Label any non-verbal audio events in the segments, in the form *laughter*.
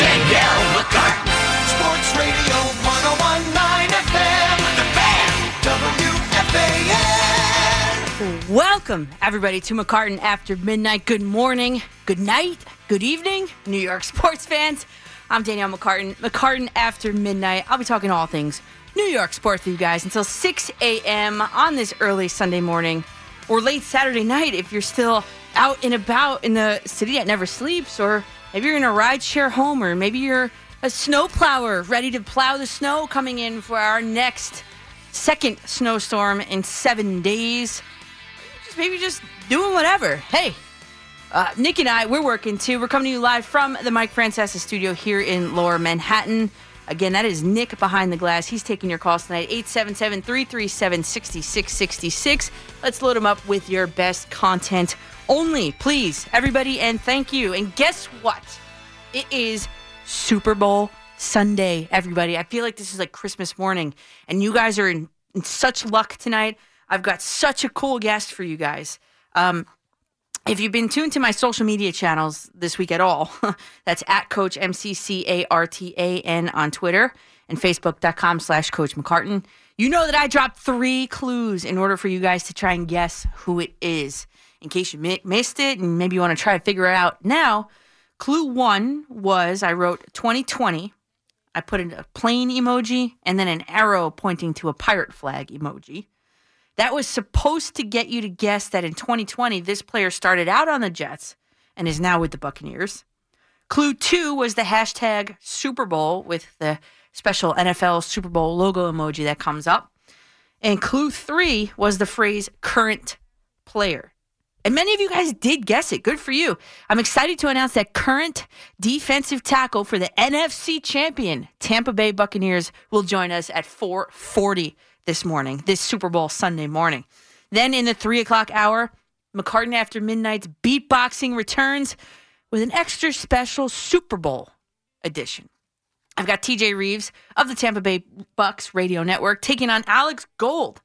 Danielle McCartan. Sports Radio 1019 FM. The fan. WFAN. Welcome, everybody, to McCartan After Midnight. Good morning, good night, good evening, New York sports fans. I'm Danielle McCartan. McCartan After Midnight. I'll be talking all things New York sports with you guys until 6 a.m. on this early Sunday morning or late Saturday night if you're still out and about in the city that never sleeps, or maybe you're in a ride share home, or maybe you're a snow plower ready to plow the snow coming in for our next second snowstorm in seven days. Just maybe just doing whatever. Hey, uh, Nick and I, we're working too. We're coming to you live from the Mike Francesa studio here in Lower Manhattan. Again, that is Nick behind the glass. He's taking your calls tonight, 877 337 6666. Let's load him up with your best content only, please, everybody, and thank you. And guess what? It is Super Bowl Sunday, everybody. I feel like this is like Christmas morning, and you guys are in, in such luck tonight. I've got such a cool guest for you guys. Um, if you've been tuned to my social media channels this week at all, *laughs* that's at Coach M C C A R T A N on Twitter and Facebook.com slash Coach McCartan. You know that I dropped three clues in order for you guys to try and guess who it is. In case you mi- missed it and maybe you want to try to figure it out now, clue one was I wrote 2020. I put in a plane emoji and then an arrow pointing to a pirate flag emoji. That was supposed to get you to guess that in 2020, this player started out on the Jets and is now with the Buccaneers. Clue two was the hashtag Super Bowl with the special NFL Super Bowl logo emoji that comes up. And clue three was the phrase current player. And many of you guys did guess it. Good for you. I'm excited to announce that current defensive tackle for the NFC champion Tampa Bay Buccaneers will join us at 440 this morning, this Super Bowl Sunday morning. Then in the three o'clock hour, McCartan After Midnight's beatboxing returns with an extra special Super Bowl edition. I've got TJ Rives of the Tampa Bay Bucs Radio Network taking on Alex Gold,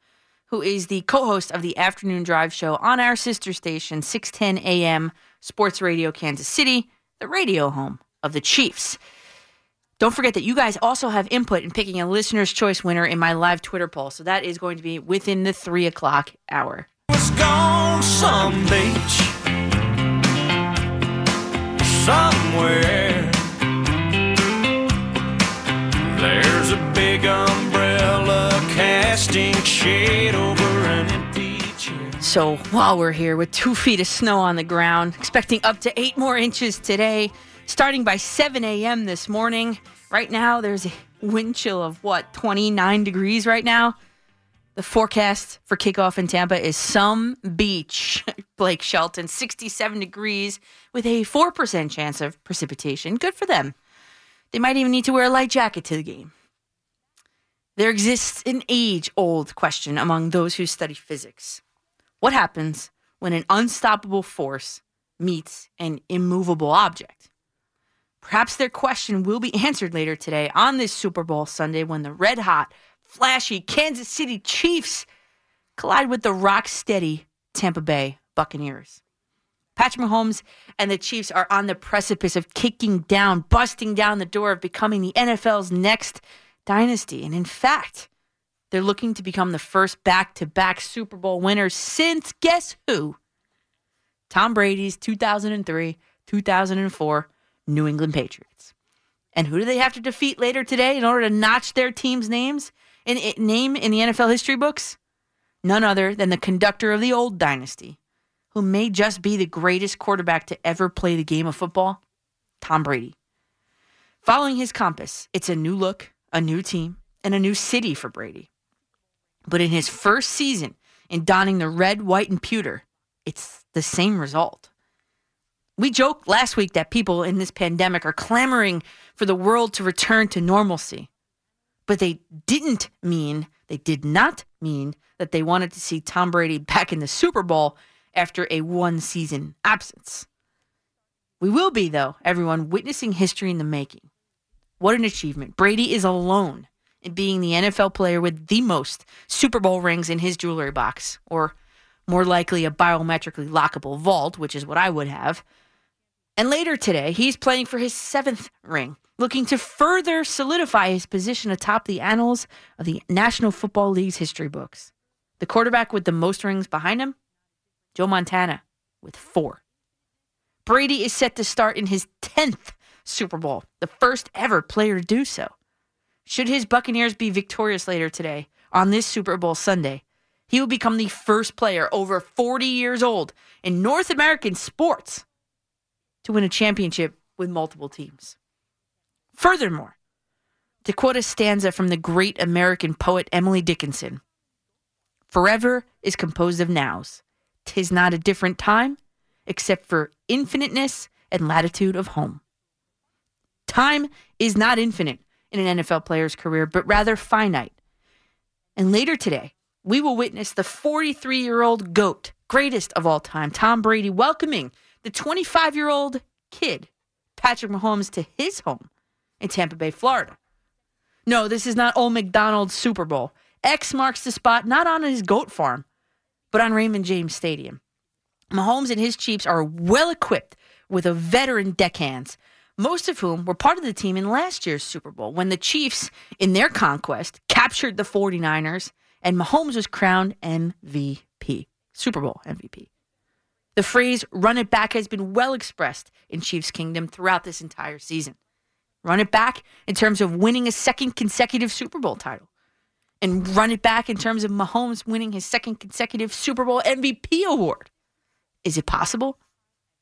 who is the co host of the Afternoon Drive show on our sister station, 610 AM Sports Radio Kansas City, the radio home of the Chiefs. Don't forget that you guys also have input in picking a listener's choice winner in my live Twitter poll. So that is going to be within the three o'clock hour. Was gone some beach somewhere. There's a big umbrella casting shade over an empty chair. So while we're here with two feet of snow on the ground, expecting up to eight more inches today, starting by 7 a.m. this morning. Right now, there's a wind chill of what, 29 degrees right now? The forecast for kickoff in Tampa is some beach. *laughs* Blake Shelton, 67 degrees with a 4% chance of precipitation. Good for them. They might even need to wear a light jacket to the game. There exists an age old question among those who study physics. What happens when an unstoppable force meets an immovable object? Perhaps their question will be answered later today on this Super Bowl Sunday when the red hot, flashy Kansas City Chiefs collide with the rock steady Tampa Bay Buccaneers. Patrick Mahomes and the Chiefs are on the precipice of kicking down, busting down the door of becoming the NFL's next dynasty. And in fact, they're looking to become the first back to back Super Bowl winners since guess who? Tom Brady's 2003 2004 New England Patriots. And who do they have to defeat later today in order to notch their team's names in, in name in the NFL history books? None other than the conductor of the old dynasty, who may just be the greatest quarterback to ever play the game of football, Tom Brady. Following his compass, it's a new look, a new team, and a new city for Brady. But in his first season in donning the red, white, and pewter, it's the same result. We joked last week that people in this pandemic are clamoring for the world to return to normalcy. But they didn't mean, they did not mean that they wanted to see Tom Brady back in the Super Bowl after a one season absence. We will be, though, everyone, witnessing history in the making. What an achievement. Brady is alone in being the NFL player with the most Super Bowl rings in his jewelry box, or more likely a biometrically lockable vault, which is what I would have. And later today, he's playing for his seventh ring looking to further solidify his position atop the annals of the National Football League's history books. The quarterback with the most rings behind him, Joe Montana, with four. Brady is set to start in his 10th Super Bowl, the first ever player to do so. Should his Buccaneers be victorious later today on this Super Bowl Sunday, he will become the first player over 40 years old in North American sports to win a championship with multiple teams. Furthermore, to quote a stanza from the great American poet Emily Dickinson Forever is composed of nows. Tis not a different time, except for infiniteness and latitude of home. Time is not infinite in an NFL player's career, but rather finite. And later today, we will witness the 43 year old GOAT, greatest of all time, Tom Brady, welcoming the 25 year old kid, Patrick Mahomes, to his home in Tampa Bay, Florida. No, this is not Old McDonald's Super Bowl. X marks the spot not on his goat farm, but on Raymond James Stadium. Mahomes and his Chiefs are well equipped with a veteran deckhands, most of whom were part of the team in last year's Super Bowl when the Chiefs, in their conquest, captured the 49ers and Mahomes was crowned MVP, Super Bowl MVP. The phrase run it back has been well expressed in Chiefs Kingdom throughout this entire season. Run it back in terms of winning a second consecutive Super Bowl title. And run it back in terms of Mahomes winning his second consecutive Super Bowl MVP award. Is it possible?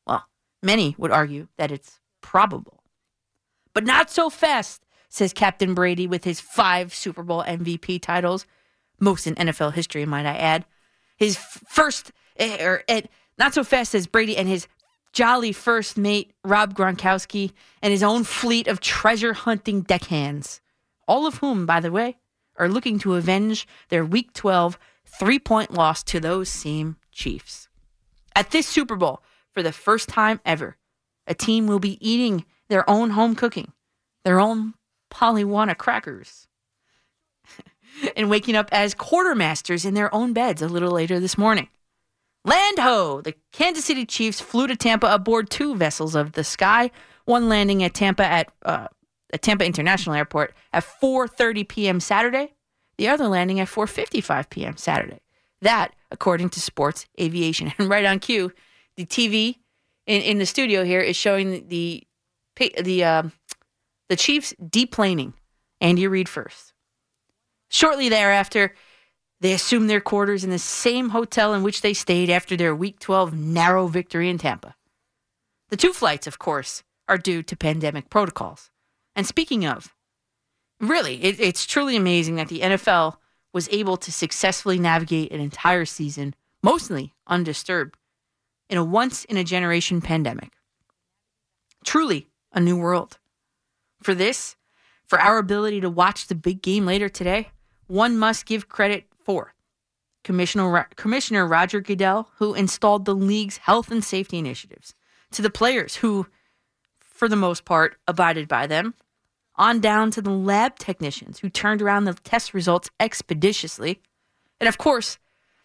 Well, many would argue that it's probable. But not so fast, says Captain Brady with his five Super Bowl MVP titles, most in NFL history, might I add. His first, or eh, not so fast as Brady and his jolly first mate, Rob Gronkowski, and his own fleet of treasure hunting deckhands. All of whom, by the way, are looking to avenge their Week 12 three point loss to those same Chiefs. At this Super Bowl, for the first time ever, a team will be eating their own home cooking, their own Pollyanna crackers, *laughs* and waking up as quartermasters in their own beds a little later this morning. Land ho! The Kansas City Chiefs flew to Tampa aboard two vessels of the sky, one landing at Tampa at, uh, at Tampa International Airport at 4:30 p.m. Saturday, the other landing at 4:55 p.m. Saturday. That, according to Sports Aviation, *laughs* and right on cue, the TV in, in the studio here is showing the the uh, the Chiefs deplaning Andy Reid first. Shortly thereafter, they assumed their quarters in the same hotel in which they stayed after their Week 12 narrow victory in Tampa. The two flights, of course, are due to pandemic protocols. And speaking of, really, it, it's truly amazing that the NFL was able to successfully navigate an entire season, mostly undisturbed, in a once in a generation pandemic. Truly a new world. For this, for our ability to watch the big game later today, one must give credit for Commissioner, Commissioner Roger Goodell, who installed the league's health and safety initiatives, to the players who, for the most part, abided by them, on down to the lab technicians who turned around the test results expeditiously, and of course,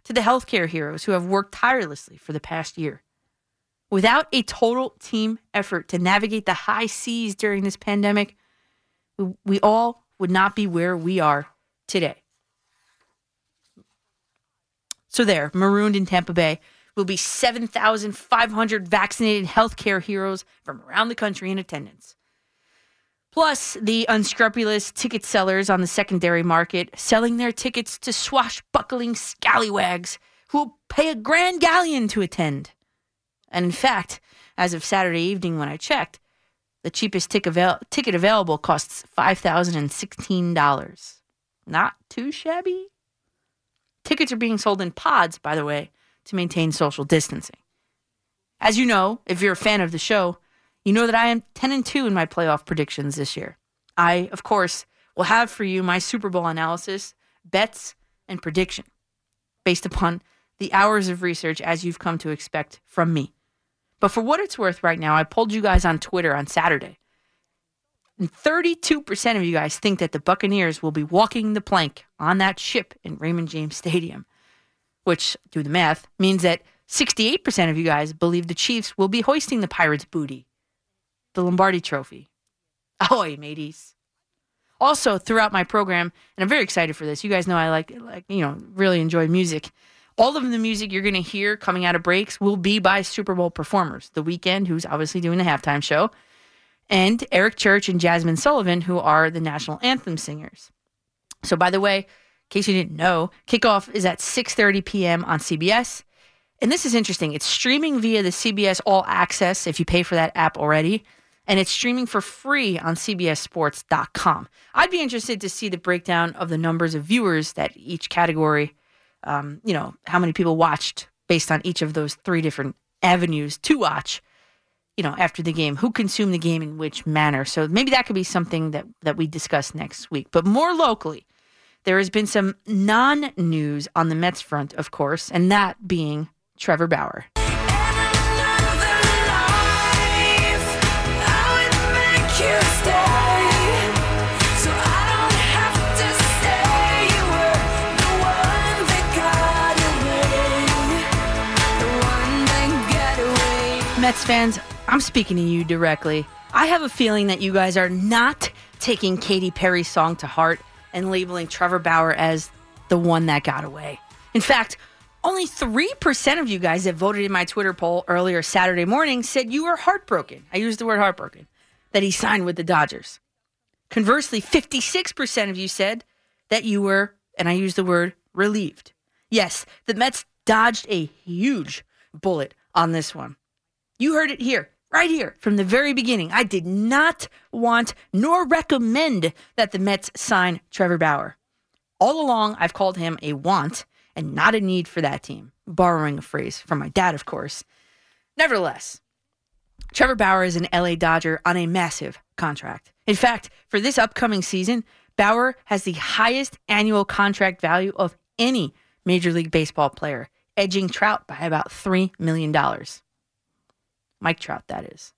to the healthcare heroes who have worked tirelessly for the past year. Without a total team effort to navigate the high seas during this pandemic, we all would not be where we are today. So, there, marooned in Tampa Bay, will be 7,500 vaccinated healthcare heroes from around the country in attendance. Plus, the unscrupulous ticket sellers on the secondary market selling their tickets to swashbuckling scallywags who will pay a grand galleon to attend. And in fact, as of Saturday evening when I checked, the cheapest tic avail- ticket available costs $5,016. Not too shabby. Tickets are being sold in pods, by the way, to maintain social distancing. As you know, if you're a fan of the show, you know that I am 10 and 2 in my playoff predictions this year. I, of course, will have for you my Super Bowl analysis, bets, and prediction based upon the hours of research as you've come to expect from me. But for what it's worth right now, I pulled you guys on Twitter on Saturday. And 32% of you guys think that the Buccaneers will be walking the plank on that ship in Raymond James Stadium, which, do the math, means that 68% of you guys believe the Chiefs will be hoisting the Pirates' booty, the Lombardi Trophy, oh, Ahoy, mateys. Also, throughout my program, and I'm very excited for this. You guys know I like, like you know, really enjoy music. All of the music you're going to hear coming out of breaks will be by Super Bowl performers. The Weeknd, who's obviously doing the halftime show, and Eric Church and Jazmine Sullivan, who are the national anthem singers. So, by the way, in case you didn't know, kickoff is at 6:30 p.m. on CBS. And this is interesting. It's streaming via the CBS All Access if you pay for that app already, and it's streaming for free on CBSSports.com. I'd be interested to see the breakdown of the numbers of viewers that each category, um, you know, how many people watched based on each of those three different avenues to watch. You know, after the game, who consumed the game in which manner. So maybe that could be something that that we discuss next week. But more locally, there has been some non-news on the Mets front, of course, and that being Trevor Bauer. Mets fans, I'm speaking to you directly. I have a feeling that you guys are not taking Katy Perry's song to heart and labeling Trevor Bauer as the one that got away. In fact, only 3% of you guys that voted in my Twitter poll earlier Saturday morning said you were heartbroken. I used the word heartbroken that he signed with the Dodgers. Conversely, 56% of you said that you were, and I used the word relieved. Yes, the Mets dodged a huge bullet on this one. You heard it here, right here, from the very beginning. I did not want nor recommend that the Mets sign Trevor Bauer. All along, I've called him a want and not a need for that team, borrowing a phrase from my dad, of course. Nevertheless, Trevor Bauer is an LA Dodger on a massive contract. In fact, for this upcoming season, Bauer has the highest annual contract value of any Major League Baseball player, edging Trout by about $3 million. Mike Trout, that is.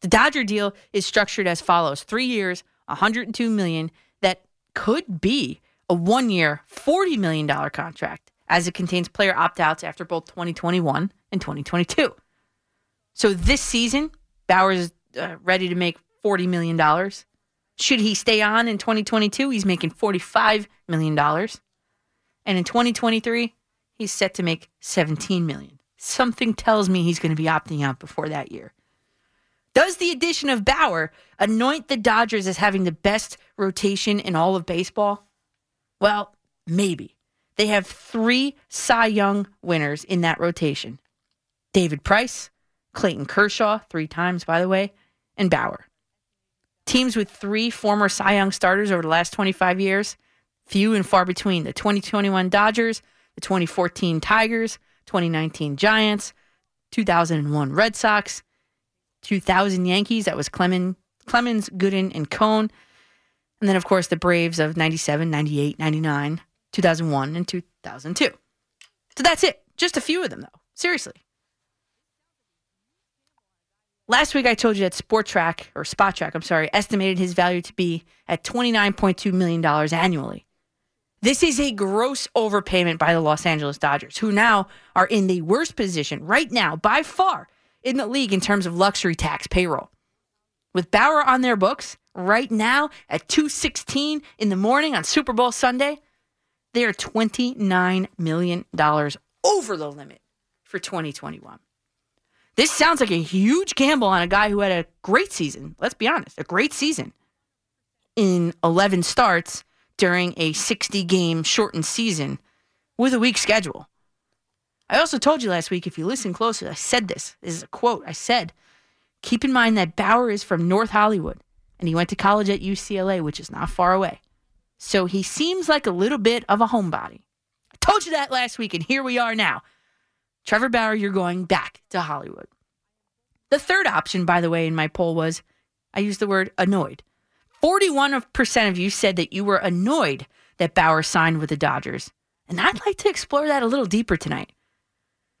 The Dodger deal is structured as follows: three years, 102 million. That could be a one-year, 40 million dollar contract, as it contains player opt-outs after both 2021 and 2022. So this season, Bauer is uh, ready to make 40 million dollars. Should he stay on in 2022, he's making 45 million dollars, and in 2023, he's set to make 17 million something tells me he's going to be opting out before that year. Does the addition of Bauer anoint the Dodgers as having the best rotation in all of baseball? Well, maybe. They have three Cy Young winners in that rotation David Price, Clayton Kershaw, three times, by the way, and Bauer. Teams with three former Cy Young starters over the last 25 years, few and far between. The 2021 Dodgers, the 2014 Tigers, 2019 Giants, 2001 Red Sox, 2000 Yankees. That was Clemens, Clemens, Gooden, and Cone. And then, of course, the Braves of 97, 98, 99, 2001, and 2002. So that's it. Just a few of them, though. Seriously. Last week, I told you that Sport Track, or Spotrac, I'm sorry, estimated his value to be at $29.2 million annually. This is a gross overpayment by the Los Angeles Dodgers, who now are in the worst position right now, by far, in the league in terms of luxury tax payroll. With Bauer on their books right now at 216 in the morning on Super Bowl Sunday, they are $29 million over the limit for 2021. This sounds like a huge gamble on a guy who had a great season. Let's be honest, a great season in 11 starts during a 60 game shortened season with a weak schedule. I also told you last week, if you listen closely, I said this. This is a quote. I said, keep in mind that Bauer is from North Hollywood and he went to college at UCLA, which is not far away. So he seems like a little bit of a homebody. I told you that last week, and here we are now. Trevor Bauer, you're going back to Hollywood. The third option, by the way, in my poll was I used the word annoyed. 41% of you said that you were annoyed that Bauer signed with the Dodgers. And I'd like to explore that a little deeper tonight.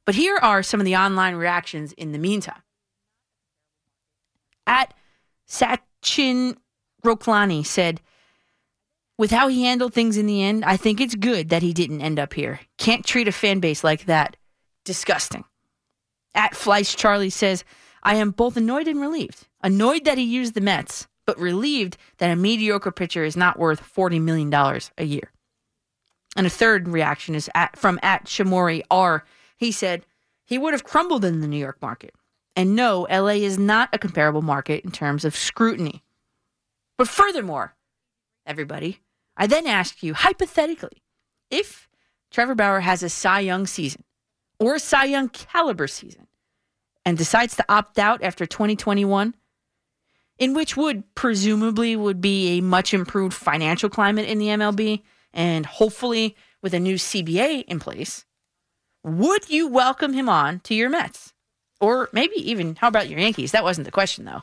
But here are some of the online reactions in the meantime. At Sachin Roklani said, with how he handled things in the end, I think it's good that he didn't end up here. Can't treat a fan base like that. Disgusting. At Fleisch Charlie says, I am both annoyed and relieved. Annoyed that he used the Mets, but relieved that a mediocre pitcher is not worth $40 million a year. And a third reaction is at, from at Shamori R. He said he would have crumbled in the New York market. And no, LA is not a comparable market in terms of scrutiny. But furthermore, everybody, I then ask you hypothetically, if Trevor Bauer has a Cy Young season or a Cy Young caliber season and decides to opt out after 2021, in which would presumably would be a much improved financial climate in the MLB and hopefully with a new CBA in place, would you welcome him on to your Mets? Or maybe even, how about your Yankees? That wasn't the question, though.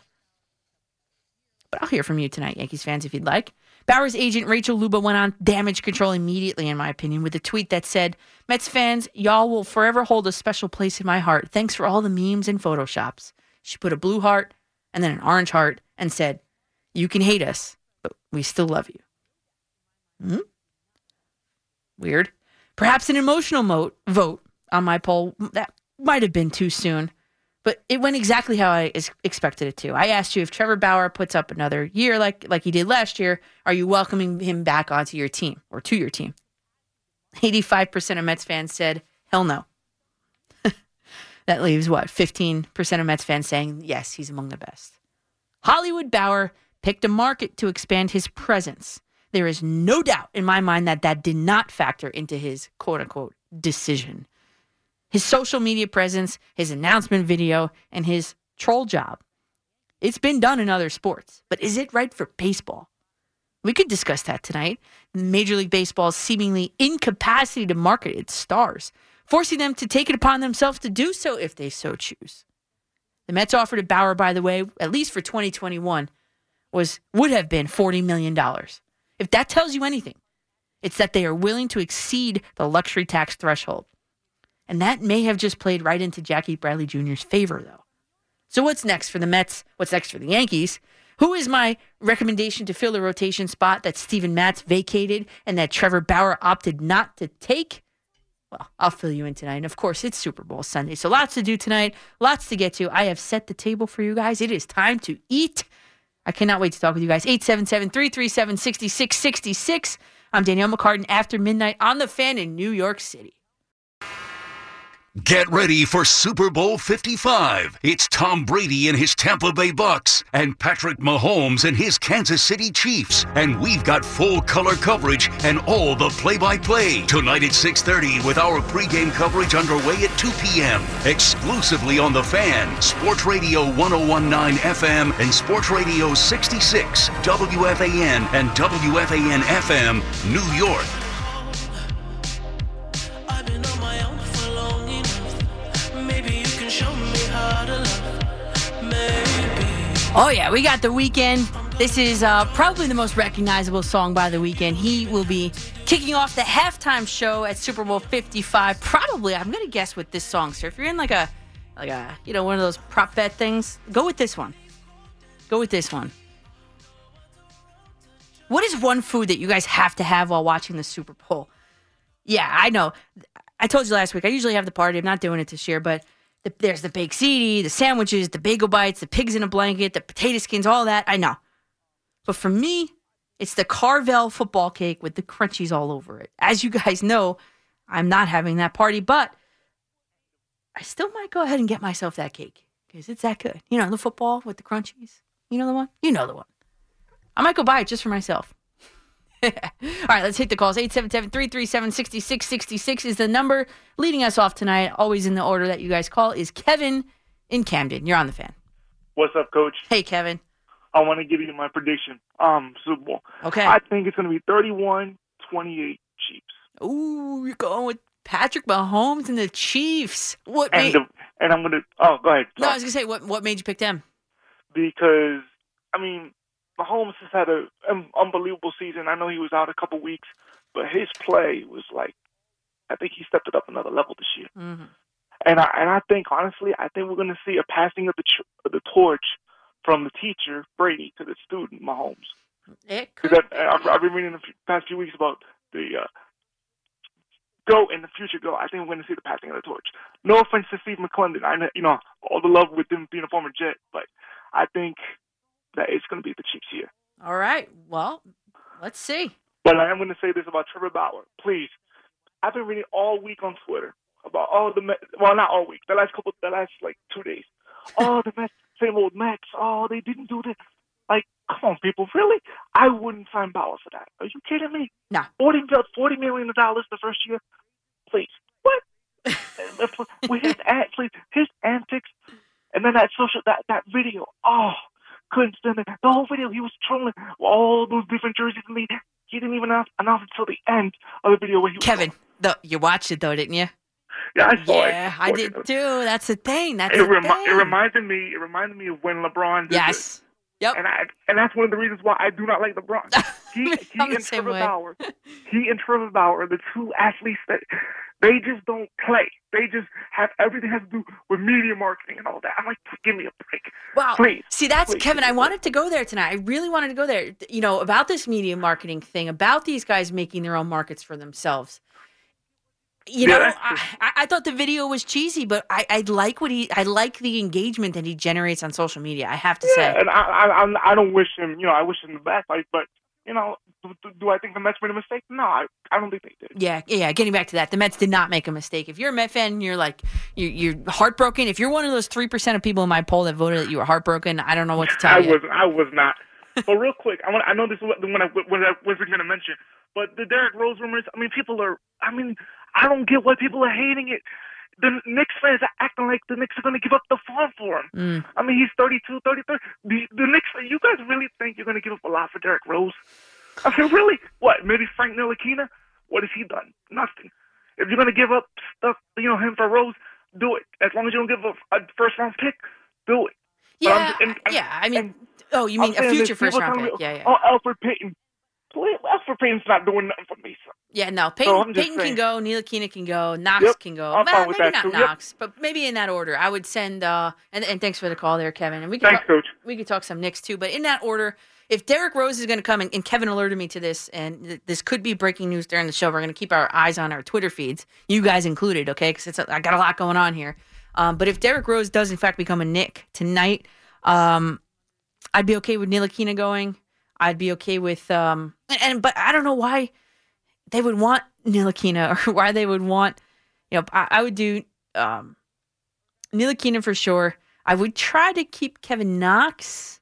But I'll hear from you tonight, Yankees fans, if you'd like. Bauer's agent, Rachel Luba, went on damage control immediately, in my opinion, with a tweet that said, Mets fans, y'all will forever hold a special place in my heart. Thanks for all the memes and photoshops. She put a blue heart and then an orange heart and said, You can hate us, but we still love you. Hmm? Weird. Perhaps an emotional mo- vote on my poll. That might have been too soon, but it went exactly how I is- expected it to. I asked you if Trevor Bauer puts up another year like like he did last year, are you welcoming him back onto your team or to your team? 85% of Mets fans said, hell no. That leaves what? 15% of Mets fans saying, yes, he's among the best. Hollywood Bauer picked a market to expand his presence. There is no doubt in my mind that that did not factor into his quote unquote decision. His social media presence, his announcement video, and his troll job. It's been done in other sports, but is it right for baseball? We could discuss that tonight. Major League Baseball's seemingly incapacity to market its stars, forcing them to take it upon themselves to do so if they so choose. The Mets offer to Bauer, by the way, at least for 2021, was would have been $40 million. If that tells you anything, it's that they are willing to exceed the luxury tax threshold. And that may have just played right into Jackie Bradley Jr.'s favor, though. So, what's next for the Mets? What's next for the Yankees? Who is my recommendation to fill the rotation spot that Steven Matz vacated and that Trevor Bauer opted not to take? Well, I'll fill you in tonight. And of course, it's Super Bowl Sunday. So, lots to do tonight, lots to get to. I have set the table for you guys. It is time to eat. I cannot wait to talk with you guys. 877 337 6666. I'm Danielle McCartan after midnight on the fan in New York City. Get ready for Super Bowl 55. It's Tom Brady and his Tampa Bay Bucs and Patrick Mahomes and his Kansas City Chiefs. And we've got full color coverage and all the play-by-play tonight at 6:30 with our pregame coverage underway at 2 p.m. exclusively on the Fan, Sports Radio 1019 FM and Sports Radio 66 WFAN and WFAN FM, New York. Oh, yeah, we got the Weeknd. This is uh, probably the most recognizable song by the Weeknd. He will be kicking off the halftime show at Super Bowl 55. Probably, I'm to guess with this song, sir. If you're in like a, like a, you know, one of those prop bet things, go with this one. Go with this one. What is one food that you guys have to have while watching the Super Bowl? Yeah, I know. I told you last week. I usually have the party. I'm not doing it this year, but the, there's the baked ziti, the sandwiches, the bagel bites, the pigs in a blanket, the potato skins, all that. I know. But for me, it's the Carvel football cake with the crunchies all over it. As you guys know, I'm not having that party, but I still might go ahead and get myself that cake because it's that good. You know, the football with the crunchies. You know the one? You know the one. I might go buy it just for myself. All right, let's hit the calls. 877-337-6666 is the number leading us off tonight. Always in the order that you guys call is Kevin in Camden. You're on the fan. What's up, Coach? Hey, Kevin. I want to give you my prediction. Um, Super Bowl. Okay. I think it's going to be 31-28 Chiefs. Ooh, you're going with Patrick Mahomes and the Chiefs. What And made? the, and I'm going to Oh, go ahead. no, I was gonna say what. What made you pick them? because I mean, Mahomes has had a un- unbelievable season. I know he was out a couple weeks, but his play was like I think he stepped it up another level this year. Mhm. And I and I think honestly, I think we're going to see a passing of the tr- of the torch from the teacher Brady to the student Mahomes. It could. I've, I've been reading the f- past few weeks about the uh, go in the future go. I think we're going to see the passing of the torch. No offense to Steve McLendon. I know, you know all the love with him being a former Jet, but I think that it's going to be the Chiefs' year. All right. Well, let's see. But I am going to say this about Trevor Bauer. Please, I've been reading all week on Twitter about all the Mets. Well, not all week. The last couple, the last like two days. Oh, the Mets, same old Mets. Oh, they didn't do this. Like, come on, people, really? I wouldn't sign Bauer for that. Are you kidding me? No. Forty, forty million dollars the first year. Please, what? *laughs* With his an- please, his antics, and then that social that that video. Oh, couldn't stand it. The whole video, he was trolling all those different jerseys and he, he didn't even announce, announce until the end of the video where he was Kevin, though, you watched it though, didn't you? Yeah, I saw it. Yeah, I did too. That's the thing. That's It, the remi- thing. it reminded me. It reminded me of when LeBron. Did Yes. Yep. And I and that's one of the reasons why I do not like LeBron. He, *laughs* he I'm the and same Trevor way. Bauer. He and Trevor Bauer are the two athletes that they just don't play. They just have everything has to do with media marketing and all that. I'm like, give me a break. Wow. Please, See, that's please, Kevin. I wanted to go there tonight. I really wanted to go there. You know, about this media marketing thing, about these guys making their own markets for themselves. You Yeah, know, I. I I thought the video was cheesy, but I, I like what he, I like the engagement that he generates on social media. I have to Yeah, say, and I, I, I don't wish him. You know, I wish him the best. Like, but you know, do, do, I think the Mets made a mistake? No, I, I don't think they did. yeah, yeah. Getting back to that, the Mets did not make a mistake. If you're a Met fan, you're like, you're, you're heartbroken. If you're one of those three percent of people in my poll that voted that you were heartbroken, I don't know what to tell *laughs* I you. I was I was not. *laughs* but real quick, I want I know this is what when I when I wasn't going to mention, but the Derrick Rose rumors. I mean, people are. I mean, I don't get why people are hating it. The Knicks fans are acting like the Knicks are going to give up the farm for him. Mm. I mean, he's 32, 33. The, the Knicks, you guys really think you're going to give up a lot for Derrick Rose? I mean, really? What? Maybe Frank Ntilikina? What has he done? Nothing. If you're going to give up stuff, you know, him for Rose, do it. As long as you don't give up a first round pick, do it. Yeah, just- and- and- yeah. I mean, and- oh, you mean I'm a future first round pick? me, Yeah, yeah. Oh, Elfrid Payton. Please, Elfrid Payton's not doing nothing for me. So. Yeah, no. So Payton, I'm Payton can go. Ntilikina can go. Knox Yep, can go. I'm well, maybe that not too, yep. Knox, but maybe in that order. I would send. uh And, and thanks for the call there, Kevin. And we can Thanks, talk, Coach. we could talk some Knicks too. But in that order, if Derrick Rose is going to come, and, and Kevin alerted me to this, and th- this could be breaking news during the show. We're going to keep our eyes on our Twitter feeds, you guys included, okay? Because it's a, I got a lot going on here. Um, but if Derrick Rose does in fact become a Knick tonight, um, I'd be okay with Ntilikina going. I'd be okay with um and, and but I don't know why they would want Ntilikina *laughs* or why they would want you know I, I would do um Ntilikina for sure. I would try to keep Kevin Knox,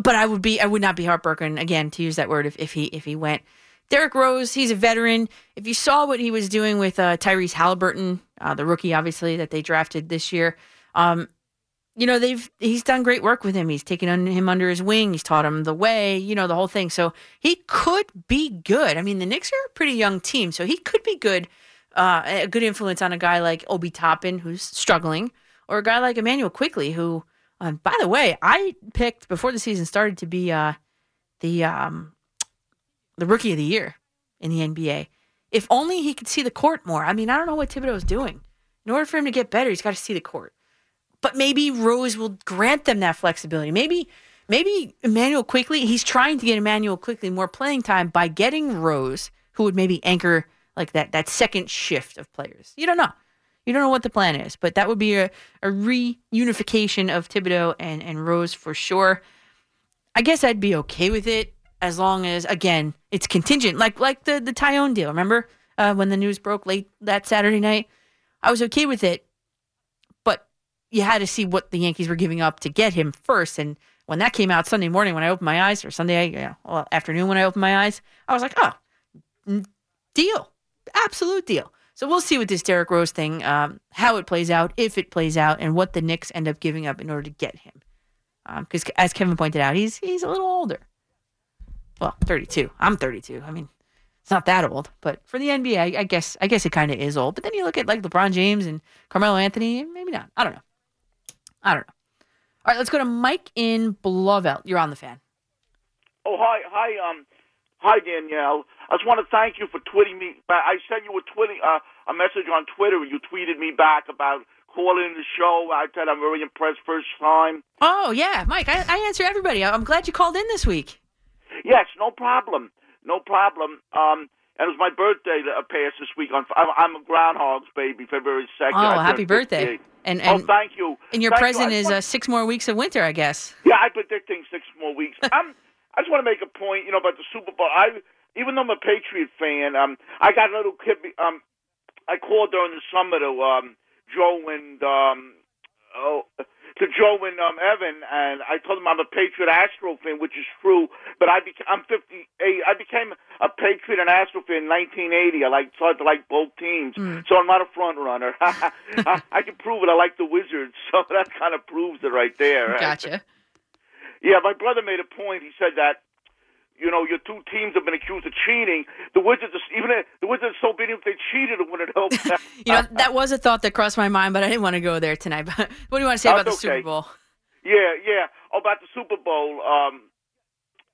but I would be I would not be heartbroken again to use that word if, if he if he went. Derrick Rose, he's a veteran. If you saw what he was doing with uh, Tyrese Halliburton, uh, the rookie, obviously that they drafted this year, um, you know they've he's done great work with him. He's taken un- him under his wing. He's taught him the way, you know, the whole thing. So he could be good. I mean, the Knicks are a pretty young team, so he could be good. Uh, a good influence on a guy like Obi Toppin, who's struggling, or a guy like Immanuel Quickley, who, uh, by the way, I picked before the season started to be uh, the um, the rookie of the year in the NBA. If only he could see the court more. I mean, I don't know what Thibodeau's doing. In order for him to get better, he's got to see the court but maybe Rose will grant them that flexibility. Maybe maybe Immanuel Quickley, he's trying to get Immanuel Quickley more playing time by getting Rose, who would maybe anchor like that that second shift of players. You don't know. You don't know what the plan is, but that would be a, a reunification of Thibodeau and, and Rose for sure. I guess I'd be okay with it as long as again it's contingent, like like the the Taillon deal. Remember uh, when the news broke late that Saturday night? I was okay with it, you had to see what the Yankees were giving up to get him first. And when that came out Sunday morning, when I opened my eyes, or Sunday you know, well, afternoon when I opened my eyes, I was like, oh, deal, absolute deal. So we'll see with this Derrick Rose thing, um, how it plays out, if it plays out, and what the Knicks end up giving up in order to get him. Because as Kevin pointed out, he's he's a little older. Well, 32. I'm 32. I mean, it's not that old, but for the NBA, I, I guess I guess it kind of is old. But then you look at like LeBron James and Carmelo Anthony, maybe not. I don't know. I don't know. All right, let's go to Mike in Blauvelt. You're on the fan. Oh hi, hi, um, hi Danielle. I just want to thank you for tweeting me. back. I sent you a tweeting uh, a message on Twitter. You tweeted me back about calling the show. I said I'm very impressed first time. Oh yeah, Mike. I, I answer everybody. I'm glad you called in this week. Yes, no problem, no problem. Um, and it was my birthday that passed this week. On I'm, I'm a Groundhog's baby, February second. Oh, happy birthday. And oh, and, thank you. and your Thank present just is uh, six more weeks of winter, I guess. Yeah, I'm predicting six more weeks. *laughs* I'm. I just want to make a point, you know, about the Super Bowl. I, even though I'm a Patriot fan, um, I got a little kid. Um, I called during the summer to um, Joe and um, oh, to Joe and um, Evan, and I told them I'm a Patriot Astro fan, which is true. But I beca- I'm 58. I became a Patriot and Astro fan in 1980. I like started to like both teams, so I'm not a front runner. *laughs* I, I can prove it. I like the Wizards, *laughs* so that kind of proves it right there. Gotcha. Yeah, my brother made a point. He said that you know your two teams have been accused of cheating. The Wizards, are, even if the Wizards, are so beating if they cheated, when it wouldn't help. them. You know, that was a thought that crossed my mind, but I didn't want to go there tonight. *laughs* But what do you want to say about the That's Super. Bowl? yeah, yeah. About the Super Bowl. Um,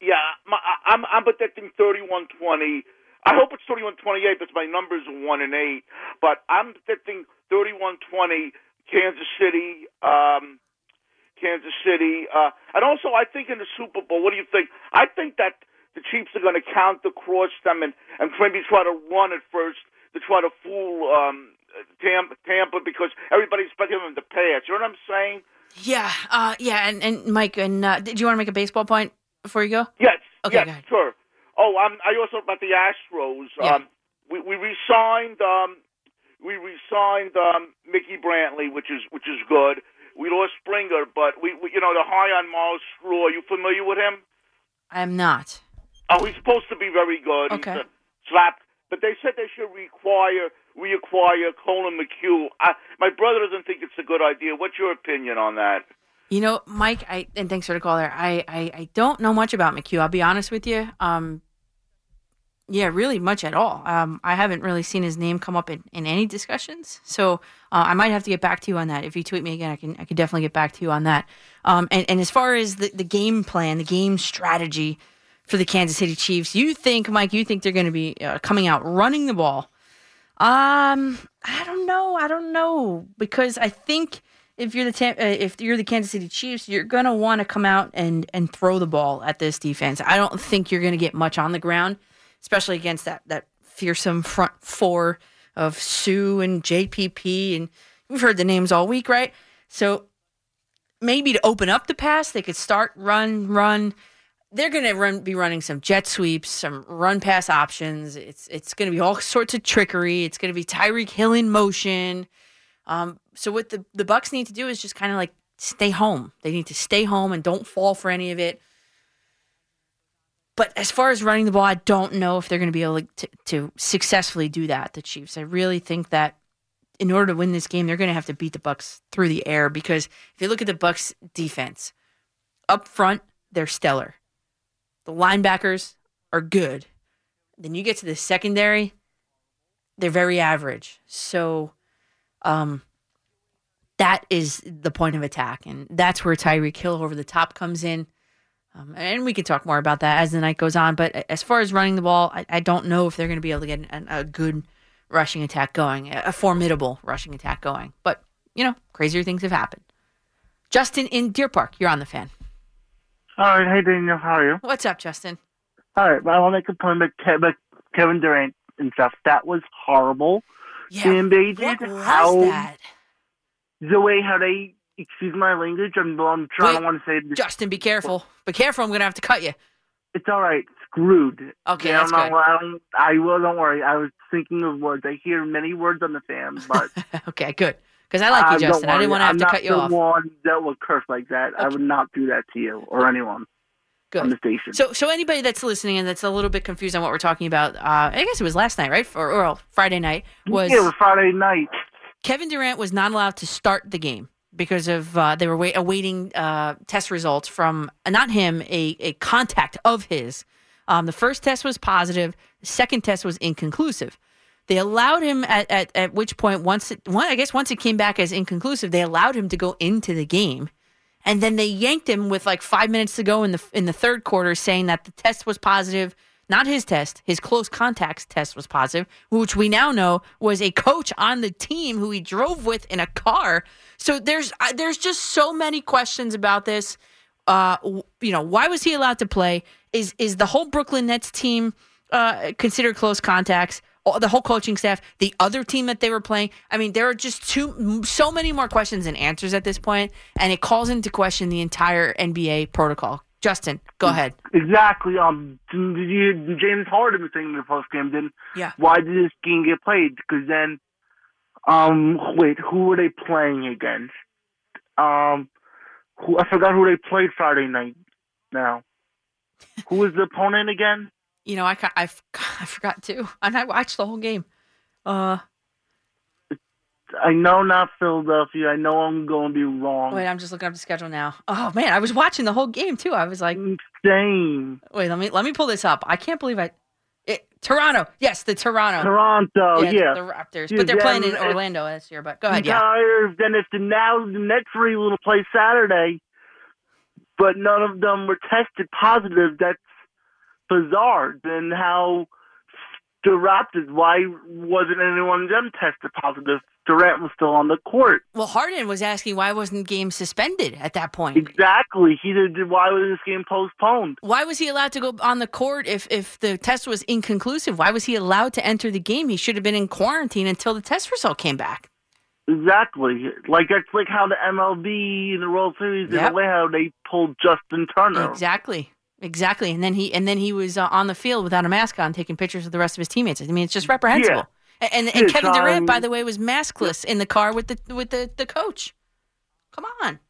yeah, my, I- I'm I'm predicting 31-20. I hope it's 31-28 because my numbers are one and eight. But I'm predicting 31-20 Kansas City. Um, Kansas City. Uh, and also, I think in the Super Bowl, what do you think? I think that the Chiefs are going to counter cross them and, and maybe try to run at first to try to fool um, Tampa, Tampa because everybody's expecting them to pass. You know what I'm saying? Yeah, uh, yeah, and, and Mike, and uh, did you want to make a baseball point before you go? Yes. Okay, yes, sure. Oh, um, I also about the Astros. Yeah. Um, we we resigned um, we resigned um, Mickey Brantley, which is which is good. We lost Springer, but we, we you know the high on Myles Straw. Are you familiar with him? I am not. Oh, he's supposed to be very good. Okay. He's a slap. But they said they should require reacquire Collin McHugh. I, my brother doesn't think it's a good idea. What's your opinion on that? You know, Mike, I and thanks for the call there. I, I, I don't know much about McHugh. I'll be honest with you. Um, yeah, really much at all. Um, I haven't really seen his name come up in, in any discussions, so uh, I might have to get back to you on that. If you tweet me again, I can I can definitely get back to you on that. Um, and, and as far as the, the game plan, the game strategy for the Kansas City Chiefs, you think, Mike, you think they're going to be uh, coming out running the ball? Um, I don't know. I don't know because I think if you're the uh, if you're the Kansas City Chiefs, you're gonna want to come out and and throw the ball at this defense. I don't think you're gonna get much on the ground, especially against that that fearsome front four of Suh and JPP, and we've heard the names all week, right? So maybe to open up the pass, they could start run run. They're going to run, be running some jet sweeps, some run pass options. It's it's going to be all sorts of trickery. It's going to be Tyreek Hill in motion. Um, so what the the Bucs need to do is just kind of like stay home. They need to stay home and don't fall for any of it. But as far as running the ball, I don't know if they're going to be able to, to successfully do that. The Chiefs. I really think that in order to win this game, they're going to have to beat the Bucs through the air because if you look at the Bucs defense, up front they're stellar. The linebackers are good. Then you get to the secondary, they're very average. So um that is the point of attack and that's where Tyreek Hill over the top comes in. Um, and we can talk more about that as the night goes on. But as far as running the ball, I, I don't know if they're going to be able to get an, a good rushing attack going, a, a formidable rushing attack going. But, you know, crazier things have happened. Justin in Deer Park, you're on the fan. All right, hey Daniel, how are you? What's up, Justin? All right, well, I want to make a point about, Ke- about Kevin Durant and stuff. That was horrible. Yeah, invaded what was how that? the way how they excuse my language. I'm, I'm trying. Wait, to want to say this. Justin, be careful. Be careful. I'm going to have to cut you. It's all right. Screwed. Okay, Yeah, that's I'm not- good. I don't. I will. Don't worry. I was thinking of words. I hear many words on the fan, but *laughs* okay, good. Because I like you, Justin. I didn't want to have I'm to cut you the off. one that would curse like that. I would not do that to you or anyone on the station. So, so anybody that's listening and that's a little bit confused on what we're talking about, uh, I guess it was last night, right? For, or well, Friday night was yeah, it was Friday night. Kevin Durant was not allowed to start the game because of uh, they were wait, awaiting uh, test results from uh, not him, a, a contact of his. Um, the first test was positive. The second test was inconclusive. They allowed him at, at, at which point once it, one, I guess once it came back as inconclusive, they allowed him to go into the game, and then they yanked him with like five minutes to go in the in the third quarter, saying that the test was positive. Not his test, his close contacts test was positive, which we now know was a coach on the team who he drove with in a car. So there's there's just so many questions about this. Uh, you know, why was he allowed to play? Is is the whole Brooklyn Nets team uh, considered close contacts? All- the whole coaching staff, the other team that they were playing. I mean, there are just too so many more questions than answers at this point, and it calls into question the entire NBA protocol. Justin, go ahead. Exactly. Um, did you, James Harden was saying in the post game, then Yeah. why did this game get played? Because then, um, wait, who were they playing against? Um, who I forgot who they played Friday night. Now, *laughs* who was the opponent again? You know, I I, *laughs* I forgot too, and I watched the whole game. Uh, I know not Philadelphia. I know I'm going to be wrong. wait, I'm just looking up the schedule now. Oh man, I was watching the whole game too. I was like, insane. wait, let me let me pull this up. I can't believe I. It, Toronto, yes, the Toronto. Toronto. yeah, yeah. the Raptors, Yeah, but they're yeah, playing in and- Orlando this year. But go ahead, yeah. Then if the now the Nets were able to play Saturday, but none of them were tested positive, that's bizarre. Then how the Raptors? Why wasn't anyone of them tested positive? Durant was still on the court. Well, Harden was asking why wasn't game suspended at that point. Exactly. He did. Why was this game postponed? Why was he allowed to go on the court if if the test was inconclusive? Why was he allowed to enter the game? He should have been in quarantine until the test result came back. Exactly. Like that's like how the MLB in the World Series Yep. in a way how they pulled Justin Turner. Exactly. Exactly. And then he and then he was uh, on the field without a mask on taking pictures of the rest of his teammates. I mean, it's just reprehensible. And and, and Kevin Durant um, by the way was maskless in the car with the with the, the coach. Come on.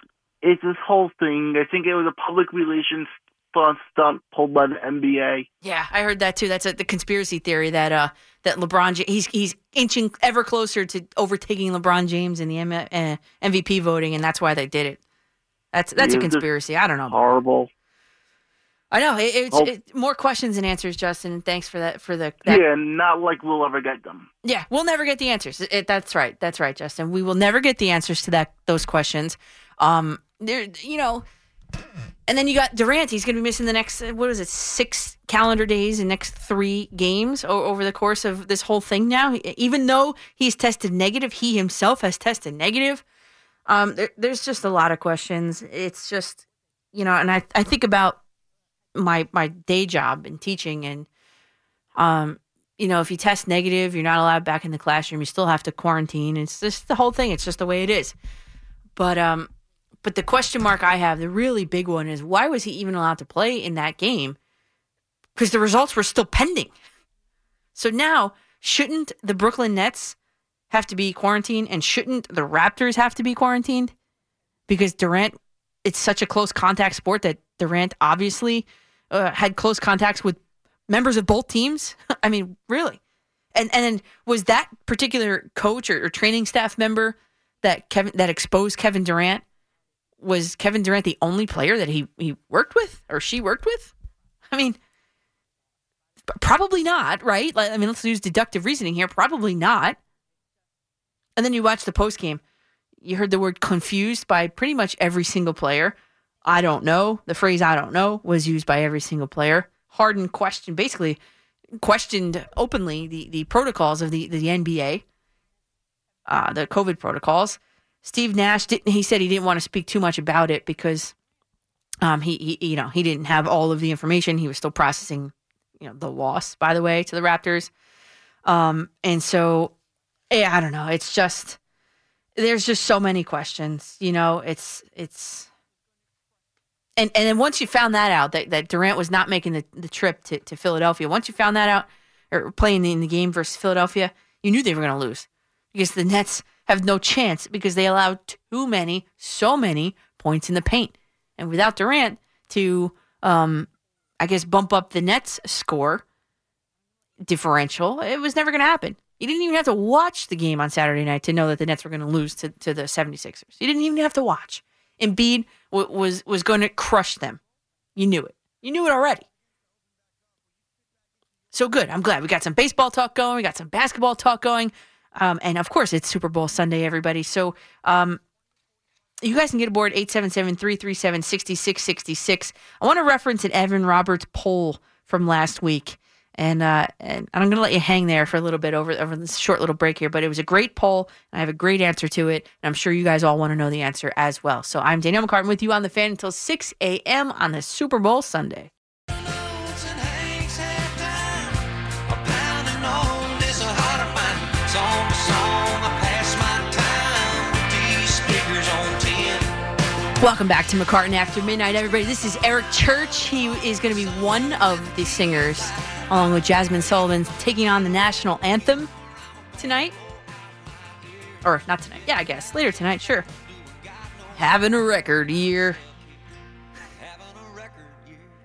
It's this whole thing. I think it was a public relations stunt- stunt pulled by the NBA. Yeah, I heard that too. That's a, the conspiracy theory that uh that LeBron he's he's inching ever closer to overtaking LeBron James in the M- uh, MVP voting, and that's why they did it. That's that's a conspiracy. I don't know. Horrible. I know it, it's Oh. it, more questions and answers, Justin. And thanks for that for the that, Yeah, not like we'll ever get them. Yeah, we'll never get the answers. It, that's right. That's right, Justin. We will never get the answers to that those questions. Um, there, you know, and then you got Durant. He's going to be missing the next what is it, six calendar days and next three games over the course of this whole thing. Now, even though he's tested negative, he himself has tested negative. Um, there, there's just a lot of questions. It's just, you know, and I I think about my my day job in teaching and um you know, if you test negative, you're not allowed back in the classroom. You still have to quarantine. It's just the whole thing. It's just the way it is. But um, but the question mark I have, the really big one, is why was he even allowed to play in that game? Because the results were still pending. So now, shouldn't the Brooklyn Nets have to be quarantined, and shouldn't the Raptors have to be quarantined? Because Durant, it's such a close contact sport that Durant obviously uh, had close contacts with members of both teams. *laughs* I mean, really. And and was that particular coach or, or training staff member that Kevin that exposed Kevin Durant? Was Kevin Durant the only player that he he worked with or she worked with? I mean, probably not, right? Like, I mean, let's use deductive reasoning here. Probably not. And then you watch the post game. You heard the word confused by pretty much every single player. I don't know. The phrase I don't know was used by every single player. Harden questioned, basically questioned openly the, the protocols of the, the NBA, uh, the COVID protocols. Steve Nash didn't, he said he didn't want to speak too much about it because um, he, he, you know, he didn't have all of the information. He was still processing, you know, the loss, by the way, to the Raptors. Um, and so, yeah, I don't know. It's just, there's just so many questions, you know, it's, it's, and and then once you found that out that, that Durant was not making the, the trip to, to Philadelphia, once you found that out or playing in the game versus Philadelphia, you knew they were going to lose because the Nets have no chance because they allowed too many, so many points in the paint, and without Durant to, um, I guess bump up the Nets score differential, it was never going to happen. You didn't even have to watch the game on Saturday night to know that the Nets were going to lose to, to the 76ers. You didn't even have to watch. Embiid w- was was going to crush them. You knew it. You knew it already. So good. I'm glad we got some baseball talk going. We got some basketball talk going, um, and of course it's Super Bowl Sunday, everybody. So um, you guys can get aboard 877-337-6666. I want to reference an Evan Roberts poll from last week. And, uh, and I'm going to let you hang there for a little bit over, over this short little break here, but it was a great poll. I have a great answer to it. And I'm sure you guys all want to know the answer as well. So I'm Danielle McCartan with you on the fan until 6 a.m. on this Super Bowl Sunday. Welcome back to McCartan After Midnight, everybody. This is Eric Church. He is going to be one of the singers along with Jazmine Sullivan, taking on the national anthem tonight. Or not tonight. Yeah, I guess. Later tonight, sure. Having a record year.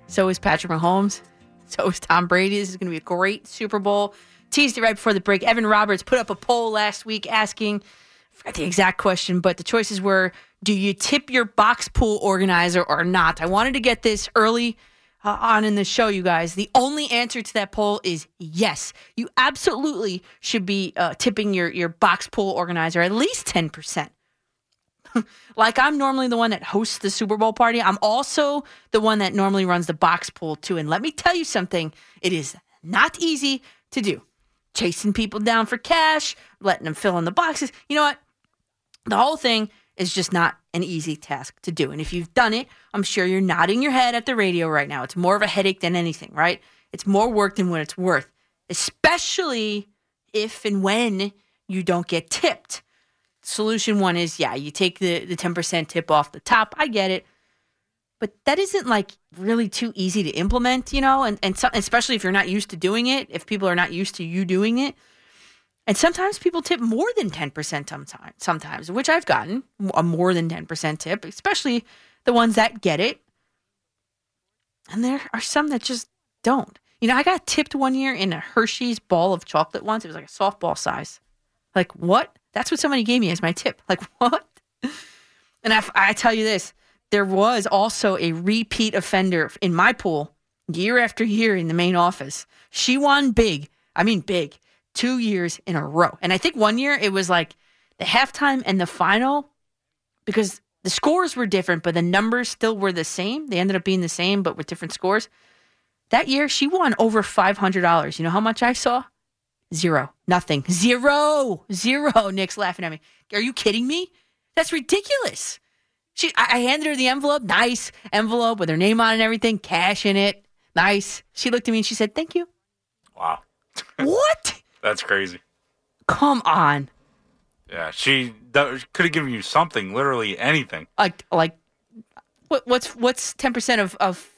So is Patrick Mahomes. So is Tom Brady. This is going to be a great Super Bowl. Teased it right before the break. Evan Roberts put up a poll last week asking, I forgot the exact question, but the choices were do you tip your box pool organizer or not? I wanted to get this early uh, on in the show, you guys. The only answer to that poll is yes. You absolutely should be uh, tipping your, your box pool organizer at least 10%. *laughs* like I'm normally the one that hosts the Super Bowl party. I'm also the one that normally runs the box pool too. And let me tell you something, it is not easy to do. Chasing people down for cash, letting them fill in the boxes. You know what? The whole thing is just not an easy task to do. And if you've done it, I'm sure you're nodding your head at the radio right now. It's more of a headache than anything, right? It's more work than what it's worth, especially if and when you don't get tipped. Solution one is yeah, you take the, the 10% tip off the top. I get it. But that isn't like really too easy to implement, you know, and, and so, especially if you're not used to doing it, if people are not used to you doing it. And sometimes people tip more than 10% sometimes, sometimes, which I've gotten a more than 10% tip, especially the ones that get it. And there are some that just don't. You know, I got tipped one year in a Hershey's ball of chocolate once. It was like a softball size. Like, what? That's what somebody gave me as my tip. *laughs* Like, what? And I, I tell you this there was also a repeat offender in my pool year after year in the main office. She won big. I mean, big two years in a row. And I think one year it was like the halftime and the final because the scores were different, but the numbers still were the same. They ended up being the same, but with different scores. That year, she won over $500. You know how much I saw? Zero. Nothing. Zero. Zero. Nick's laughing at me. Are you kidding me? That's ridiculous. She, I I handed her the envelope, nice envelope with her name on it and everything, cash in it, nice. She looked at me and she said, "Thank you." Wow. *laughs* What? That's crazy. Come on. Yeah, she could have given you something, literally anything. Like, like, what, what's what's ten percent of of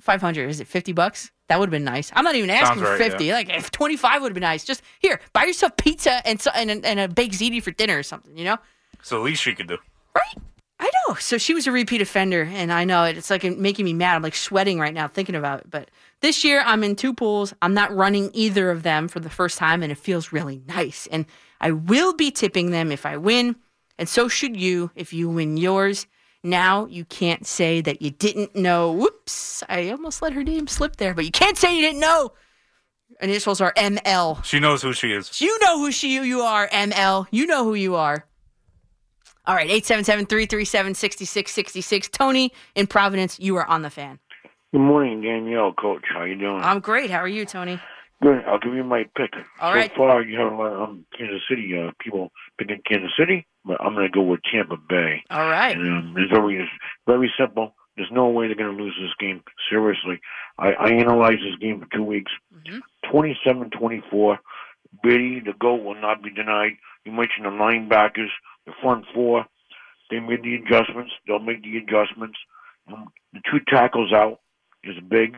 five hundred? Is it fifty bucks? That would have been nice. I'm not even asking Sounds for right, fifty. Like, if twenty five would have been nice. Just here, buy yourself pizza and so and, a- and a baked ziti for dinner or something. You know. So the least she could do. Right? I know. So she was a repeat offender, and I know it. It's like making me mad. I'm like sweating right now thinking about it. But this year, I'm in two pools. I'm not running either of them for the first time, and it feels really nice. And I will be tipping them if I win, and so should you if you win yours. Now you can't say that you didn't know. Whoops! I almost let her name slip there, but you can't say you didn't know. Initials are ML. She knows who she is. You know who she you are, ML. You know who you are. All right, 877-337-6666. Tony in Providence, you are on the fan. Good morning, Danielle, Coach. How you doing? I'm great. How are you, Tony? Good. I'll give you my pick. All so right. far, you have a lot of um, Kansas City uh, people picking Kansas City, but I'm going to go with Tampa Bay. All right. And um, it's very, very simple. There's no way they're going to lose this game. Seriously, I, I analyzed this game for two weeks. Mhm. 27-24. Brady, the goal will not be denied. You mentioned the linebackers, the front four. They made the adjustments. They'll make the adjustments. Um, the two tackles out is big.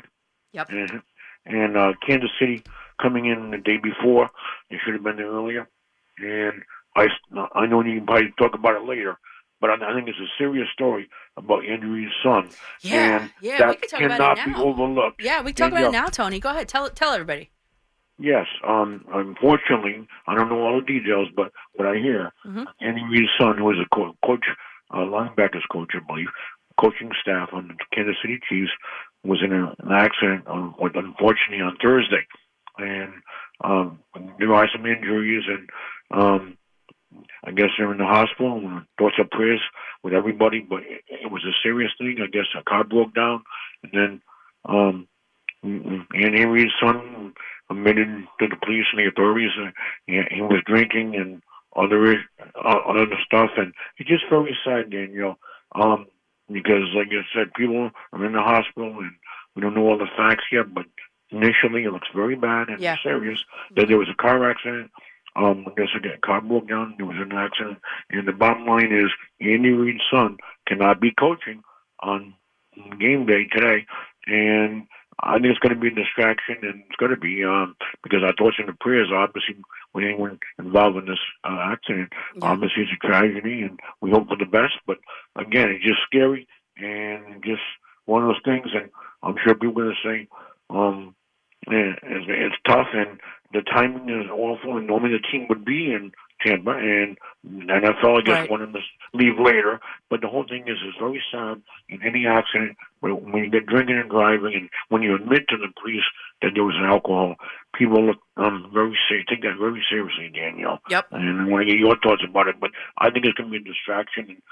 Yep. And, and uh, Kansas City coming in the day before. They should have been there earlier. And I, I know you can probably talk about it later, but I, I think it's a serious story about Andrew son. Yeah, and yeah, that we can talk about cannot it be now. overlooked. Yeah, we can talk about Yeah. it now, Tony. Go ahead. Tell tell everybody. Yes. Um. Unfortunately, I don't know all the details, but what I hear, Mhm. Andy Reid's son, who was a co- coach, uh, linebackers coach, I believe, coaching staff on the Kansas City Chiefs, was in an accident, on, unfortunately, on Thursday, and um, there are some injuries, and um, I guess they're in the hospital. and Thoughts of prayers with everybody, but it, it was a serious thing. I guess a car broke down, and then um, Andy Reid's son admitted to the police and the authorities uh, he, he was drinking and other uh, other stuff, and it's just very sad, Danielle. Um, because, like I said, people are in the hospital, and we don't know all the facts yet, but initially it looks very bad and Yeah. serious. That there was a car accident Um, I guess again, car broke down. There was an accident, and the bottom line is Andy Reid's son cannot be coaching on game day today, and I think it's going to be a distraction, and it's going to be um, because our thoughts and the prayers, obviously, with anyone involved in this uh, accident, Yeah. obviously it's a tragedy, and we hope for the best. But again, it's just scary and just one of those things. And I'm sure people are going to say, um, yeah, it's, it's tough, and the timing is awful. And normally the team would be in Tampa, and NFL, I guess, Right. wanted to leave later. But the whole thing is, it's very sad in any accident when when you get drinking and driving, and when you admit to the police that there was alcohol, people look um very serious, take that very seriously, Danielle. Yep. And I want to get your thoughts about it, but I think it's going to be a distraction. And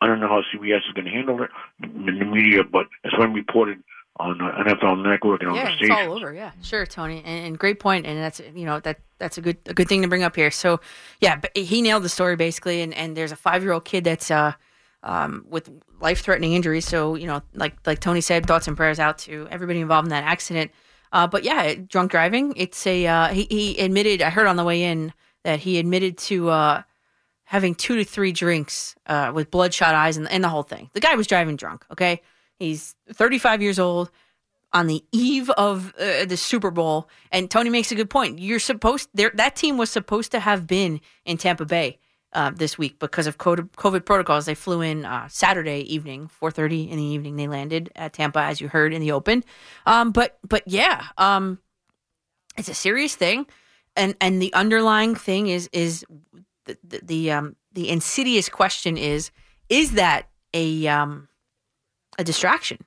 I don't know how CBS is going to handle it in the media, but it's been reported on uh, NFL Network and on Yeah, the it's station. all over. Yeah, sure, Tony, and, and great point, and that's you know that that's a good a good thing to bring up here. So, yeah, but he nailed the story basically, and, and there's a five year old kid that's uh um with life threatening injuries. So you know, like like Tony said, thoughts and prayers out to everybody involved in that accident. Uh, but yeah, drunk driving. It's a uh, he he admitted. I heard on the way in that he admitted to uh having two to three drinks uh, with bloodshot eyes and, and the whole thing. The guy was driving drunk. Okay, he's 35 years old on the eve of uh, the Super Bowl. And Tony makes a good point. You're supposed. That team was supposed to have been in Tampa Bay uh, this week because of COVID COVID protocols. They flew in uh, Saturday evening, 4:30 in the evening. They landed at Tampa, as you heard in the open. Um, but but yeah, um, it's a serious thing, and and the underlying thing is is the the, the um the insidious question is is that a um a distraction.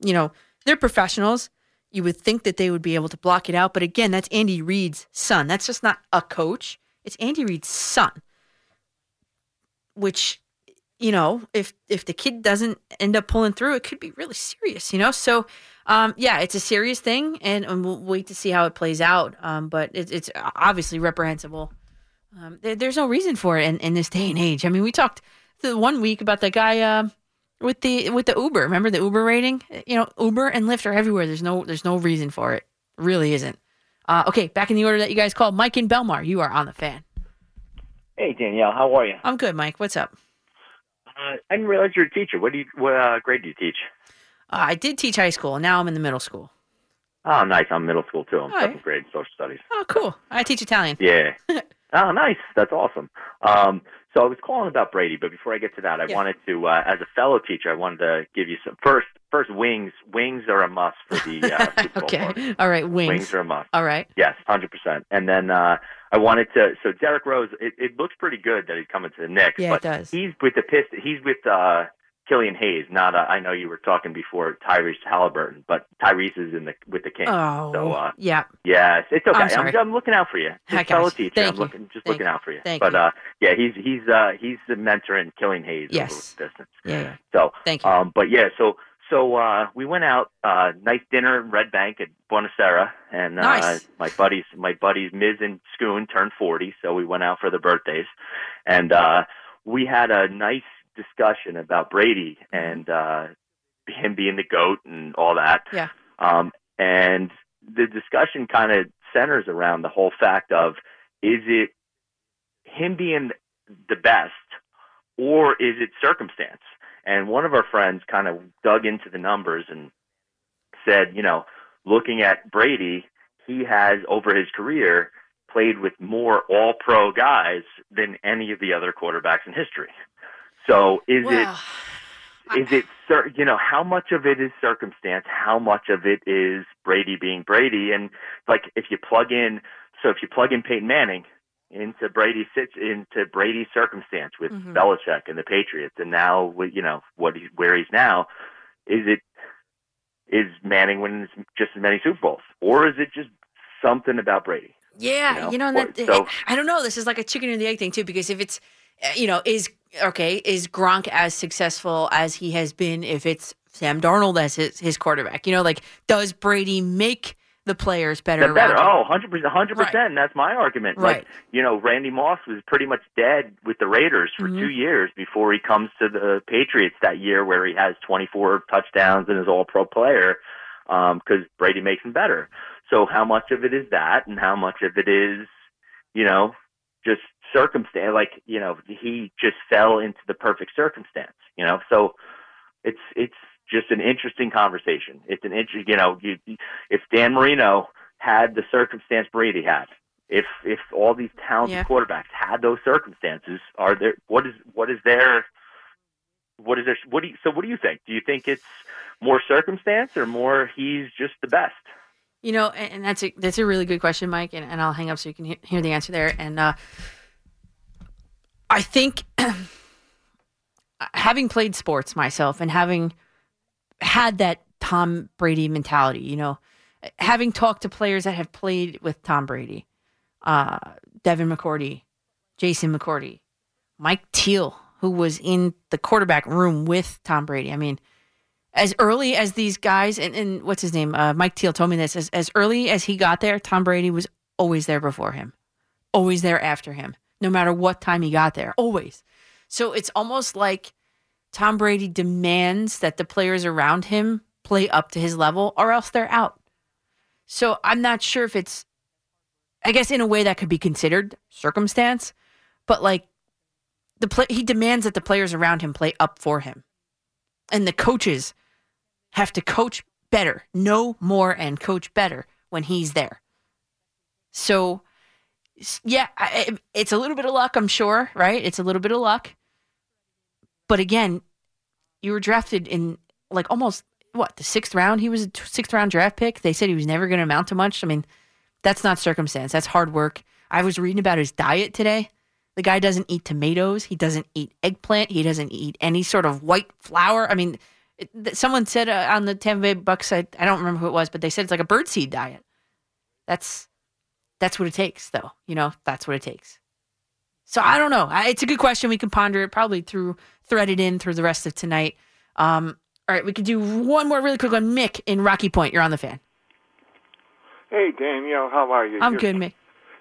You know they're professionals. You would think that they would be able to block it out but again that's andy reid's son. That's just not a coach. It's andy reid's son. Which you know if if the kid doesn't end up pulling through it could be really serious you know? So um yeah it's a serious thing and, and we'll wait to see how it plays out. Um but it, it's obviously reprehensible. Um, there, there's no reason for it in, in this day and age. I mean, we talked the one week about the guy uh, with the with the Uber. Remember the Uber rating? You know, Uber and Lyft are everywhere. There's no there's no reason for it. Really isn't. Uh, okay, back in the order that you guys called. Mike in Belmar, you are on the fan. Hey Danielle, how are you? I'm good, Mike. What's up? Uh, I didn't realize you're a teacher. What do you? What uh, grade do you teach? Uh, I did teach high school. Now I'm in the middle school. Oh, nice. I'm middle school too. I'm All seventh right. grade social studies. Oh, cool. I teach Italian. Yeah. *laughs* oh, nice. That's awesome. Um, so I was calling about Brady, but before I get to that, I Yeah. wanted to, uh, as a fellow teacher, I wanted to give you some first. First, wings. Wings are a must for the uh, *laughs* Super Bowl party. okay. All right. Wings. Wings are a must. All right. Yes, hundred percent. And then uh, I wanted to. So Derrick Rose, it, it looks pretty good that he's coming to the Knicks. Yeah, it does. He's with the Pist. He's with uh, Killian Hayes. Not. Uh, I know you were talking before Tyrese Halliburton, but Tyrese is in the with the Kings. Oh. So uh, yeah. yes, it's okay. I'm sorry. I'm, looking out for you. Hi, Just fellow teacher. Thank I'm you. looking just Thank looking you. out for you. Thank but you. uh, yeah, he's he's uh, he's the mentor in Killian Hayes Yes. distance. Yeah. Yeah. So Thank you. um, but yeah, so so uh, we went out, uh, nice dinner in Red Bank at Buonasera, and uh, Nice. my buddies, my buddies Miz and Schoon turned forty, so we went out for their birthdays, and uh, we had a nice discussion about Brady and uh, him being the goat and all that. Yeah. Um, and the discussion kind of centers around the whole fact of is it him being the best or is it circumstance? And one of our friends kind of dug into the numbers and said, you know, looking at Brady, he has over his career played with more all pro guys than any of the other quarterbacks in history. So is it well, is it cir- you know how much of it is circumstance how much of it is brady being brady and like if you plug in so if you plug in peyton manning into Brady sit- into brady's circumstance with Mhm. belichick and the patriots and now with you know what he, where he's now is it is manning winning just as many super bowls or is it just something about brady Yeah, you know, you know, or- that, so- I don't know. This is like a chicken and the egg thing too, because if it's, you know, is okay, is Gronk as successful as he has been? If it's Sam Darnold as his, his quarterback, you know, like does Brady make the players better? Better. Oh, 100 percent, hundred Right. percent. That's my argument. Right. Like you know, Randy Moss was pretty much dead with the Raiders for Mhm. two years before he comes to the Patriots that year, where he has 24 touchdowns and is all pro player because Brady makes him better. So how much of it is that, and how much of it is, you know, just circumstance. Like you know, he just fell into the perfect circumstance. You know, so it's it's just an interesting conversation. It's an interesting, you know, you, if Dan Marino had the circumstance Brady had, if if all these talented Yeah. quarterbacks had those circumstances, are there what is what is there what is there what do you so what do you think? Do you think it's more circumstance or more he's just the best? You know, and, and that's a that's a really good question, Mike. And, and I'll hang up so you can he- hear the answer there. And uh, I think *clears throat* having played sports myself and having had that Tom Brady mentality, you know, having talked to players that have played with Tom Brady, uh, Devin McCourty, Jason McCourty, Mike Teal, who was in the quarterback room with Tom Brady. I mean, as early as these guys, and, and what's his name? Uh, Mike Teal told me this. As, as early as he got there, Tom Brady was always there before him, always there after him, no matter what time he got there, always. So it's almost like Tom Brady demands that the players around him play up to his level or else they're out. So I'm not sure if it's, I guess in a way that could be considered circumstance, but like the play, he demands that the players around him play up for him. And the coaches have to coach better, know more, and coach better when he's there. So, yeah, it's a little bit of luck, I'm sure, right? It's a little bit of luck. But again, you were drafted in like almost what the sixth round. He was a sixth round draft pick. They said he was never going to amount to much. I mean, that's not circumstance. That's hard work. I was reading about his diet today. The guy doesn't eat tomatoes. He doesn't eat eggplant. He doesn't eat any sort of white flour. I mean, it, someone said uh, on the Tampa Bay Bucs, I, I don't remember who it was, but they said it's like a birdseed diet. That's that's what it takes, though. You know, that's what it takes. So I don't know. I, it's a good question. We can ponder it probably through thread it in through the rest of tonight. Um, all right, we could do one more really quick one. Mick in Rocky Point, you're on the fan. Hey Danielle, how are you? I'm you're, good, Mick.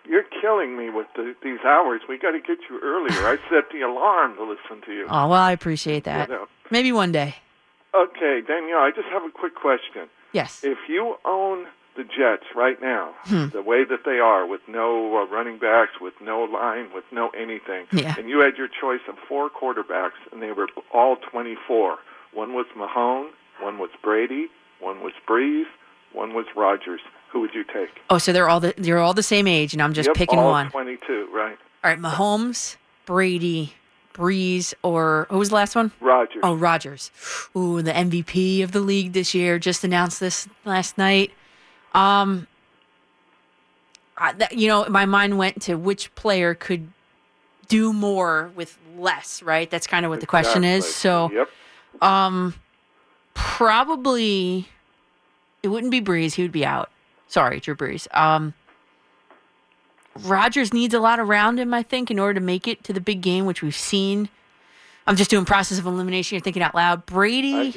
You're killing me with the, these hours. We got to get you earlier. I set the alarm to listen to you. Oh well, I appreciate that. You know. Maybe one day. Okay, Danielle, I just have a quick question. Yes. If you own the Jets right now, Hmm. the way that they are, with no uh, running backs, with no line, with no anything, Yeah. and you had your choice of four quarterbacks, and they were all 24. One was Mahone, one was Brady, one was Brees, one was Rodgers. Who would you take? Oh, so they're all the they're all the same age, and I'm just yep, picking all one. 22, right? All right, Mahomes, Brady, Brees, or who was the last one? Rodgers. Oh, Rodgers. Ooh, the MVP of the league this year just announced this last night. Um, I, that, you know, my mind went to which player could do more with less, right? That's kind of what the question is. So, Yep. um, probably it wouldn't be Brees. He would be out. Sorry, Drew Brees. Um, Rodgers needs a lot around him, I think, in order to make it to the big game, which we've seen. I'm just doing process of elimination. You're thinking out loud. Brady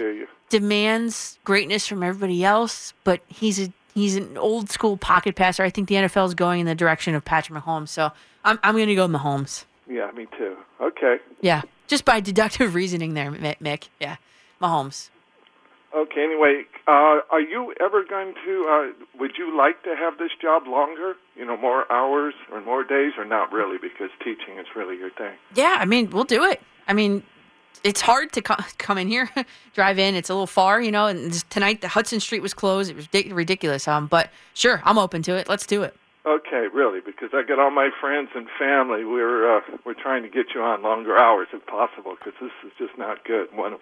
demands greatness from everybody else, but he's a he's an old school pocket passer. I think the NFL is going in the direction of Patrick Mahomes, so I'm I'm going to go Mahomes. Yeah, me too. Okay. Yeah, just by deductive reasoning there, Mick. Yeah, Mahomes. Okay. Anyway, uh, are you ever going to? Uh, would you like to have this job longer? You know, more hours or more days, or not really? Because teaching is really your thing. Yeah, I mean, we'll do it. I mean, it's hard to co- come in here, *laughs* drive in. It's a little far, you know. And tonight, the Hudson Street was closed. It was ridic- ridiculous. Um, but sure, I'm open to it. Let's do it. Okay, really, because I got all my friends and family. We're uh, we're trying to get you on longer hours if possible, because this is just not good. One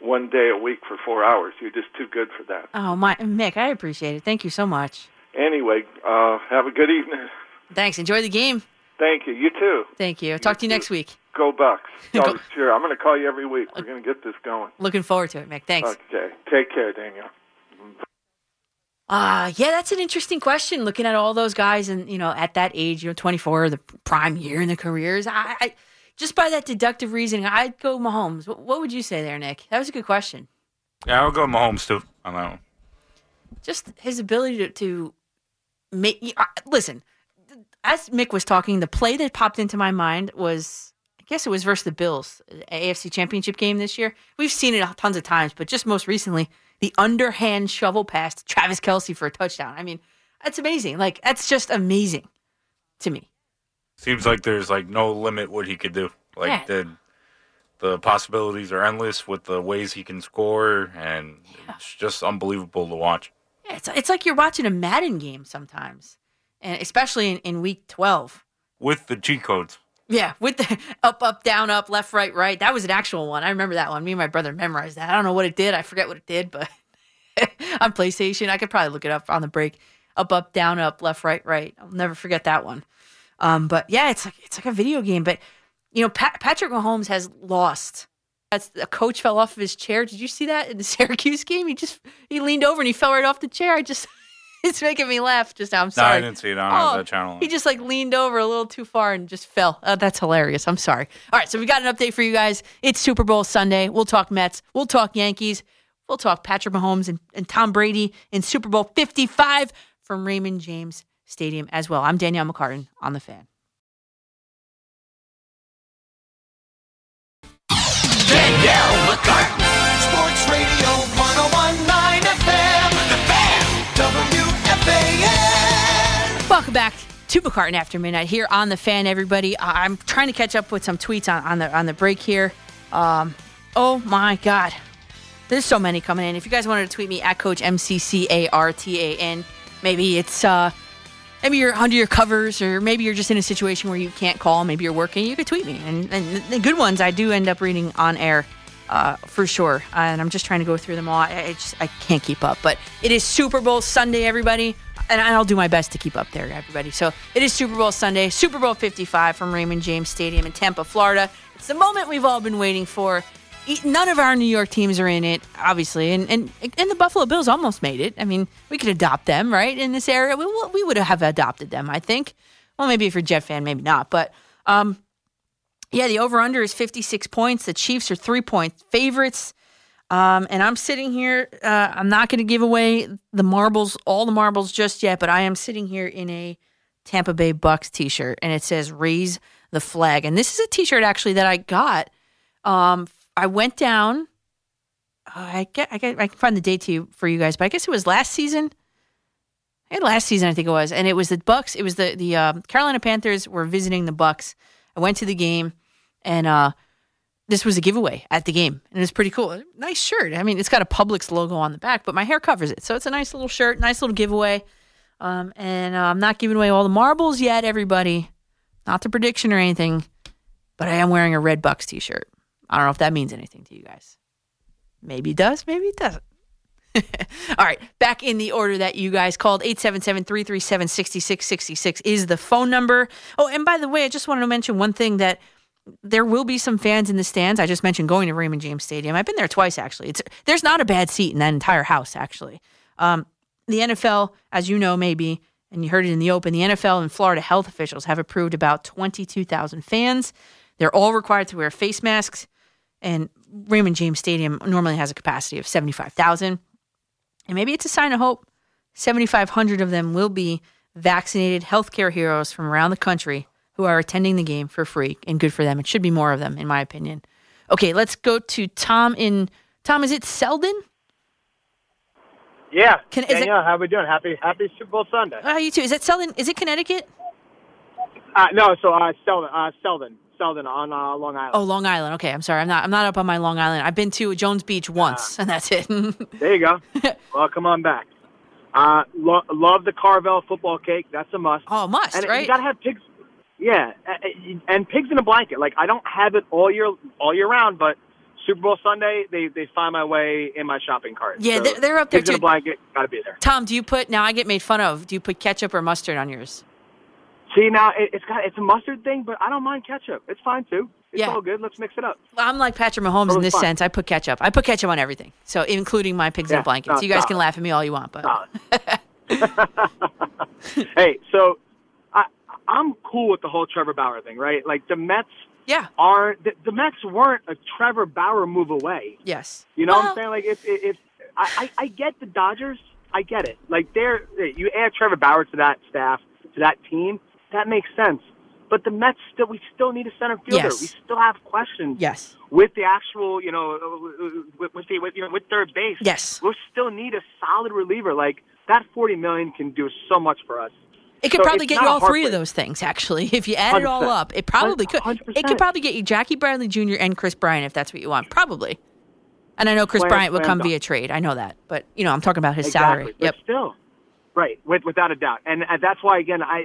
one day a week for four hours. You're just too good for that. Oh, my Mick, I appreciate it. Thank you so much. Anyway, uh, have a good evening. Thanks. Enjoy the game. Thank you. You too. Thank you. Talk to you next week. Go Bucs. *laughs* Go- sure. I'm going to call you every week. We're going to get this going. Looking forward to it, Mick. Thanks. Okay. Take care, Daniel. Uh, yeah, that's an interesting question. Looking at all those guys and, you know, at that age, you know, 24, the prime year in their careers, I, I just by that deductive reasoning, I'd go Mahomes. What, what would you say there, Nick? That was a good question. Yeah, I'll go Mahomes too on that one. Just his ability to, to make, listen, as Mick was talking, the play that popped into my mind was, I guess it was versus the Bills, AFC Championship game this year. We've seen it tons of times, but just most recently, the underhand shovel pass to Travis Kelce for a touchdown. I mean, that's amazing. Like, that's just amazing to me. Seems like there's like no limit what he could do. Like Yeah. the the possibilities are endless with the ways he can score, and it's just unbelievable to watch. Yeah, it's it's like you're watching a Madden game sometimes, and especially in, in week twelve. With the cheat codes, Yeah, with the *laughs* up, up, down, up, left, right, right. That was an actual one. I remember that one. Me and my brother memorized that. I don't know what it did. I forget what it did, but *laughs* on PlayStation, I could probably look it up on the break. Up, up, down, up, left, right, right. I'll never forget that one. Um, but yeah, it's like it's like a video game. But you know, Pat, Patrick Mahomes has lost. That's a coach fell off of his chair. Did you see that in the *laughs* Syracuse game? He just he leaned over and he fell right off the chair. I just *laughs* it's making me laugh. Just now. I'm sorry. no. I didn't see it. on don't Oh, have that channel. He just like leaned over a little too far and just fell. Uh, that's hilarious. I'm sorry. All right, so we got an update for you guys. It's Super Bowl Sunday. We'll talk Mets. We'll talk Yankees. We'll talk Patrick Mahomes and, and Tom Brady in Super Bowl 55 from Raymond James Stadium as well. I'm Danielle McCartan on the fan. Danielle McCartan. Sports Radio 1019 FM. The Fan. WFAN. Welcome back to McCartan After Midnight here on the fan. Everybody, I'm trying to catch up with some tweets on, on the on the break here. Um, oh my God, there's so many coming in. If you guys wanted to tweet me at Coach M C C A R T A N, maybe it's uh, maybe you're under your covers, or maybe you're just in a situation where you can't call. Maybe you're working. You could tweet me, and and the good ones I do end up reading on air. Uh, for sure, and I'm just trying to go through them all. I, I just I can't keep up, but it is Super Bowl Sunday, everybody, and I'll do my best to keep up there, everybody. So it is Super Bowl Sunday, Super Bowl 55 from Raymond James Stadium in Tampa, Florida. It's the moment we've all been waiting for. None of our New York teams are in it, obviously, and and and the Buffalo Bills almost made it. I mean, we could adopt them, right? In this area, we we would have adopted them, I think. Well, maybe if you're a Jet fan, maybe not, but um, yeah, the over under is 56 points. The Chiefs are three point favorites. Um, and I'm sitting here. Uh, I'm not going to give away the marbles, all the marbles just yet, but I am sitting here in a Tampa Bay Bucs t shirt and it says raise the flag. And this is a t shirt actually that I got. Um, I went down. uh, I get, I get, I can find the date to you for you guys, but I guess it was last season. Hey, last season I think it was, and it was the Bucs. It was the the um, Carolina Panthers were visiting the Bucs. I went to the game, and uh, this was a giveaway at the game, and it was pretty cool. Nice shirt. I mean, it's got a Publix logo on the back, but my hair covers it, so it's a nice little shirt, nice little giveaway. Um, and uh, I'm not giving away all the marbles yet, everybody. Not the prediction or anything, but I am wearing a red Bucs T-shirt. I don't know if that means anything to you guys. Maybe it does, maybe it doesn't. *laughs* All right, back in the order that you guys called 877-337-6666 is the phone number. Oh, and by the way, I just wanted to mention one thing that there will be some fans in the stands. I just mentioned going to Raymond James Stadium. I've been there twice actually. It's there's not a bad seat in that entire house actually. Um, the NFL, as you know, maybe, and you heard it in the open, the NFL and Florida health officials have approved about 22,000 fans. They're all required to wear face masks, and Raymond James Stadium normally has a capacity of 75,000. And maybe it's a sign of hope. 7,500 of them will be vaccinated healthcare heroes from around the country who are attending the game for free, and good for them. It should be more of them, in my opinion. Okay, let's go to Tom in. Tom, is it Selden? Yeah. Can- is it- Danielle, how we doing? Happy Happy Super Bowl Sunday. Uh, you too. Is it Selden? Is it Connecticut? Uh, no, so uh, Selden, uh, Selden, Selden on uh, Long Island. Oh, Long Island. Okay, I'm sorry. I'm not. I'm not up on my Long Island. I've been to Jones Beach once, *laughs* and that's it. *laughs* There you go. well, come on back. Uh, lo- love the Carvel football cake. That's a must. Oh, must and right? You gotta have pigs. Yeah, and, pigs in a blanket. Like I don't have it all year all year round, but Super Bowl Sunday they they find my way in my shopping cart. Yeah, So they're- they're up there Pigs in too. a blanket. Gotta be there. Tom, do you put now? I get made fun of. Do you put ketchup or mustard on yours? See now it, it's got it's a mustard thing, but I don't mind ketchup. It's fine too. It's Yeah. all good. Let's mix it up. Well, I'm like Patrick Mahomes in this sense. I put ketchup. I put ketchup on everything, so including my pigs in Yeah, a blanket. no, So you guys can laugh at me all you want, but *laughs* hey, so I I'm cool with the whole Trevor Bauer thing, right? Like the Mets yeah, are the, the Mets weren't a Trevor Bauer move away. yes. You know what I'm saying? Like if if, if I, I I get the Dodgers, I get it. Like they're you add Trevor Bauer to that staff to that team, that makes sense. But the Mets still we still need a center fielder. Yes. We still have questions Yes. with the actual, you know, uh, with, with the with, you know, with third base. Yes. we still need a solid reliever. Like that forty million can do so much for us. It could So probably get you all three of those things, actually. *laughs* If you add it all up, it probably could. It could probably get you Jackie Bradley Jr. and Kris Bryant if that's what you want. Probably. And I know Kris Bryant slam come via trade. I know that, but you know, I'm talking about his exactly. salary. But Yep. still, right, with, without a doubt, and, that's why again, I,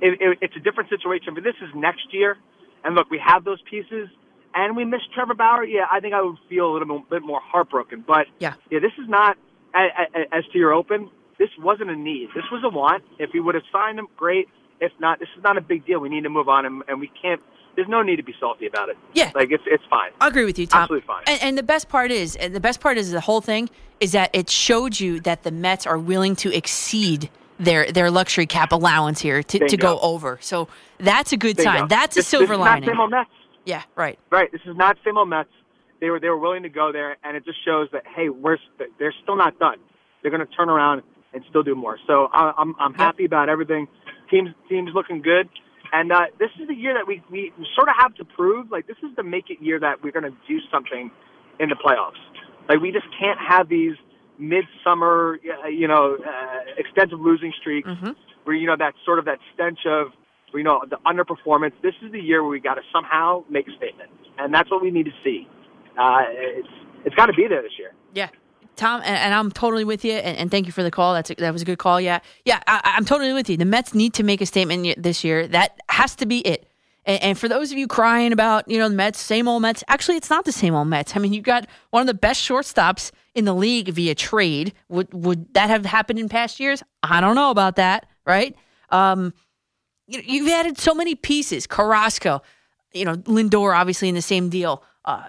it, it, it's a different situation. But this is next year, and look, we have those pieces, and we miss Trevor Bauer. Yeah, I think I would feel a little bit more heartbroken. But Yeah. yeah, this is not as to your open. This wasn't a need. This was a want. If we would have signed him, great. If not, this is not a big deal. We need to move on, and, and we can't. There's no need to be salty about it. Yeah. like it's it's fine. I agree with you, Tom. Absolutely fine. And, and the best part is, and the best part is the whole thing is that it showed you that the Mets are willing to exceed their their luxury cap allowance here to, to go over. So that's a good Bingo. sign. That's a This- silver this is lining. Not same old Mets. Yeah, right. Right. This is not same old Mets. They were they were willing to go there, and it just shows that hey, we're they're still not done. They're going to turn around and still do more. So I, I'm I'm happy about everything. Teams teams looking good, and uh, this is the year that we we sort of have to prove like this is the make it year that we're going to do something in the playoffs. Like we just can't have these midsummer, uh, you know, uh, extensive losing streaks Mm-hmm. where you know that sort of that stench of you know the underperformance. This is the year where we got to somehow make a statement, and that's what we need to see. Uh, it's it's got to be there this year. Yeah. Tom, and, and I'm totally with you, and, and thank you for the call. That's a, that was a good call. Yeah, yeah, I, I'm totally with you. The Mets need to make a statement this year. That has to be it. And, and for those of you crying about, you know, the Mets, same old Mets. Actually, it's not the same old Mets. I mean, you got one of the best shortstops in the league via trade. Would would that have happened in past years? I don't know about that. Right? Um, you, you've added so many pieces. Carrasco, you know, Lindor, obviously in the same deal. Uh,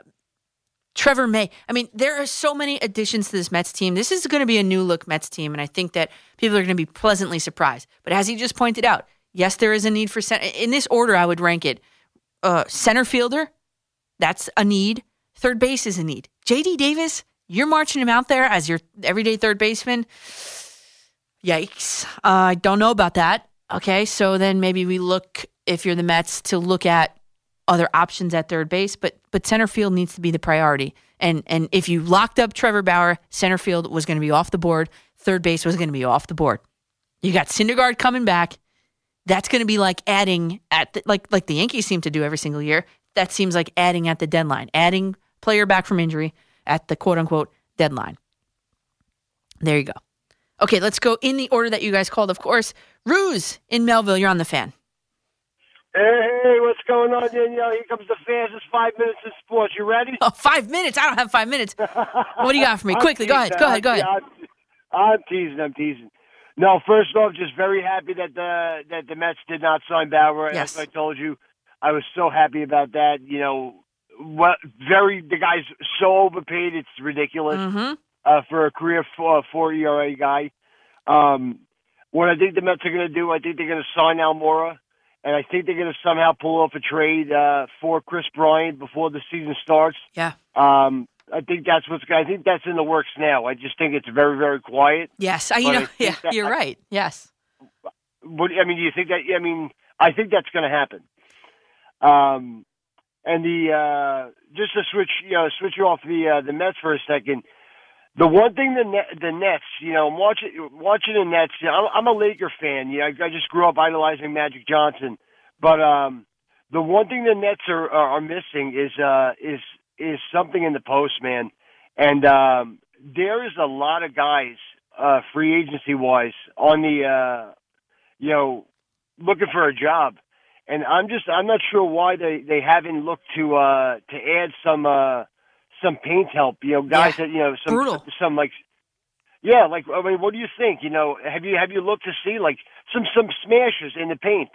Trevor May. I mean, there are so many additions to this Mets team. This is going to be a new look Mets team, and I think that people are going to be pleasantly surprised. But as he just pointed out, yes, there is a need for center. In this order, I would rank it: uh, center fielder, that's a need. Third base is a need. J.D. Davis, you're marching him out there as your everyday third baseman. Yikes! Uh, I don't know about that. Okay, so then maybe we look if you're the Mets to look at other options at third base, but but center field needs to be the priority. And and if you locked up Trevor Bauer, center field was going to be off the board. Third base was going to be off the board. You got Syndergaard coming back. That's going to be like adding at the, like like the Yankees seem to do every single year. That seems like adding at the deadline, adding player back from injury at the quote unquote deadline. There you go. Okay, let's go in the order that you guys called. Of course, Ruse in Melville. You're on the fan. Hey, hey, what's going on, Danielle? Here comes the fastest five minutes in sports. You ready? Oh, five minutes. I don't have five minutes. What do you got for me? *laughs* Quickly, go ahead. Go ahead. Go ahead. I'm, I'm teasing. I'm teasing. No, first off, just very happy that the that the Mets did not sign Bauer. Yes. As I told you, I was so happy about that. You know, what very the guy's so overpaid, it's ridiculous Mm-hmm. uh, for a career four, four ERA guy. Um, what I think the Mets are going to do, I think they're going to sign Almora, and I think they're going to somehow pull off a trade uh, for Kris Bryant before the season starts. Yeah. Um, I think that's what's. I think that's in the works now. I just think it's very, very quiet. Yes. I, you know. I yeah, that, you're right. Yes. What I mean, do you think that? I mean, I think that's going to happen. Um, and the uh, just to switch, you know, switch you off the uh, the Mets for a second. The one thing the the Nets, you know, I'm watching watching the Nets. You know, I'm, a Laker fan. You know, I, I just grew up idolizing Magic Johnson. But um, the one thing the Nets are are, are missing is uh, is is something in the post, man. And um, there is a lot of guys, uh, free agency wise, on the uh, you know, looking for a job. And I'm just I'm not sure why they they haven't looked to uh to add some uh some paint help, you know, guys Yeah. that you know some Brutal. some like yeah, like I mean, what do you think? You know, have you have you looked to see like some some smashes in the paint?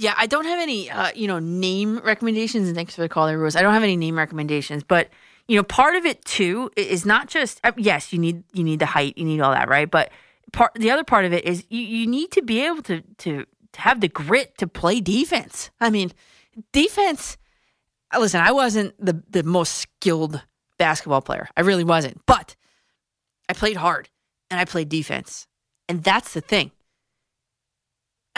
Yeah, I don't have any, uh, you know, name recommendations. And thanks for the call, there, Rose. I don't have any name recommendations, but you know, part of it too is not just uh, yes, you need you need the height, you need all that, right? But part the other part of it is you, you need to be able to to to have the grit to play defense. I mean, defense. Listen, I wasn't the the most skilled basketball player. I really wasn't, but I played hard and I played defense, and that's the thing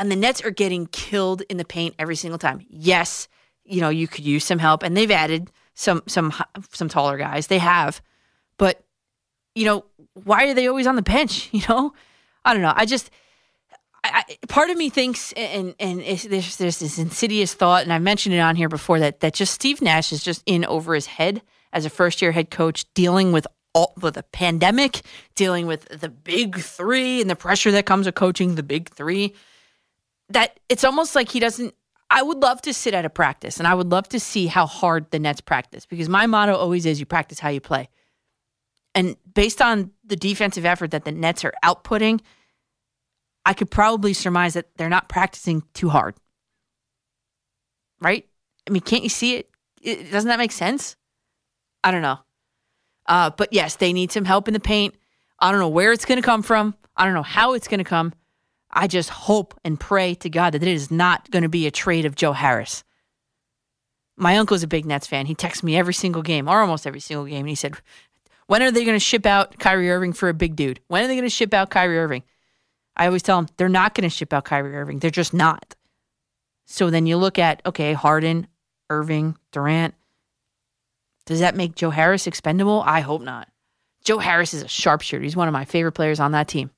and the Nets are getting killed in the paint every single time. Yes, you know you could use some help, and they've added some some some taller guys. They have, but you know why are they always on the bench? *laughs* You know, I don't know. I just I, part of me thinks, and and there's there's this insidious thought, and I mentioned it on here before that that just Steve Nash is just in over his head as a first year head coach, dealing with all with the pandemic, dealing with the big three and the pressure that comes with coaching the big three. That it's almost like he doesn't. I would love to sit at a practice, and I would love to see how hard the Nets practice because my motto always is: you practice how you play. And based on the defensive effort that the Nets are outputting, I could probably surmise that they're not practicing too hard. Right? I mean, can't you see it? it doesn't that make sense? I don't know. Uh, but yes, they need some help in the paint. I don't know where it's going to come from. I don't know how it's going to come. I just hope and pray to God that it is not going to be a trade of Joe Harris. My uncle's a big Nets fan. He texts me every single game, or almost every single game, and he said, When are they going to ship out Kyrie Irving for a big dude? When are they going to ship out Kyrie Irving? I always tell them they're not going to ship out Kyrie Irving. They're just not. So then you look at, okay, Harden, Irving, Durant. Does that make Joe Harris expendable? I hope not. Joe Harris is a sharpshooter. He's one of my favorite players on that team.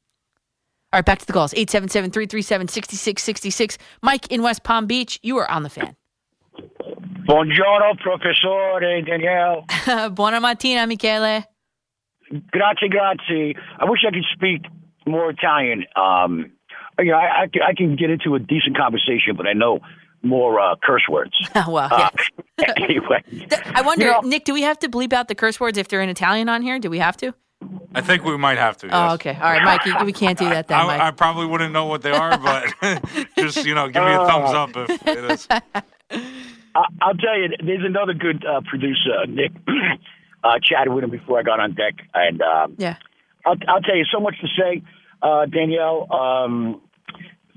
All right, back to the calls. 877 337 6666. Mike in West Palm Beach, you are on the fan. Buongiorno, professore eh, Danielle. *laughs* Buona mattina, Michele. Grazie, grazie. I wish I could speak more Italian. Um, you know, I, I, I can get into a decent conversation, but I know more uh, curse words. *laughs* well, Uh, *laughs* anyway, I wonder, You know- Nick, do we have to bleep out the curse words if they're in Italian on here? Do we have to? I think we might have to. Oh, okay. All right, Mike, you- we can't do that then, Mike. I, I probably wouldn't know what they are, but *laughs* just you know, give me a thumbs up if it is. I, I'll tell you, there's another good uh, producer, Nick. *clears throat* uh, chatted with him before I got on deck, and um, yeah, I'll, I'll tell you so much to say, uh, Danielle. Um,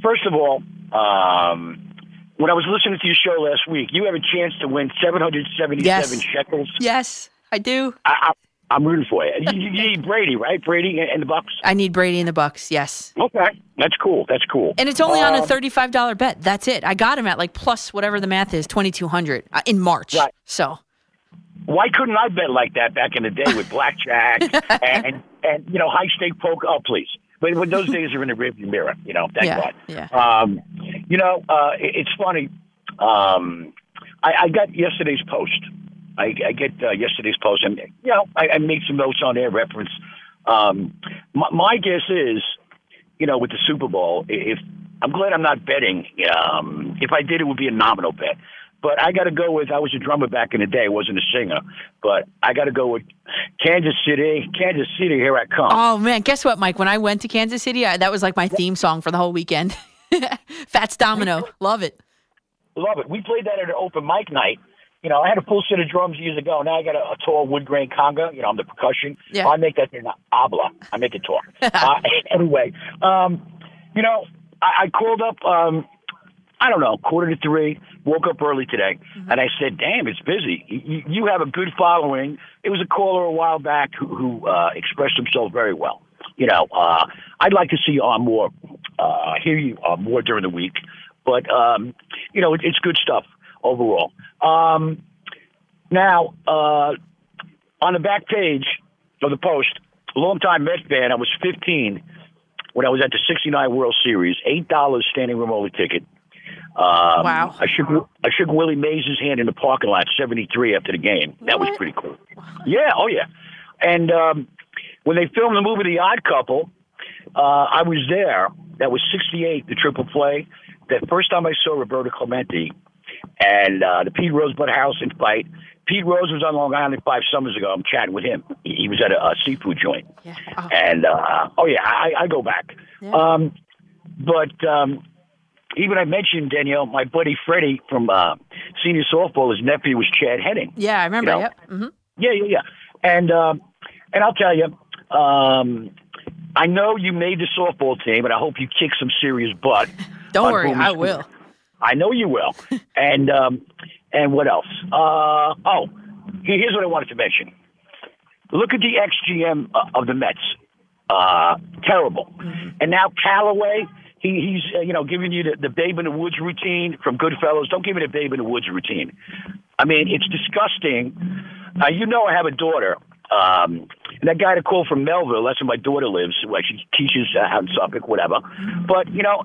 first of all, um, when I was listening to your show last week, you have a chance to win 777 Yes. shekels. Yes, I do. I, I, I'm rooting for you. You, you *laughs* need Brady, right? Brady and the Bucs. I need Brady in the Bucs. Yes. Okay, that's cool. That's cool. And it's only on a Um, thirty-five dollar bet. That's it. I got him at like plus whatever the math is, twenty-two hundred uh, in March. Right. So Why couldn't I bet like that back in the day with blackjack *laughs* and, and you know high stake poker? Oh, please. But when those days are in the rearview mirror, you know, thank Yeah, God. yeah. Um, you know, uh, it- it's funny. Um, I, I got yesterday's post. I, I get uh, yesterday's post, and you know, I, I made some notes on there, reference. Um, my, my guess is, you know, with the Super Bowl, if I'm glad I'm not betting. Um, if I did, it would be a nominal bet. But I got to go with. I was a drummer back in the day. Wasn't a singer, but I got to go with Kansas City. Kansas City, here I come. Oh man, guess what, Mike? When I went to Kansas City, I, that was like my theme song for the whole weekend. *laughs* Fats Domino, love it. Love it. We played that at an open mic night. You know, I had a full set of drums years ago. Now I got a, a tall wood grain conga. You know, I'm the percussion. Yeah. I make that thing abla. I make it talk. *laughs* uh, anyway, um, you know, I, I called up. Um, I don't know, quarter to three. Woke up early today, and I said, "Damn, it's busy. You, you have a good following." It was a caller a while back who, who uh, expressed himself very well. You know, uh, I'd like to see you on more, uh, hear you on more during the week, but um, you know, it, it's good stuff overall. Um, now, uh, on the back page of the post, a longtime Mets fan. I was 15 when I was at the '69 World Series. Eight dollars standing room only ticket. Um, Wow. I shook I shook Willie Mays' hand in the parking lot, '73 after the game. That was pretty cool. Yeah, oh yeah. And um, when they filmed the movie The Odd Couple, uh, I was there. That was '68, the triple play. That first time I saw Roberto Clemente and uh, the Pete Rosebud and fight. Pete Rose was on Long Island five summers ago. I'm chatting with him. He he was at a, a seafood joint. And uh, oh yeah, I, I go back. Um, but um, even I mentioned Danielle, my buddy Freddie from uh, senior softball. His nephew was Chad Henning. Yeah, I remember. You know? Yep. hmm Yeah, yeah, yeah. And um, and I'll tell you, um, I know you made the softball team, and I hope you kick some serious butt. *laughs* Don't worry, I will. I know you will. *laughs* and um, and what else? Uh, oh, here's what I wanted to mention. Look at the XGM uh, of the Mets. Uh, terrible. And now Callaway, he, he's uh, you know giving you the, the Babe in the Woods routine from Goodfellas. Don't give me the Babe in the Woods routine. I mean, it's disgusting. Uh, you know, I have a daughter. Um, and that guy to call from Melville, that's where my daughter lives. Well, she teaches uh, out in Suffolk, whatever. But you know,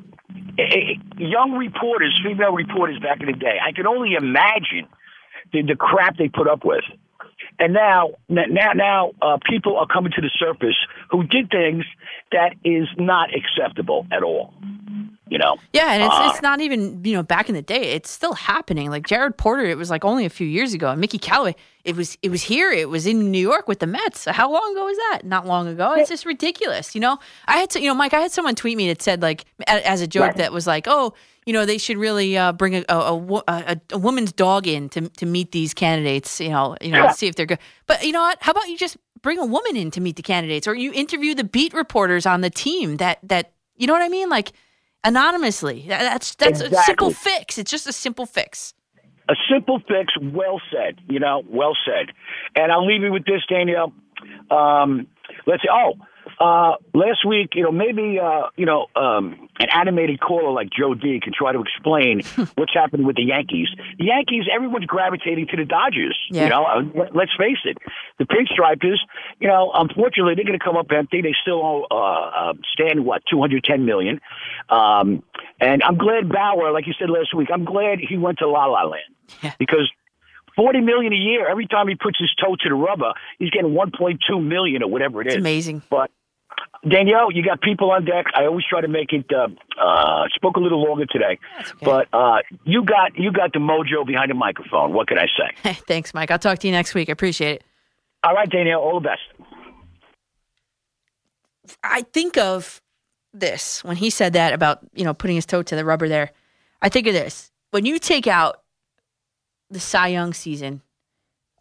eh, young reporters, female reporters back in the day. I can only imagine the, the crap they put up with. And now, now, now, uh, people are coming to the surface who did things that is not acceptable at all. You know. Yeah, and it's Uh, it's not even you know back in the day. It's still happening. Like Jared Porter, it was like only a few years ago. And Mickey Callaway, it was it was here. It was in New York with the Mets. How long ago was that? Not long ago. It's just ridiculous. You know, I had to you know Mike. I had someone tweet me that said like as a joke Right. that was like, oh, you know, they should really uh, bring a a, a, a a woman's dog in to to meet these candidates. You know, you know, Yeah. see if they're good. But you know what? How about you just bring a woman in to meet the candidates, or you interview the beat reporters on the team that that you know what I mean, like anonymously. That- That's that's a simple fix. It's just a simple fix. A simple fix, well said. You know, well said. And I'll leave you with this, Danielle. Um, let's see. Oh, uh, last week, you know, maybe uh, you know, um, an animated caller like Joe D can try to explain *laughs* what's happened with the Yankees. The Yankees, everyone's gravitating to the Dodgers. Yeah. You know, uh, let- let's face it. The Pinstripers, you know, unfortunately, they're going to come up empty. They still owe, uh, uh, stand what two hundred ten million. Um, and I'm glad Bauer, like you said last week, I'm glad he went to La La Land because. Forty million a year. Every time he puts his toe to the rubber, he's getting one point two million or whatever it is. It's amazing. But Danielle, you got people on deck. I always try to make it. Uh, uh, spoke a little longer today, but uh, you got you got the mojo behind the microphone. What can I say? *laughs* Thanks, Mike. I'll talk to you next week. I appreciate it. All right, Danielle. All the best. I think of this when he said that about you know putting his toe to the rubber there. I think of this when you take out the Cy Young season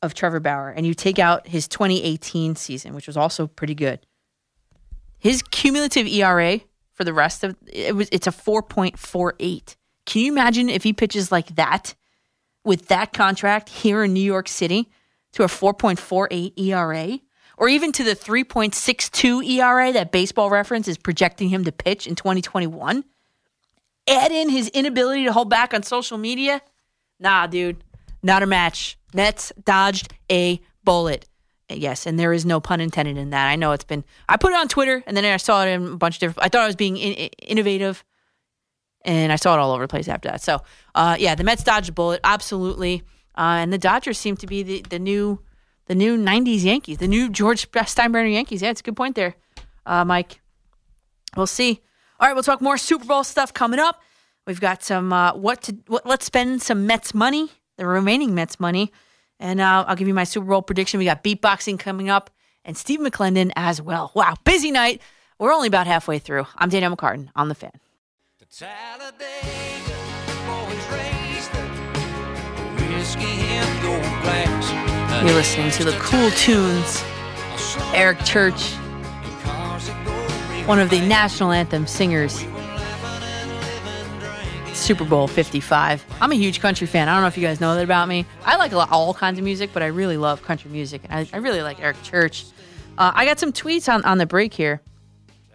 of Trevor Bauer and you take out his 2018 season, which was also pretty good. His cumulative ERA for the rest of it was it's a 4.48. Can you imagine if he pitches like that with that contract here in New York City to a 4.48 ERA or even to the 3.62 ERA that baseball reference is projecting him to pitch in 2021? Add in his inability to hold back on social media. Nah, dude, not a match. Nets dodged a bullet. Yes, and there is no pun intended in that. I know it's been. I put it on Twitter, and then I saw it in a bunch of different. I thought I was being in, in- innovative, and I saw it all over the place after that. So, uh, yeah, the Mets dodged a bullet, absolutely, uh, and the Dodgers seem to be the, the new the new '90s Yankees, the new George Steinbrenner Yankees. Yeah, it's a good point there, uh, Mike. We'll see. All right, we'll talk more Super Bowl stuff coming up. We've got some uh, what to what. Let's spend some Mets money, the remaining Mets money, and uh, I'll give you my Super Bowl prediction. We got beatboxing coming up, and Steve McLendon as well. Wow, busy night. We're only about halfway through. I'm Danielle McCartan on the fan. Whiskey in your glass. You're listening to the Cool Tunes. Eric Church, one of the national anthem singers. Super Bowl 55. I'm a huge country fan. I don't know if you guys know that about me. I like lot, all kinds of music, but I really love country music. And I, I really like Eric Church. Uh, I got some tweets on, on the break here.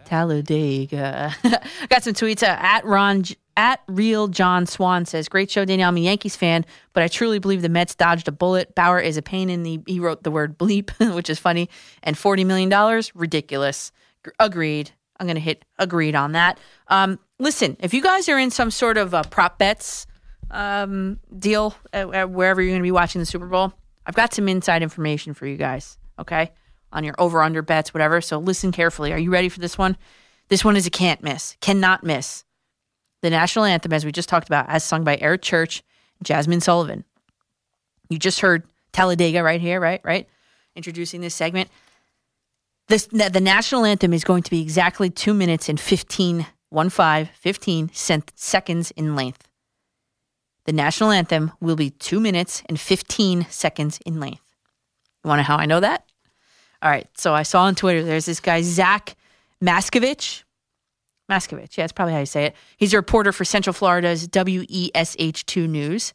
Talladega. I *laughs* got some tweets uh, at Ron at real John Swan says, "Great show, Danielle. I'm a Yankees fan, but I truly believe the Mets dodged a bullet. Bauer is a pain in the. He wrote the word bleep, *laughs* which is funny, and forty million dollars, ridiculous. Agreed. I'm gonna hit agreed on that. Um, listen, if you guys are in some sort of uh, prop bets um, deal uh, uh, wherever you're gonna be watching the Super Bowl, I've got some inside information for you guys. Okay, on your over under bets, whatever. So listen carefully. Are you ready for this one? This one is a can't miss, cannot miss. The national anthem, as we just talked about, as sung by Eric Church, Jazmine Sullivan. You just heard Talladega right here, right? Right? Introducing this segment. This the national anthem is going to be exactly two minutes and 15, one five, 15 seconds in length. The national anthem will be two minutes and 15 seconds in length. You want to know how I know that? All right. So I saw on Twitter there's this guy, Zach Maskavich. Maskavich, yeah, that's probably how you say it. He's a reporter for Central Florida's WESH2 News.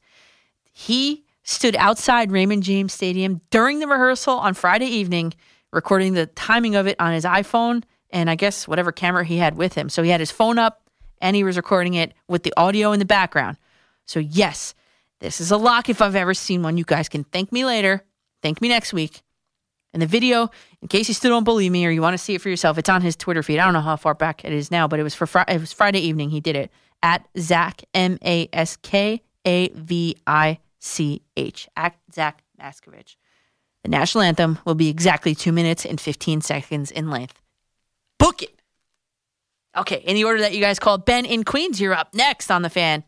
He stood outside Raymond James Stadium during the rehearsal on Friday evening, recording the timing of it on his iPhone and I guess whatever camera he had with him. So he had his phone up and he was recording it with the audio in the background. So, yes, this is a lock if I've ever seen one. You guys can thank me later. Thank me next week. And the video, in case you still don't believe me or you want to see it for yourself, it's on his Twitter feed. I don't know how far back it is now, but it was for Fri- it was Friday evening. He did it at Zach M A S K A V I C H at Zach Maskavich. The national anthem will be exactly two minutes and fifteen seconds in length. Book it. Okay, in the order that you guys called, Ben in Queens, you're up next on the fan.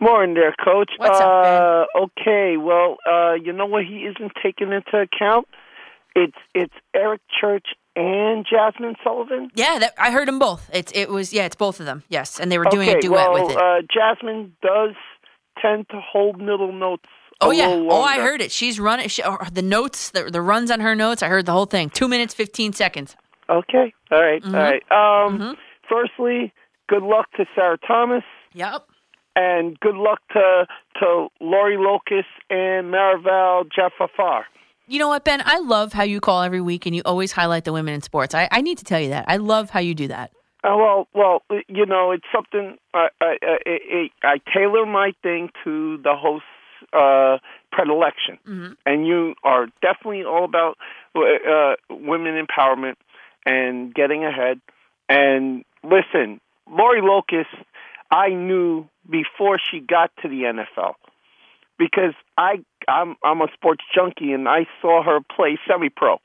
Morning there, Coach. What's uh, up, Okay, well, uh, you know what he isn't taking into account? It's it's Eric Church and Jazmine Sullivan. Yeah, that, I heard them both. It's it was yeah, it's both of them. Yes, and they were doing okay, a duet well, with it. Uh, Jazmine does tend to hold middle notes. a oh yeah, oh I heard it. She's running she, or the notes, the the runs on her notes. I heard the whole thing. Two minutes fifteen seconds. Okay, all right, Mhm. all right. Um, Firstly, good luck to Sarah Thomas. Yep. And good luck to to Lori Locust and Maral Javadifar. You know what, Ben? I love how you call every week and you always highlight the women in sports. I, I need to tell you that. I love how you do that. Uh, well, well, you know, it's something I I, I, I tailor my thing to the host's uh, predilection, Mhm. and you are definitely all about uh, women empowerment and getting ahead. And listen, Lori Locust, I knew before she got to the NFL because I I'm I'm a sports junkie and I saw her play semi-pro.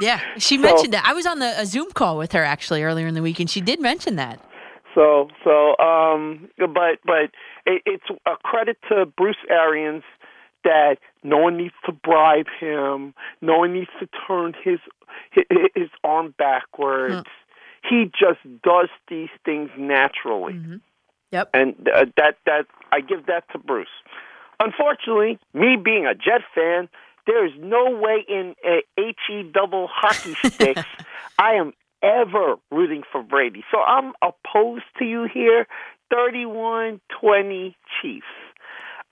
Yeah, she So- mentioned that. I was on the a Zoom call with her actually earlier in the week, and she did mention that. So, so, um, but, but it, it's a credit to Bruce Arians that no one needs to bribe him. No one needs to turn his his, his arm backwards. He just does these things naturally. Yep. And uh, that that I give that to Bruce. Unfortunately, me being a Jet fan, there is no way in a he double hockey *laughs* sticks I am ever rooting for Brady. So I'm opposed to you here. 31-20 Chiefs.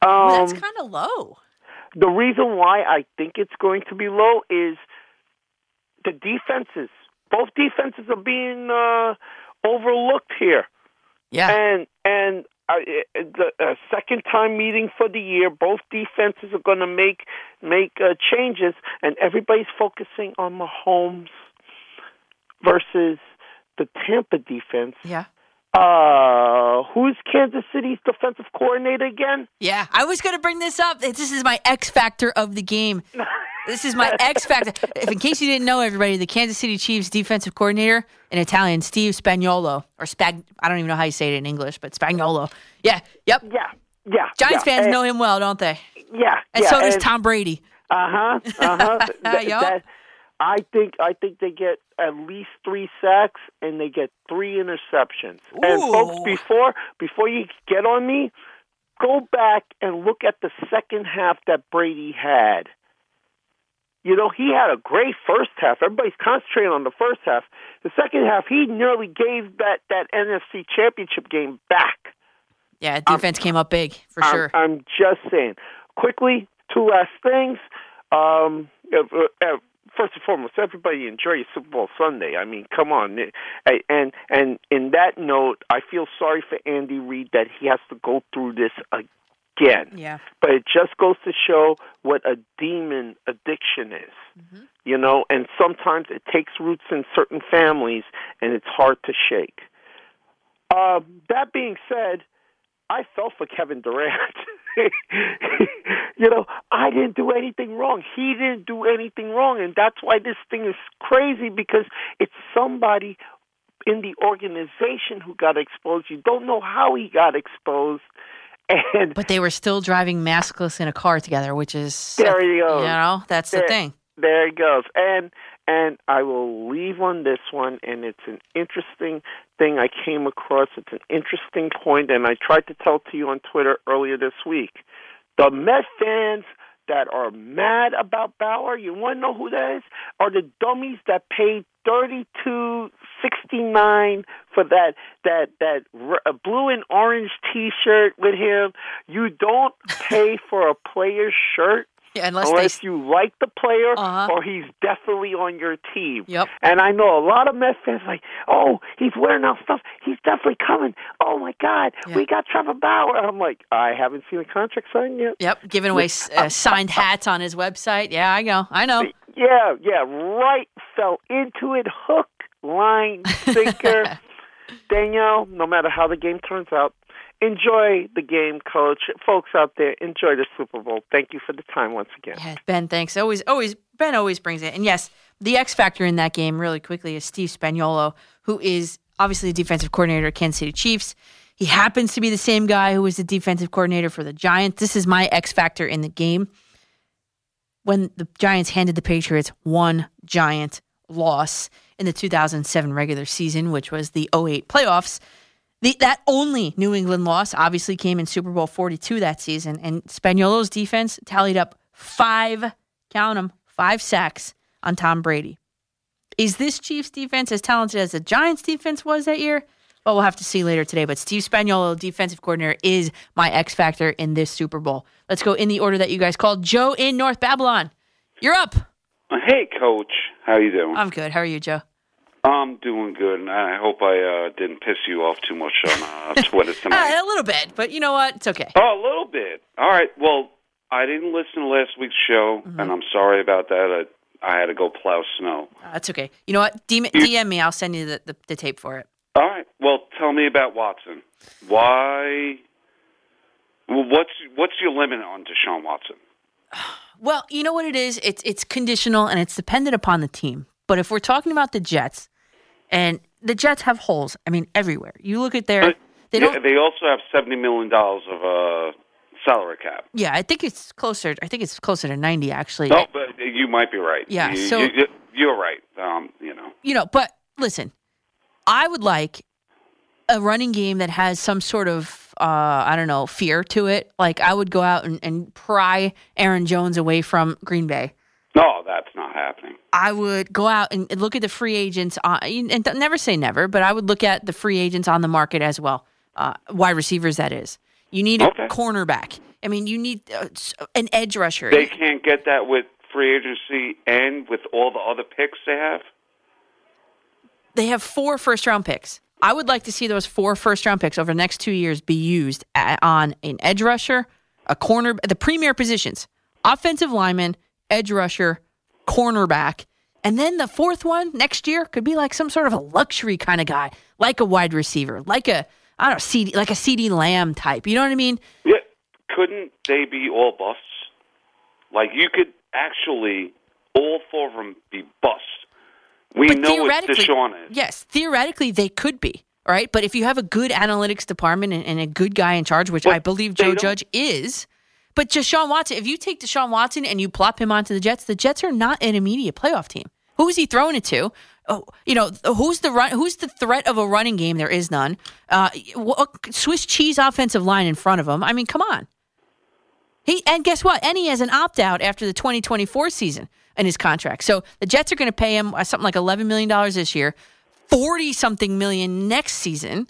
Um, Well, that's kind of low. the reason why I think it's going to be low is the defenses. Both defenses are being uh, overlooked here. Yeah. And and uh, the uh, second time meeting for the year, both defenses are going to make make uh, changes, and everybody's focusing on Mahomes versus the Tampa defense. Yeah. Uh, who's Kansas City's defensive coordinator again? Yeah, I was going to bring this up. This is my X factor of the game. This is my X factor. If in case you didn't know, everybody, the Kansas City Chiefs defensive coordinator in Italian, Steve Spagnuolo, or Spag. I don't even know how you say it in English, but Spagnuolo. Yeah. Yep. Yeah. Yeah. Giants yeah. fans And- know him well, don't they? Yeah. And yeah, so does and- Tom Brady. *laughs* Uh huh. Uh huh. Yup. I think I think they get at least three sacks and they get three interceptions. And folks, before before you get on me, go back and look at the second half that Brady had. You know, he had a great first half. Everybody's concentrating on the first half. The second half, he nearly gave that that NFC Championship game back. Yeah, defense came up big for I'm, sure. I'm just saying. Quickly, two last things. Um, uh, first and foremost, everybody enjoy Super Bowl Sunday. I mean, come on. And and in that note, I feel sorry for Andy Reid that he has to go through this again. Yeah. But it just goes to show what a demon addiction is. Mm-hmm. You know, and sometimes it takes roots in certain families, and it's hard to shake. Uh, that being said, I felt for Kevin Durant. *laughs* *laughs* you know, I didn't do anything wrong. He didn't do anything wrong, and that's why this thing is crazy because it's somebody in the organization who got exposed. You don't know how he got exposed, and But they were still driving maskless in a car together, which is There you go. You know, that's the thing. There it goes. And and I will leave on this one and it's an interesting thing I came across. It's an interesting point and I tried to tell to you on Twitter earlier this week. The Met fans that are mad about Bauer, you want to know who that is? Are the dummies that paid thirty two sixty nine for that that that r- blue and orange T-shirt with him. You don't pay for a player's shirt Yeah, *laughs* unless they you like the player Uh-huh. or he's definitely on your team. Yep. And I know a lot of Mets fans like, oh, he's wearing our stuff. He's definitely coming. Oh my God, we got Trevor Bauer. I'm like, I haven't seen a contract signed yet. Yep, giving away uh, signed hats on his website. Yeah, I know. I know. *laughs* Yeah, yeah, right. Fell into it, hook, line, sinker. *laughs* Danielle, no matter how the game turns out, enjoy the game, coach. Folks out there, enjoy the Super Bowl. Thank you for the time once again. Yeah, Ben, thanks. Always, always, Ben always brings it. And yes, the X factor in that game, really quickly, is Steve Spagnuolo, who is obviously the defensive coordinator of Kansas City Chiefs. He happens to be the same guy who was the defensive coordinator for the Giants. This is my X factor in the game. When the Giants handed the Patriots one giant loss in the 2007 regular season, which was the 08 playoffs, the, that only New England loss obviously came in Super Bowl 42 that season, and Spagnuolo's defense tallied up five, count them, five sacks on Tom Brady. Is this Chiefs defense as talented as the Giants defense was that year? Well, we'll have to see later today. But Steve Spagnuolo, defensive coordinator, is my X factor in this Super Bowl. Let's go in the order that you guys called. Joe in North Babylon, you're up. Hey, Coach. How you doing? I'm good. How are you, Joe? I'm doing good, and I hope I uh, didn't piss you off too much on uh, *laughs* Twitter tonight. Uh, a little bit, but you know what? It's okay. Oh, a little bit. All right. Well, I didn't listen to last week's show, Mm-hmm. and I'm sorry about that. I, I had to go plow snow. Uh, it's okay. You know what? DM, DM me. I'll send you the, the, the tape for it. All right. Well, tell me about Watson. Why? Well, what's what's your limit on Deshaun Watson? *sighs* Well, you know what it is? It's it's conditional and it's dependent upon the team. But if we're talking about the Jets, and the Jets have holes, I mean, everywhere. You look at their they don't they also have seventy million dollars of uh, salary cap. Yeah, I think it's closer I think it's closer to 90 actually. No, but you might be right. Yeah, You, so- you, you're right. Um, you know. You know, but listen, I would like a running game that has some sort of uh, I don't know fear to it. Like I would go out and, and pry Aaron Jones away from Green Bay. No, that's happening. I would go out and look at the free agents on, and never say never, but I would look at the free agents on the market as well. Uh, wide receivers, that is. You need a cornerback. I mean, you need uh, an edge rusher. They can't get that with free agency and with all the other picks they have. they have four first round picks. I would like to see those four first round picks over the next two years be used a- on an edge rusher, a corner, the premier positions, offensive lineman, edge rusher, cornerback, and then the fourth one next year could be like some sort of a luxury kind of guy, like a wide receiver, like a I don't know, CD, like a CeeDee Lamb type. You know what I mean? Yeah, couldn't they be all busts? Like you could actually all four of them be busts. We But know what Deshaun is. Yes, theoretically they could be. All right, but if you have a good analytics department and, and a good guy in charge, which I believe Joe Judge is, but Deshaun Watson, if you take Deshaun Watson and you plop him onto the Jets, the Jets are not an immediate playoff team. Who is he throwing it to? Oh, you know, who's the run? Who's the threat of a running game? There is none. Uh, wh- Swiss cheese offensive line in front of him. I mean, come on. He and guess what? And he has an opt out after the 2024 season in his contract. So the Jets are going to pay him uh, something like 11 million dollars this year, 40 something million next season,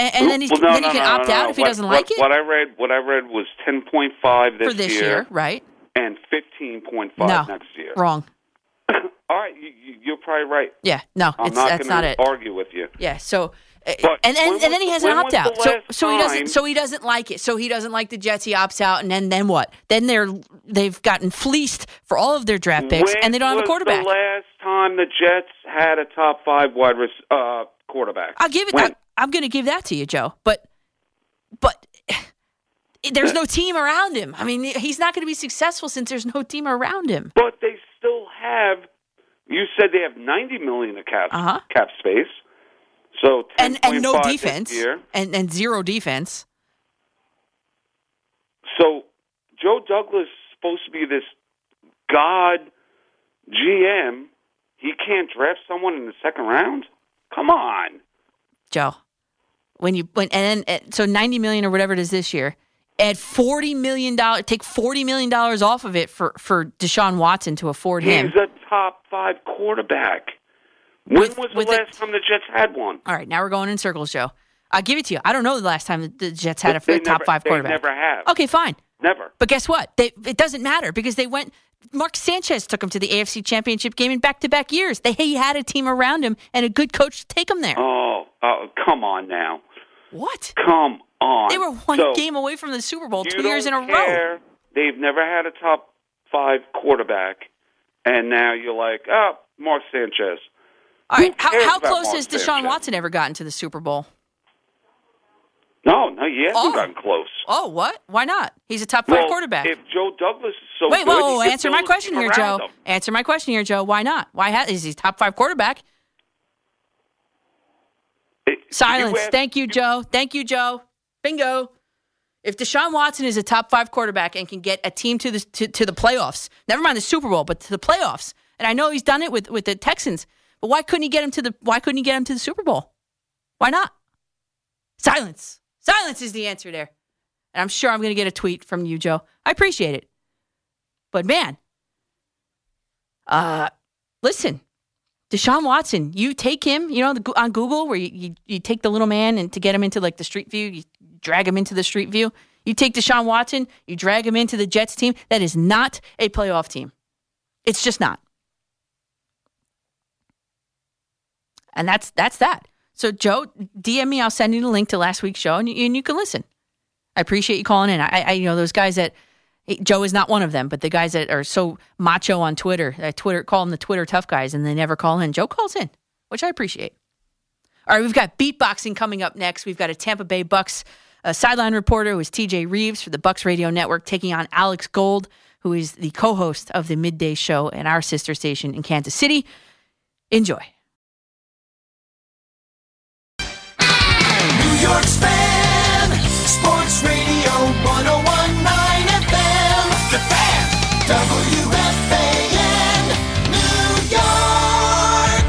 and, and then, he's, Well, no, then no, he can no, opt out if he What- doesn't what- like it What I read, what I read was ten point five this, for this year, right? and fifteen point five No, next year. wrong. *coughs* All right, you, you're probably right. Yeah, no, I'm it's not that's not it. argue with you. Yeah, so uh, But and when and then he has an opt out. So so he doesn't so he doesn't like it. So he doesn't like the Jets. He opts out, and then then what? Then they're they've gotten fleeced for all of their draft picks, and they don't have a was quarterback. The last time the Jets had a top five wide rec- uh, quarterback. I'll give it. When? I'm going to give that to you, Joe. But but *sighs* there's no team around him. I mean, he's not going to be successful since there's no team around him. But they still have. You said they have ninety million of cap Uh-huh. cap space. So And and no defense and and zero defense. So Joe Douglas is supposed to be this god GM. He can't draft someone in the second round. Come on. Joe, when you when and then so 90 million or whatever it is this year, add 40 million dollars, take 40 million dollars off of it for for Deshaun Watson to afford him. He's a top five quarterback. When was the last time the Jets had one? All right, now we're going in circles, Joe. I'll give it to you. I don't know the last time the- Jets had a, top never- five quarterback. never have. Okay, fine. Never. But guess what? They, it doesn't matter because they went. Mark Sanchez took him to the AFC Championship game in back-to-back years. They he had a team around him and a good coach to take him there. Oh, oh, come on now. What? Come on. They were one So, game away from the Super Bowl two years in a don't row. care. They've never had a top five quarterback, and now you're like, oh, Mark Sanchez. All right, how, how close Mark has Deshaun Sanchez? Watson ever gotten to the Super Bowl? No, no, he hasn't Oh. gotten close. Oh, what? Why not? He's a top five well, quarterback. If Joe Douglas is so Wait, good, whoa, he whoa, answer my question here, Joe. him. Answer my question here, Joe. Why not? Why ha- is he top five quarterback? Silence. asked- Thank you, Joe. Thank you, Joe. Bingo. If Deshaun Watson is a top five quarterback and can get a team to the to, to the playoffs, never mind the Super Bowl, but to the playoffs, and I know he's done it with with the Texans, but why couldn't he get him to the Why couldn't he get him to the Super Bowl? Why not? Silence. Silence is the answer there. And I'm sure I'm going to get a tweet from you, Joe. I appreciate it. But man, uh, listen, Deshaun Watson, you take him, you know, on Google where you, you, you take the little man and to get him into like the street view, you drag him into the street view. You take Deshaun Watson, you drag him into the Jets team. That is not a playoff team. It's just not. And that's that's that. So Joe, DM me. I'll send you the link to last week's show, and you, and you can listen. I appreciate you calling in. I, I you know those guys that Joe is not one of them, but the guys that are so macho on Twitter, that Twitter call them the Twitter tough guys, and they never call in. Joe calls in, which I appreciate. All right, we've got beatboxing coming up next. We've got a Tampa Bay Bucs uh, sideline reporter who is TJ Rives for the Bucs Radio Network, taking on Alex Gold, who is the co-host of the midday show at our sister station in Kansas City. Enjoy. New York's fan, Sports Radio 1019 FM. The Fan, WFAN, New York.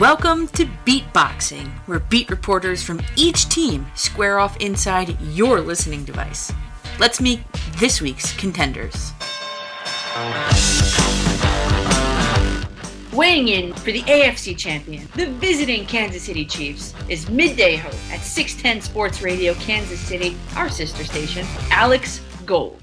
Welcome to Beatboxing, where beat reporters from each team square off inside your listening device. Let's meet this week's contenders. Weighing in for the AFC champion, the visiting Kansas City Chiefs, is midday host at 610 Sports Radio Kansas City, our sister station, Alex Gold.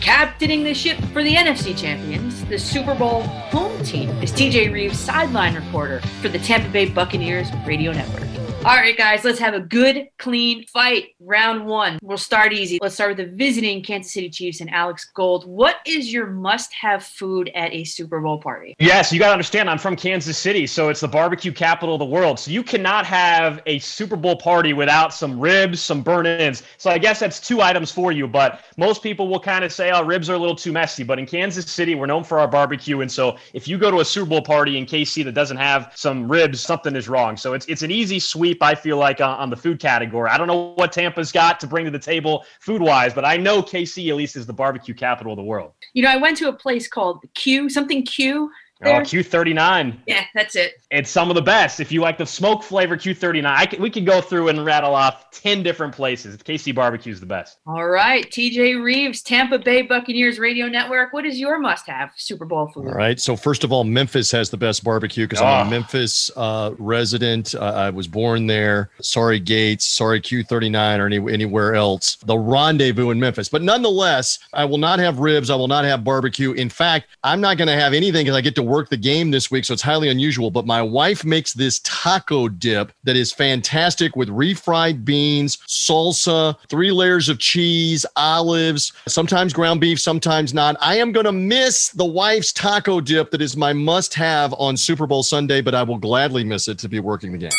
Captaining the ship for the NFC champions, the Super Bowl home team, is TJ Rives, sideline reporter for the Tampa Bay Buccaneers Radio Network. All right, guys, let's have a good, clean fight. Round one. We'll start easy. Let's start with the visiting Kansas City Chiefs and Alex Gold. What is your must have food at a Super Bowl party? Yes, you got to understand, I'm from Kansas City, so it's the barbecue capital of the world. So you cannot have a Super Bowl party without some ribs, some burnt ends. So I guess that's two items for you, but most people will kind of say, oh, ribs are a little too messy. But in Kansas City, we're known for our barbecue. And so if you go to a Super Bowl party in KC that doesn't have some ribs, something is wrong. So it's, it's an easy sweep, I feel like, on, on the food category. I don't know what Tampa's got to bring to the table food wise, but I know KC at least is the barbecue capital of the world. You know, I went to a place called Q, something Q. Oh, Q39. Yeah, that's it. It's some of the best. If you like the smoke flavor Q39, I can, we can go through and rattle off 10 different places. KC Barbecue is the best. All right, TJ Rives, Tampa Bay Buccaneers Radio Network. What is your must have Super Bowl food? All right. So first of all, Memphis has the best barbecue because I'm Ah. a Memphis uh, resident. Uh, I was born there. Sorry Gates. Sorry Q39 or any, anywhere else. The rendezvous in Memphis. But nonetheless, I will not have ribs. I will not have barbecue. In fact, I'm not going to have anything because I get to work the game this week, so it's highly unusual. But my wife makes this taco dip that is fantastic with refried beans, salsa, three layers of cheese, olives, sometimes ground beef, sometimes not. I am going to miss the wife's taco dip that is my must have on Super Bowl Sunday, but I will gladly miss it to be working the game.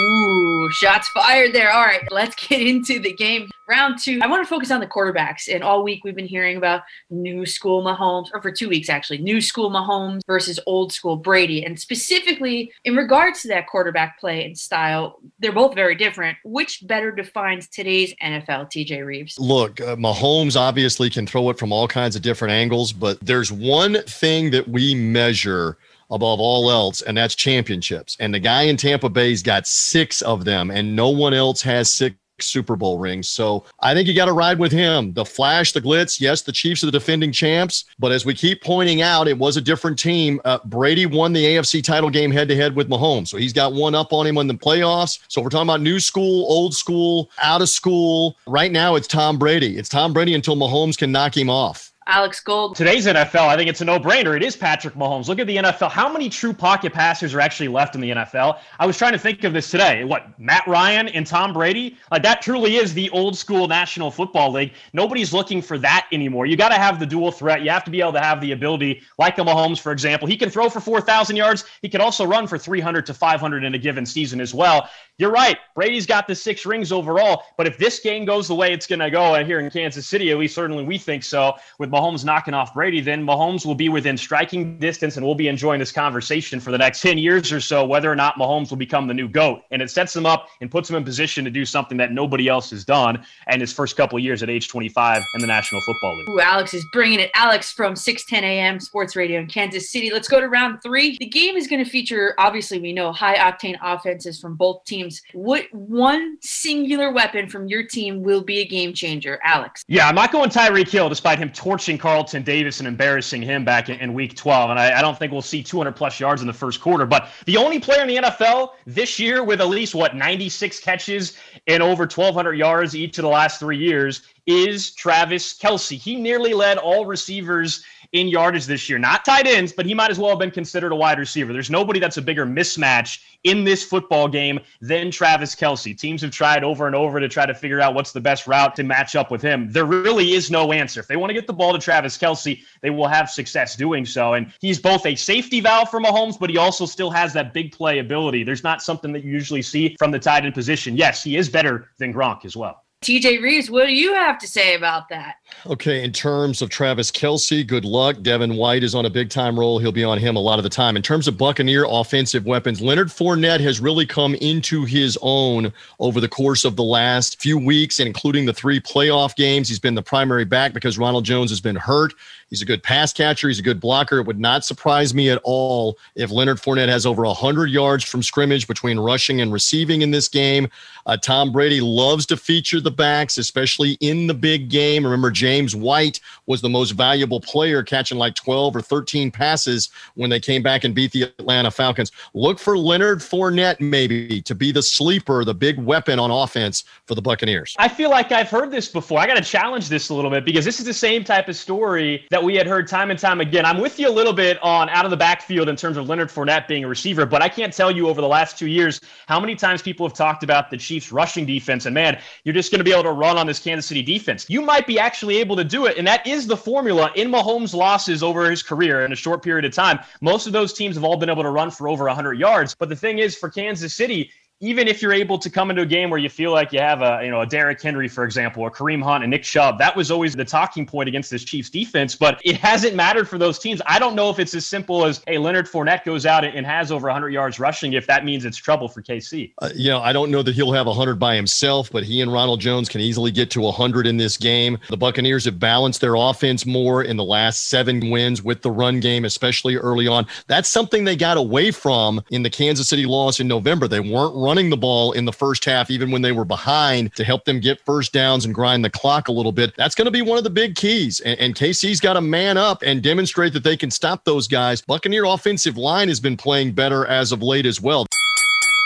Ooh, shots fired there. All right, let's get into the game. Round two. I want to focus on the quarterbacks. And all week we've been hearing about new school Mahomes, or for two weeks actually, new school Mahomes versus old school Brady. And specifically in regards to that quarterback play and style, they're both very different. Which better defines today's NFL, TJ Rives? Look, uh, Mahomes obviously can throw it from all kinds of different angles, but there's one thing that we measure above all else, and that's championships. And the guy in Tampa Bay's got six of them, and no one else has six. Super Bowl rings. So I think you got to ride with him. The flash, the glitz. Yes, the Chiefs are the defending champs, but as we keep pointing out, it was a different team. Uh, Brady won the AFC title game head to head with Mahomes. So he's got one up on him in the playoffs. So we're talking about new school, old school, out of school. Right now, it's Tom Brady. It's Tom Brady until Mahomes can knock him off. Alex Gold. Today's NFL, I think it's a no-brainer. It is Patrick Mahomes. Look at the NFL. How many true pocket passers are actually left in the NFL? I was trying to think of this today. What Matt Ryan and Tom Brady? Like that truly is the old school National Football League. Nobody's looking for that anymore. You got to have the dual threat. You have to be able to have the ability, like a Mahomes, for example. He can throw for 4,000 yards. He can also run for 300 to 500 in a given season as well. You're right. Brady's got the six rings overall, but if this game goes the way it's going to go out here in Kansas City, at least certainly we think so, with Mahomes knocking off Brady, then Mahomes will be within striking distance and we'll be enjoying this conversation for the next 10 years or so, whether or not Mahomes will become the new GOAT. And it sets him up and puts him in position to do something that nobody else has done in his first couple years at age 25 in the National Football League. Ooh, Alex is bringing it. Alex from 610 AM Sports Radio in Kansas City. Let's go to round three. The game is going to feature, obviously, we know high octane offenses from both teams. What one singular weapon from your team will be a game changer, Alex? Yeah, I'm not going Tyreek Hill despite him torching Carlton Davis and embarrassing him back in, in week 12. And I, I, don't think we'll see 200 plus yards in the first quarter. But the only player in the NFL this year with at least, what, 96 catches and over 1,200 yards each of the last three years is Travis Kelce. He nearly led all receivers in yardage this year. Not tight ends, but he might as well have been considered a wide receiver. There's nobody that's a bigger mismatch in this football game than Travis Kelce. Teams have tried over and over to try to figure out what's the best route to match up with him. There really is no answer. If they want to get the ball to Travis Kelce, they will have success doing so. And he's both a safety valve for Mahomes, but he also still has that big play ability. There's not something that you usually see from the tight end position. Yes, he is better than Gronk as well. TJ Rives, what do you have to say about that? Okay, in terms of Travis Kelce, good luck. Devin White is on a big time roll. He'll be on him a lot of the time. In terms of Buccaneer offensive weapons, Leonard Fournette has really come into his own over the course of the last few weeks, including the three playoff games. He's been the primary back because Ronald Jones has been hurt. He's a good pass catcher. He's a good blocker. It would not surprise me at all if Leonard Fournette has over 100 yards from scrimmage between rushing and receiving in this game. Uh, Tom Brady loves to feature the backs, especially in the big game. Remember, James White was the most valuable player, catching like 12 or 13 passes when they came back and beat the Atlanta Falcons. Look for Leonard Fournette, maybe, to be the sleeper, the big weapon on offense for the Buccaneers. I feel like I've heard this before. I got to challenge this a little bit because this is the same type of story that we had heard time and time again. I'm with you a little bit on out of the backfield in terms of Leonard Fournette being a receiver, but I can't tell you over the last two years how many times people have talked about the Chiefs' rushing defense. And man, you're just going to be able to run on this Kansas City defense. You might be actually able to do it. And that is the formula in Mahomes' losses over his career in a short period of time. Most of those teams have all been able to run for over 100 yards. But the thing is, for Kansas City, even if you're able to come into a game where you feel like you have a you know a Derrick Henry, for example, or Kareem Hunt and Nick Chubb, that was always the talking point against this Chiefs defense. But it hasn't mattered for those teams. I don't know if it's as simple as hey, Leonard Fournette goes out and has over 100 yards rushing. If that means it's trouble for KC, uh, you know, I don't know that he'll have 100 by himself, but he and Ronald Jones can easily get to 100 in this game. The Buccaneers have balanced their offense more in the last seven wins with the run game, especially early on. That's something they got away from in the Kansas City loss in November. They weren't running the ball in the first half, even when they were behind, to help them get first downs and grind the clock a little bit. That's going to be one of the big keys. And, and KC's got to man up and demonstrate that they can stop those guys. Buccaneer offensive line has been playing better as of late as well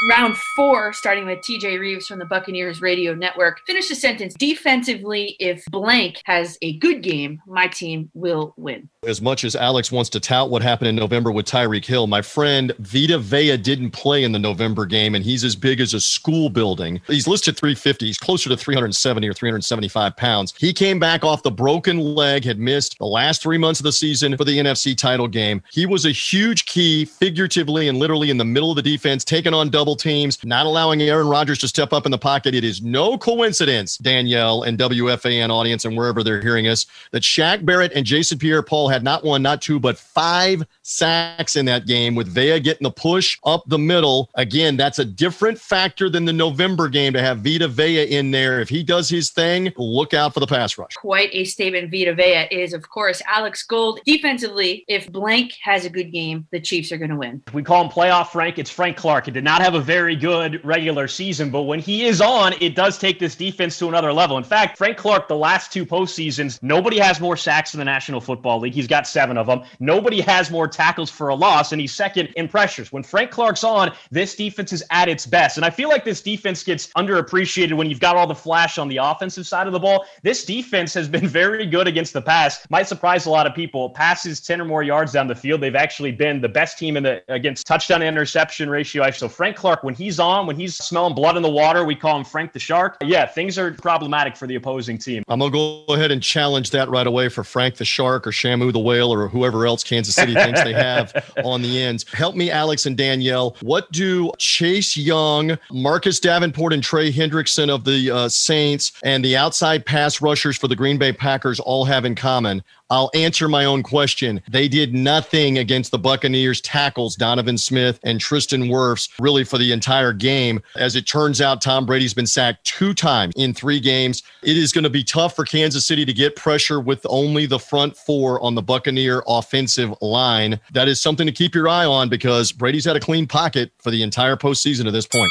round four, starting with TJ Rives from the Buccaneers Radio Network. Finish the sentence. Defensively, if blank has a good game, my team will win. As much as Alex wants to tout what happened in November with Tyreek Hill, my friend Vita Vea didn't play in the November game, and he's as big as a school building. He's listed 350. He's closer to 370 or 375 pounds. He came back off the broken leg, had missed the last three months of the season for the NFC title game. He was a huge key, figuratively and literally, in the middle of the defense, taking on double teams, not allowing Aaron Rodgers to step up in the pocket. It is no coincidence, Danielle and WFAN audience and wherever they're hearing us, that Shaq Barrett and Jason Pierre Paul had not one, not two, but five sacks in that game with Vea getting the push up the middle. Again, that's a different factor than the November game to have Vita Vea in there. If he does his thing, look out for the pass rush. Quite a statement Vita Vea is, of course, Alex Gold. Defensively, if Blank has a good game, the Chiefs are going to win. We call him playoff Frank. It's Frank Clark. He did not have a very good regular season, but when he is on, it does take this defense to another level. In fact, Frank Clark, the last two postseasons, nobody has more sacks in the National Football League. He He's got seven of them. Nobody has more tackles for a loss, and he's second in pressures. When Frank Clark's on, this defense is at its best. And I feel like this defense gets underappreciated when you've got all the flash on the offensive side of the ball. This defense has been *laughs* very good against the pass. Might surprise a lot of people. Passes 10 or more yards down the field. They've actually been the best team in the against touchdown interception ratio. So Frank Clark, when he's on, when he's smelling blood in the water, we call him Frank the Shark. Yeah, things are problematic for the opposing team. I'm gonna go ahead and challenge that right away for Frank the Shark or Shamu the Whale or whoever else Kansas City thinks they have *laughs* on the ends. Help me, Alex and Danielle. What do Chase Young, Marcus Davenport, and Trey Hendrickson of the uh, Saints and the outside pass rushers for the Green Bay Packers all have in common? I'll answer my own question. They did nothing against the Buccaneers tackles, Donovan Smith and Tristan Wirfs, really for the entire game. As it turns out, Tom Brady's been sacked two times in three games. It is going to be tough for Kansas City to get pressure with only the front four on the Buccaneer offensive line. That is something to keep your eye on because Brady's had a clean pocket for the entire postseason to this point.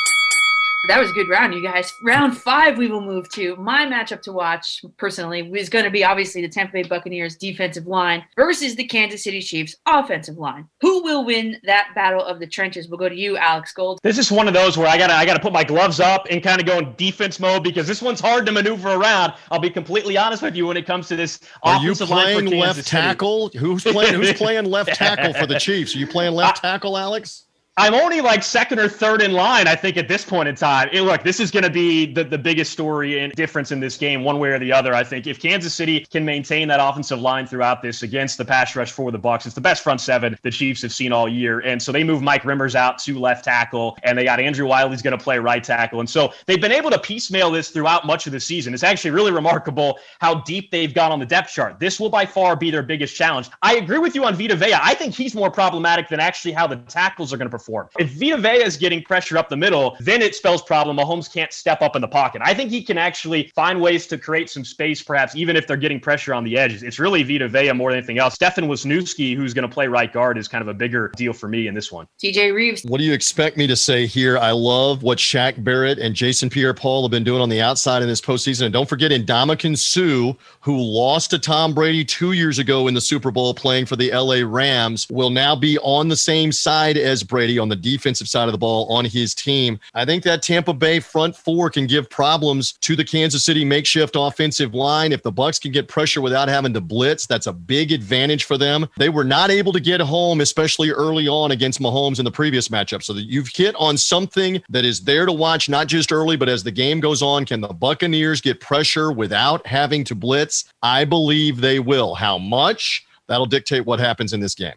That was a good round, you guys. Round five, we will move to. My matchup to watch personally is going to be obviously the Tampa Bay Buccaneers defensive line versus the Kansas City Chiefs offensive line. Who will win that battle of the trenches? We'll go to you, Alex Gold. This is one of those where I gotta I gotta put my gloves up and kind of go in defense mode because this one's hard to maneuver around. I'll be completely honest with you when it comes to this Are you offensive line for playing left City. tackle? Who's playing? Who's playing left *laughs* tackle for the Chiefs? Are you playing left *laughs* tackle, Alex? I'm only like second or third in line, I think, at this point in time. It, look, this is going to be the, the biggest story and difference in this game, one way or the other. I think if Kansas City can maintain that offensive line throughout this against the pass rush for the Bucs, it's the best front seven the Chiefs have seen all year. And so they move Mike Remmers out to left tackle, and they got Andrew Wylie's going to play right tackle. And so they've been able to piecemeal this throughout much of the season. It's actually really remarkable how deep they've got on the depth chart. This will by far be their biggest challenge. I agree with you on Vita Vea. I think he's more problematic than actually how the tackles are going to perform. If Vita Vea is getting pressure up the middle, then it spells problem. Mahomes can't step up in the pocket. I think he can actually find ways to create some space, perhaps even if they're getting pressure on the edges. It's really Vita Vea more than anything else. Stefan Wisniewski, who's going to play right guard, is kind of a bigger deal for me in this one. TJ Rives. What do you expect me to say here? I love what Shaq Barrett and Jason Pierre Paul have been doing on the outside in this postseason. And don't forget Ndamukong Suh, who lost to Tom Brady two years ago in the Super Bowl playing for the LA Rams, will now be on the same side as Brady on the defensive side of the ball on his team. I think that Tampa Bay front four can give problems to the Kansas City makeshift offensive line. If the Bucs can get pressure without having to blitz, that's a big advantage for them. They were not able to get home, especially early on against Mahomes in the previous matchup. So that you've hit on something that is there to watch, not just early, but as the game goes on. Can the Buccaneers get pressure without having to blitz? I believe they will. How much? That'll dictate what happens in this game.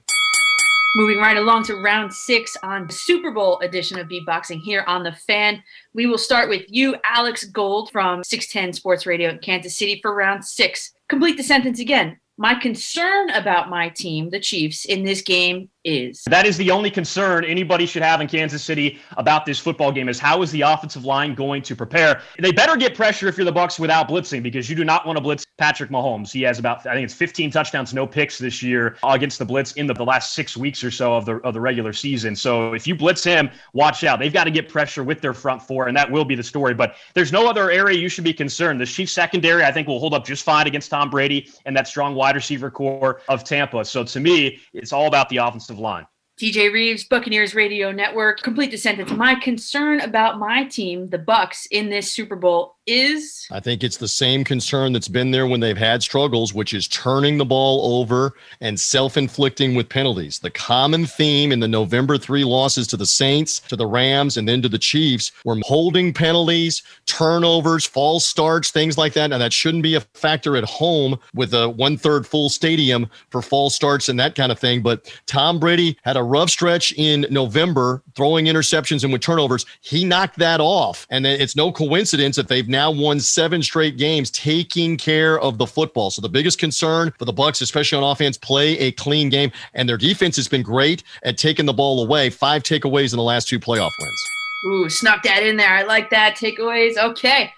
Moving right along to round six on the Super Bowl edition of Beatboxing here on The Fan. We will start with you, Alex Gold from 610 Sports Radio in Kansas City for round six. Complete the sentence again. My concern about my team, the Chiefs, in this game is. That is the only concern anybody should have in Kansas City about this football game is how is the offensive line going to prepare? They better get pressure if you're the Bucs without blitzing because you do not want to blitz Patrick Mahomes. He has about I think it's 15 touchdowns, no picks this year against the blitz in the, the last six weeks or so of the of the regular season. So if you blitz him, watch out. They've got to get pressure with their front four, and that will be the story. But there's no other area you should be concerned. The Chiefs secondary, I think, will hold up just fine against Tom Brady and that strong wide receiver core of Tampa. So to me, it's all about the offensive line. TJ Rives, Buccaneers Radio Network. Complete the sentence. My concern about my team, the Bucs, in this Super Bowl is I think it's the same concern that's been there when they've had struggles, which is turning the ball over and self inflicting with penalties. The common theme in the November three losses to the Saints, to the Rams, and then to the Chiefs were holding penalties, turnovers, false starts, things like that. And that shouldn't be a factor at home with a one third full stadium for false starts and that kind of thing. But Tom Brady had a rough stretch in November, throwing interceptions and with turnovers. He knocked that off. And it's no coincidence that they've now won seven straight games taking care of the football. So the biggest concern for the Bucs, especially on offense, play a clean game. And their defense has been great at taking the ball away. Five takeaways in the last two playoff wins. Ooh, snuck that in there. I like that. Takeaways. Okay.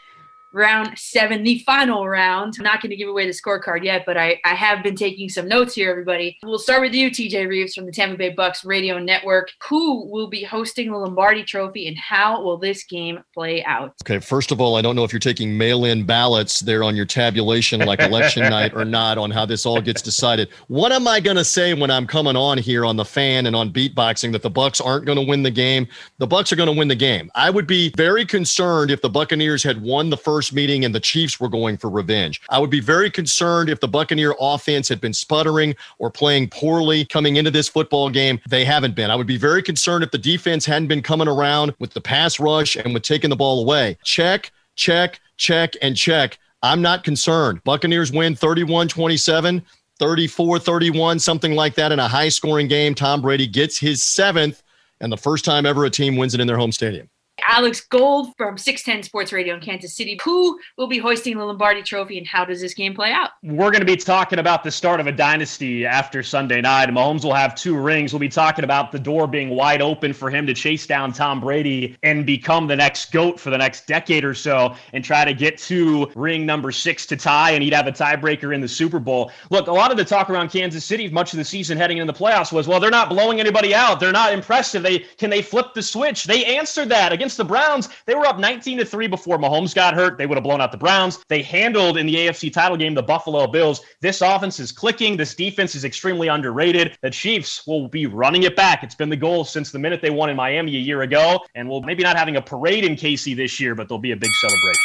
Round seven, the final round. I'm not going to give away the scorecard yet, but I, I have been taking some notes here, everybody. We'll start with you, TJ Rives from the Tampa Bay Bucs Radio Network. Who will be hosting the Lombardi Trophy and how will this game play out? Okay, first of all, I don't know if you're taking mail in ballots there on your tabulation like election *laughs* night or not on how this all gets decided. What am I going to say when I'm coming on here on the fan and on beatboxing that the Bucs aren't going to win the game? The Bucs are going to win the game. I would be very concerned if the Buccaneers had won the first meeting and the Chiefs were going for revenge. I would be very concerned if the Buccaneer offense had been sputtering or playing poorly coming into this football game. They haven't been. I would be very concerned if the defense hadn't been coming around with the pass rush and with taking the ball away. Check, check, check, and check. I'm not concerned. Buccaneers win 31 27. 34 31, something like that in a high scoring game. Tom Brady gets his seventh and the first time ever a team wins it in their home stadium. Alex Gold from 610 Sports Radio in Kansas City. Who will be hoisting the Lombardi Trophy and how does this game play out? We're going to be talking about the start of a dynasty after Sunday night. Mahomes will have two rings. We'll be talking about the door being wide open for him to chase down Tom Brady and become the next GOAT for the next decade or so and try to get to ring number six to tie, and he'd have a tiebreaker in the Super Bowl. Look, a lot of the talk around Kansas City, much of the season heading into the playoffs, was, well, they're not blowing anybody out. They're not impressive. They Can they flip the switch? They answered that against the Browns. They were up 19 to 3 before Mahomes got hurt. They would have blown out the Browns. They handled in the AFC title game the Buffalo Bills. This offense is clicking. This defense is extremely underrated. The Chiefs will be running it back. It's been the goal since the minute they won in Miami a year ago. And we'll maybe not having a parade in KC this year, but there'll be a big celebration.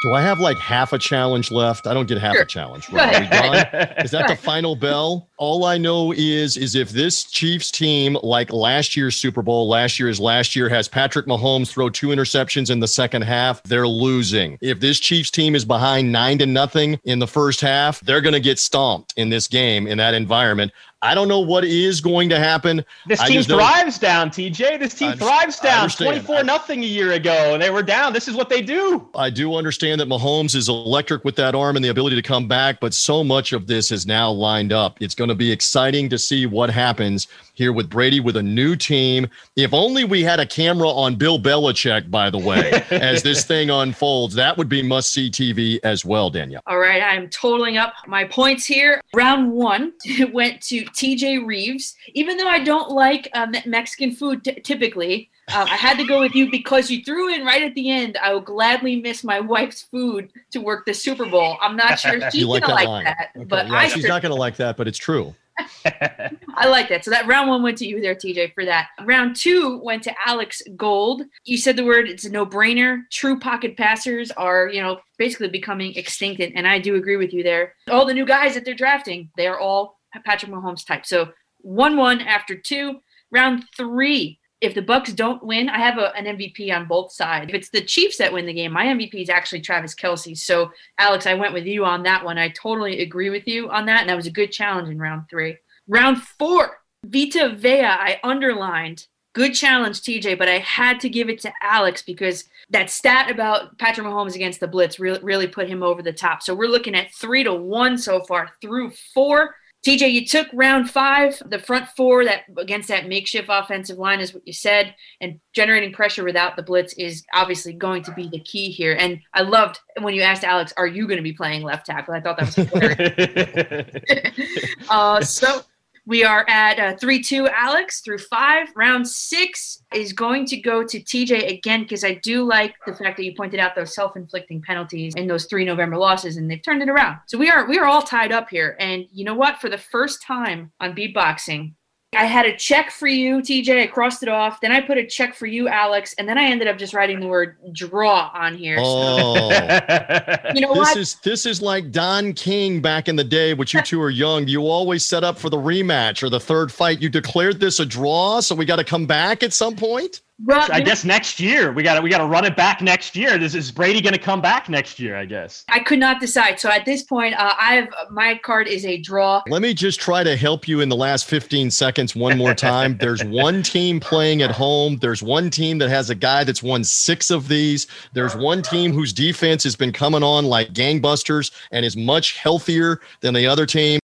Do I have like half a challenge left? I don't get half sure. a challenge. Right? Are we done? *laughs* Is that the final bell? All I know is is if this Chiefs team, like last year's Super Bowl, last year's last year, has Patrick Mahomes throw two interceptions in the second half, they're losing. If this Chiefs team is behind nine to nothing in the first half, they're going to get stomped in this game in that environment. I don't know what is going to happen. This team thrives down, TJ. This team thrives down. 24 nothing a year ago, and they were down. This is what they do. I do understand that Mahomes is electric with that arm and the ability to come back, but so much of this is now lined up. It's going to be exciting to see what happens here with Brady with a new team. If only we had a camera on Bill Belichick, by the way, *laughs* as this thing unfolds. That would be must see TV as well, Danielle. All right. I'm totaling up my points here. Round one *laughs* went to TJ Rives. Even though I don't like uh, Mexican food t- typically, uh, I had to go with you because you threw in right at the end. I will gladly miss my wife's food to work the Super Bowl. I'm not sure *laughs* she's like gonna that like that, okay. but yeah, I she's not going to like that, but it's true. *laughs* I like that. So that round one went to you there, TJ, for that. Round two went to Alex Gold. You said the word, it's a no brainer. True pocket passers are, you know, basically becoming extinct. And I do agree with you there. All the new guys that they're drafting, they are all Patrick Mahomes type. So 1 1 after two. Round three, if the Bucs don't win, I have a, an MVP on both sides. If it's the Chiefs that win the game, my MVP is actually Travis Kelce. So, Alex, I went with you on that one. I totally agree with you on that, and that was a good challenge in round three. Round four, Vita Vea, I underlined. Good challenge, TJ, but I had to give it to Alex because that stat about Patrick Mahomes against the Blitz really, really put him over the top. So we're looking at three to one so far through four. TJ, you took round five, the front four that against that makeshift offensive line is what you said, and generating pressure without the blitz is obviously going to be the key here. And I loved when you asked Alex, "Are you going to be playing left tackle?" I thought that was hilarious. *laughs* *laughs* uh, so we are at uh, 3 2, Alex, through five. Round six is going to go to TJ again because I do like the fact that you pointed out those self inflicting penalties and those three November losses, and they've turned it around. So we are we are all tied up here. And you know what? For the first time on beatboxing, I had a check for you, TJ. I crossed it off. Then I put a check for you, Alex. And then I ended up just writing the word draw on here. Oh, you know this what? is this is like Don King back in the day, which you two are young. You always set up for the rematch or the third fight. You declared this a draw, so we got to come back at some point. Well, I guess next year we got to we got to run it back next year. This is Brady going to come back next year? I guess. I could not decide. So at this point, uh, I have my card is a draw. Let me just try to help you in the last 15 seconds one more time. *laughs* There's one team playing at home. There's one team that has a guy that's won six of these. There's one team whose defense has been coming on like gangbusters and is much healthier than the other team.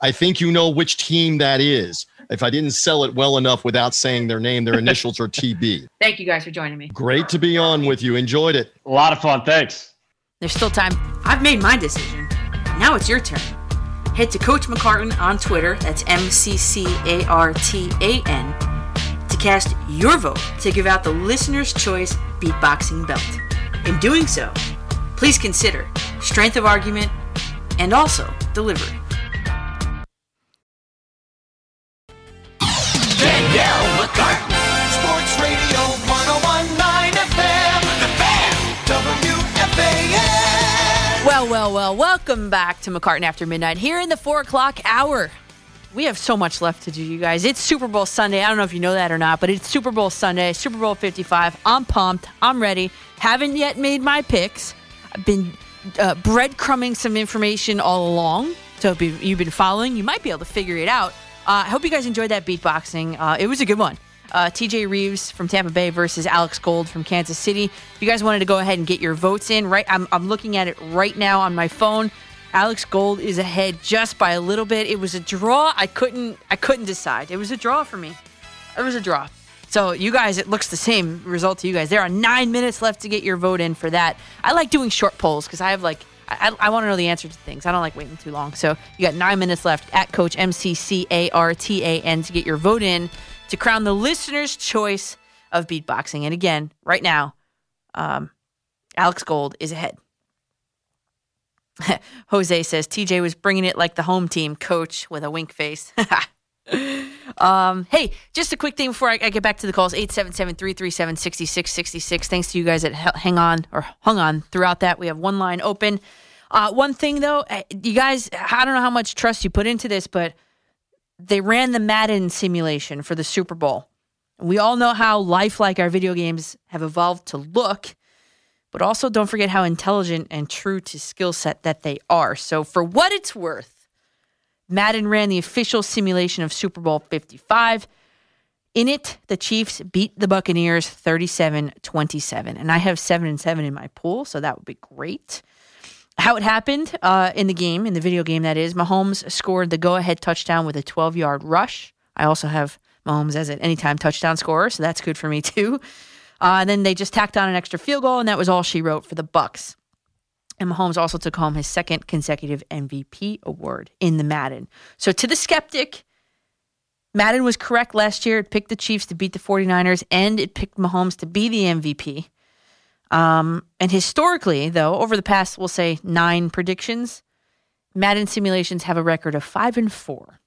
I think you know which team that is. If I didn't sell it well enough without saying their name, their initials are TB. *laughs* Thank you guys for joining me. Great to be on with you. Enjoyed it. A lot of fun. Thanks. There's still time. I've made my decision. Now it's your turn. Head to Coach McCartan on Twitter, that's M C C A R T A N, to cast your vote to give out the listener's choice beatboxing belt. In doing so, please consider strength of argument and also delivery. Sports Radio 1019 FM. The Fan. Well, well, well, welcome back to McCartan After Midnight here in the four o'clock hour. We have so much left to do, you guys. It's Super Bowl Sunday. I don't know if you know that or not, but it's Super Bowl Sunday, Super Bowl 55. I'm pumped. I'm ready. Haven't yet made my picks. I've been uh, breadcrumbing some information all along. So if you've been following, you might be able to figure it out. Uh, I hope you guys enjoyed that beatboxing. Uh, it was a good one. Uh, TJ Rives from Tampa Bay versus Alex Gold from Kansas City. If you guys wanted to go ahead and get your votes in, right? I'm, I'm looking at it right now on my phone. Alex Gold is ahead just by a little bit. It was a draw. I couldn't I couldn't decide. It was a draw for me. It was a draw. So you guys, it looks the same result to you guys. There are nine minutes left to get your vote in for that. I like doing short polls because I have like I, I want to know the answer to things. I don't like waiting too long. So you got nine minutes left at Coach M C C A R T A N to get your vote in to crown the listener's choice of beatboxing. And again, right now, um, Alex Gold is ahead. *laughs* Jose says TJ was bringing it like the home team coach with a wink face. *laughs* um, hey, just a quick thing before I, I get back to the calls 877 337 6666. Thanks to you guys that hang on or hung on throughout that. We have one line open. Uh, one thing though, uh, you guys, I don't know how much trust you put into this, but they ran the Madden simulation for the Super Bowl. We all know how lifelike our video games have evolved to look, but also don't forget how intelligent and true to skill set that they are. So, for what it's worth, Madden ran the official simulation of Super Bowl 55. In it, the Chiefs beat the Buccaneers 37 27. And I have 7 and 7 in my pool, so that would be great. How it happened uh, in the game, in the video game that is, Mahomes scored the go ahead touchdown with a 12 yard rush. I also have Mahomes as an anytime touchdown scorer, so that's good for me *laughs* too. Uh, and then they just tacked on an extra field goal, and that was all she wrote for the Bucs. And Mahomes also took home his second consecutive MVP award in the Madden. So to the skeptic, Madden was correct last year. It picked the Chiefs to beat the 49ers, and it picked Mahomes to be the MVP. Um, and historically, though, over the past, we'll say nine predictions, Madden simulations have a record of five and four.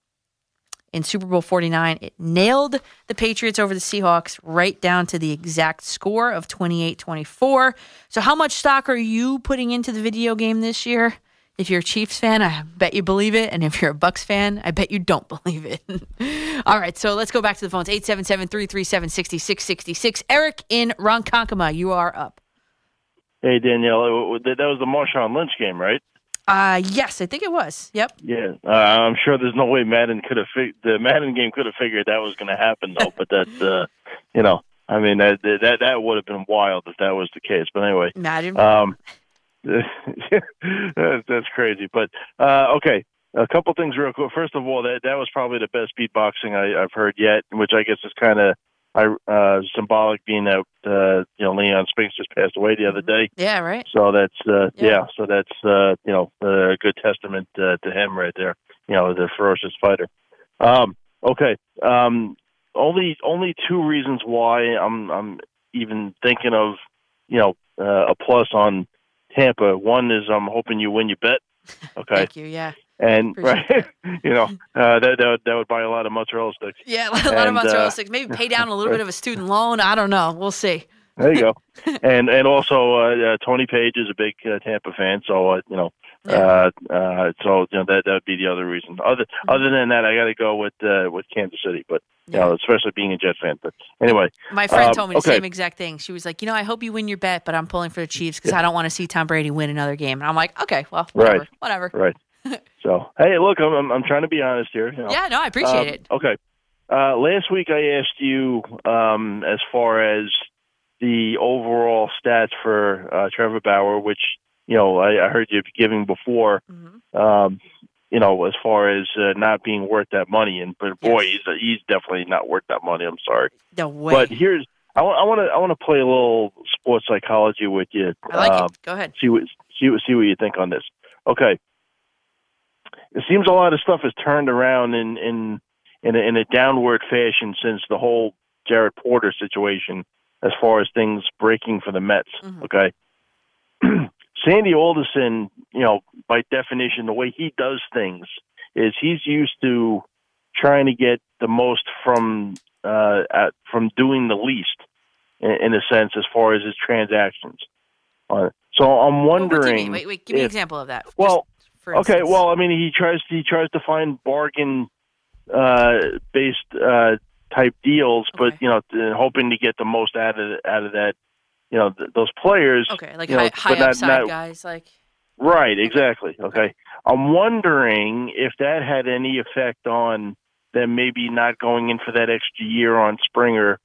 In Super Bowl 49, it nailed the Patriots over the Seahawks right down to the exact score of 28 24. So, how much stock are you putting into the video game this year? If you're a Chiefs fan, I bet you believe it. And if you're a Bucs fan, I bet you don't *laughs* believe it. *laughs* All right, so let's go back to the phones 877 337 6666. Eric in Ronkonkoma, you are up. Hey Danielle, that was the Marshawn Lynch game, right? Uh, yes, I think it was. Yep. Yeah, uh, I'm sure there's no way Madden could have fig- the Madden game could have figured that was going to happen though. but that, *laughs* uh, you know, I mean that that that would have been wild if that was the case. But anyway, Imagine. um, *laughs* that's, that's crazy. But uh, okay, a couple things real quick. First of all, that that was probably the best beatboxing I, I've heard yet, which I guess is kind of I uh, symbolic, being that uh, you know Leon Spinks just passed away the other day. Yeah, right. So that's uh, yeah. So that's uh, you know a good testament uh, to him right there. You know the ferocious fighter. Um, okay. Um, only only two reasons why I'm I'm even thinking of you know uh, a plus on Tampa. One is I'm hoping you win your bet. *laughs* Okay. Thank you. Yeah. And Appreciate right, *laughs* you know *laughs* uh, that, that would, that would buy a lot of mozzarella sticks. Yeah, *laughs* a lot of And, mozzarella uh, sticks. Maybe pay down a little bit of a student loan. I don't know. We'll see. There you go. and and also uh, uh, Tony Page is a big uh, Tampa fan, so uh, you know, uh, uh, so you know that that would be the other reason. Other Mm-hmm. other than that, I got to go with uh, with Kansas City, but you know, especially being a Jet fan. But anyway, My friend um, told me the okay. same exact thing. She was like, you know, I hope you win your bet, but I'm pulling for the Chiefs because I don't want to see Tom Brady win another game. And I'm like, okay, well, whatever, Right. whatever. Right. *laughs* so hey, look, I'm I'm, I'm trying to be honest here. you know. Yeah, no, I appreciate Um, it. Okay. Uh, last week I asked you um, as far as the overall stats for uh, Trevor Bauer, which you know I, I heard you giving before. Mm-hmm. Um, you know, as far as uh, not being worth that money. And but boy, he's he's definitely not worth that money. I'm sorry. No way. But here's I want to I want to play a little sports psychology with you. I like Um, it. Go ahead. See what see what see what you think on this. Okay. It seems a lot of stuff has turned around in in in a, in a downward fashion since the whole Jared Porter situation, as far as things breaking for the Mets. Okay. *clears throat* Sandy Alderson, you know, by definition, the way he does things is he's used to trying to get the most from uh, at, from doing the least, in, in a sense, as far as his transactions. Uh, so I'm What do you wondering. mean? Wait, wait. Give me an example of that. Well, for okay. instance. Well, I mean, he tries he tries to find bargain uh, based uh, type deals, but you know, hoping to get the most out of out of that. You know, th- those players. Okay, like you know, high, high but not- upside not- guys, like Right, exactly. Okay. I'm wondering if that had any effect on them maybe not going in for that extra year on Springer.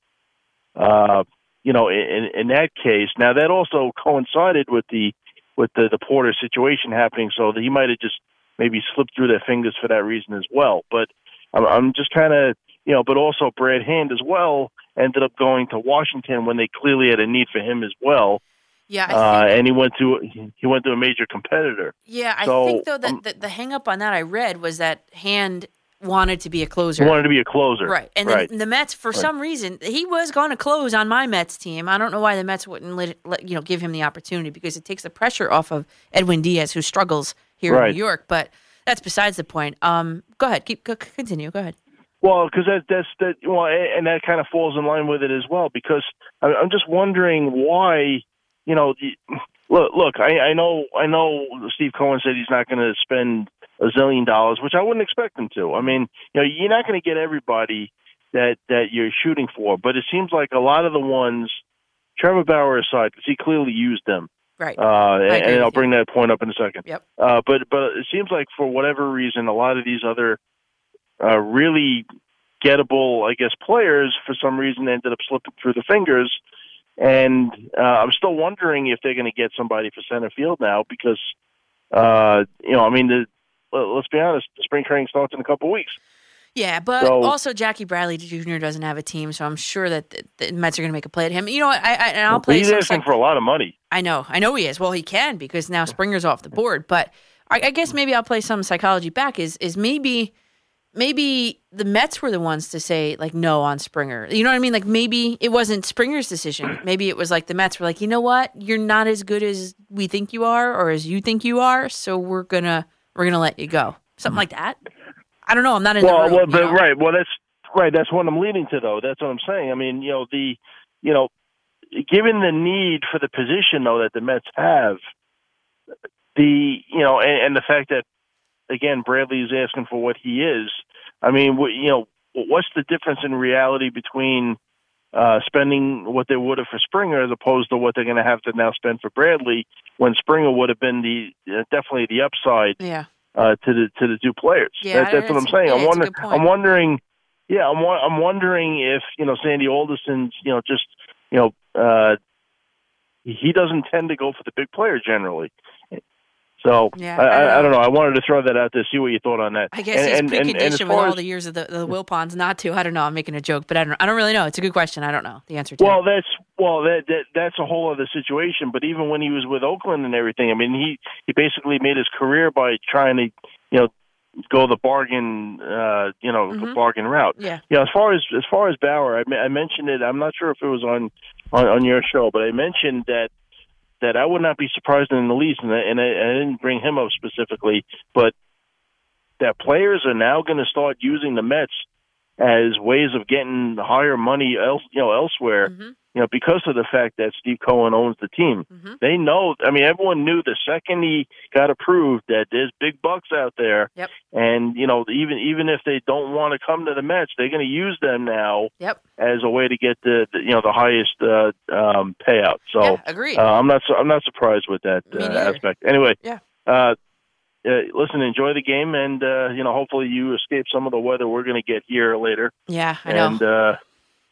Uh, you know, in, in that case, now that also coincided with the with the, the Porter situation happening, so that he might have just maybe slipped through their fingers for that reason as well. But I'm, I'm just kind of, you know, but also Brad Hand as well ended up going to Washington when they clearly had a need for him as well. yeah. I Uh, and he went to he went to a major competitor. Yeah, I So, think though that um, the, the hang up on that I read was that Hand wanted to be a closer. Wanted to be a closer, Right. And right. then the Mets, for Right. some reason, he was going to close on my Mets team. I don't know why the Mets wouldn't let, let you know give him the opportunity because it takes the pressure off of Edwin Diaz, who struggles here in New York. But that's besides the point. Um, go ahead, keep go, continue. Go ahead. Well, because that that's that well, and that kind of falls in line with it as well. Because I- I'm just wondering why, you know, the, look, look, I, I know, I know, Steve Cohen said he's not going to spend a zillion dollars, which I wouldn't expect them to. I mean, you know, you're not going to get everybody that that you're shooting for, but it seems like a lot of the ones, Trevor Bauer aside, because he clearly used them. Right. Uh, and, and I'll bring that point up in a second. Yep. Uh, but but it seems like for whatever reason, a lot of these other uh, really gettable, I guess, players for some reason ended up slipping through the fingers. And uh, I'm still wondering if they're going to get somebody for center field now because, uh, you know, I mean, the, let's be honest, the spring training starts in a couple weeks. Yeah, but So- also Jackie Bradley Jr. doesn't have a team, so I'm sure that the, the Mets are going to make a play at him. You know what? I, I and I'll play he's asking psych- for a lot of money. I know, I know he is. Well, he can because now Springer's off the board. But I, I guess maybe I'll play some psychology back. Is is maybe maybe the Mets were the ones to say like no on Springer. You know what I mean? Like maybe it wasn't Springer's decision. Maybe it was like the Mets were like, you know what, you're not as good as we think you are, or as you think you are. So we're gonna we're gonna let you go. Something like that. I don't know. I'm not in well, the room. well, you but know? right. Well, that's right. That's what I'm leading to, though. That's what I'm saying. I mean, you know, the, you know, given the need for the position though that the Mets have, the you know, and, and the fact that again Bradley is asking for what he is. I mean, what, you know, what's the difference in reality between uh, spending what they would have for Springer as opposed to what they're going to have to now spend for Bradley when Springer would have been the uh, definitely the upside Yeah. uh, to the to the two players. Yeah, That- that's what I'm saying. yeah, I'm wondering. I'm wondering. Yeah, I'm. I'm wondering if you know Sandy Alderson's. You know, just you know, uh, he doesn't tend to go for the big player generally. So Yeah, I, I I, don't know. I wanted to throw that out there. See what you thought on that. I guess and, he's and, and, and with all as- the years of the, the Wilpons not to. I don't know. I'm making a joke, but I don't. I don't really know. It's a good question. I don't know the answer to. Well, that's well, that, that that's a whole other situation. But even when he was with Oakland and everything, I mean, he he basically made his career by trying to, you know, go the bargain, uh, you know, the Mhm. bargain route. Yeah. You know, as far as as far as Bauer, I, I mentioned it. I'm not sure if it was on, on on your show, but I mentioned that that I would not be surprised in the least, and I, and I, I didn't bring him up specifically, but that players are now going to start using the Mets as ways of getting higher money, else, you know, elsewhere. Mm-hmm. You know, because of the fact that Steve Cohen owns the team, they know. I mean, everyone knew the second he got approved that there's big bucks out there, Yep. and you know, even even if they don't want to come to the match, they're going to use them now Yep. as a way to get the, the you know the highest uh, um, payout. So Yeah, agreed. Uh, I'm not I'm not surprised with that uh, aspect. Anyway, Yeah. Uh, uh, listen, enjoy the game, and uh, you know, hopefully you escape some of the weather we're going to get here later. Yeah, I know. And uh,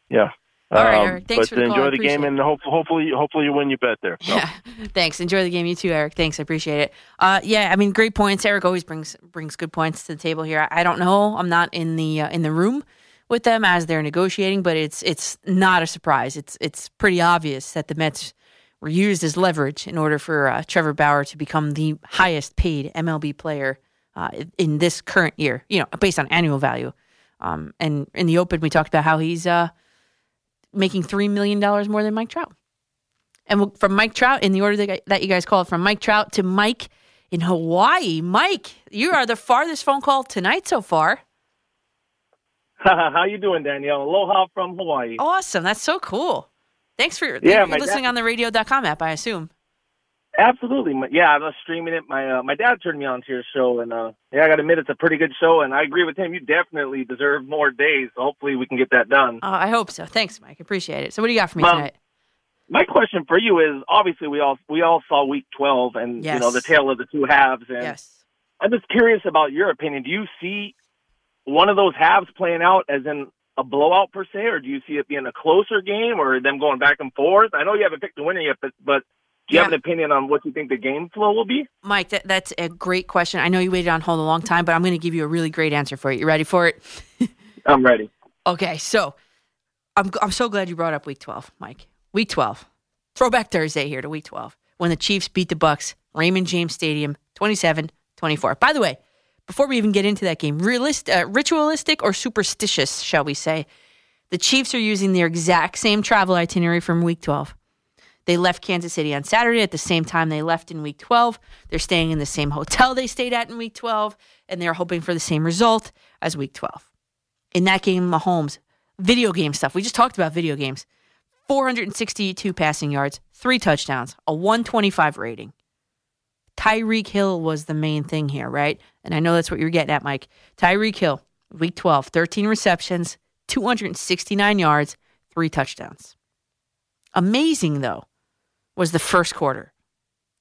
yeah, All right, Um, Eric. Thanks but for the call. Enjoy the game, and hope, hopefully, hopefully you win your bet there. So. *laughs* Thanks. Enjoy the game, you too, Eric. Thanks. I appreciate it. Uh, yeah, I mean, great points. Eric always brings brings good points to the table here. I, I don't know. I'm not in the uh, in the room with them as they're negotiating, but it's it's not a surprise. It's it's pretty obvious that the Mets were used as leverage in order for uh, Trevor Bauer to become the highest paid MLB player uh, in this current year. You know, based on annual value. Um, and in the open, we talked about how he's uh, making three million dollars more than Mike Trout. And from Mike Trout, in the order that, that you guys called, from Mike Trout to Mike in Hawaii. Mike, you are the farthest phone call tonight so far. *laughs* How you doing, Danielle? Aloha from Hawaii. Awesome. That's so cool. Thanks for Yeah, you're listening dad- on the radio.com app, I assume. Absolutely. Yeah, I was streaming it. My uh, my dad turned me on to your show, and uh, yeah, I got to admit it's a pretty good show, and I agree with him. You definitely deserve more days. So hopefully, we can get that done. Uh, I hope so. Thanks, Mike. Appreciate it. So, what do you got for me Um, tonight? My question for you is: obviously, we all we all saw Week 12, and you know the tale of the two halves. And yes. I'm just curious about your opinion. Do you see one of those halves playing out as in a blowout per se, or do you see it being a closer game, or them going back and forth? I know you haven't picked the winner yet, but but do you have an opinion on what you think the game flow will be? Mike, that, that's a great question. I know you waited on hold a long time, but I'm going to give you a really great answer for it. You ready for it? *laughs* I'm ready. Okay, so I'm I'm so glad you brought up Week 12, Mike. Week 12, throwback Thursday here to Week 12 when the Chiefs beat the Bucs, Raymond James Stadium, 27-24. By the way, before we even get into that game, realist, uh, ritualistic or superstitious, shall we say? The Chiefs are using their exact same travel itinerary from Week 12. They left Kansas City on Saturday at the same time they left in week 12. They're staying in the same hotel they stayed at in week 12, and they're hoping for the same result as week 12. In that game, Mahomes, video game stuff. We just talked about video games. 462 passing yards, three touchdowns, a 125 rating. Tyreek Hill was the main thing here, right? And I know that's what you're getting at, Mike. Tyreek Hill, week 12, 13 receptions, 269 yards, three touchdowns. Amazing, though, was the first quarter.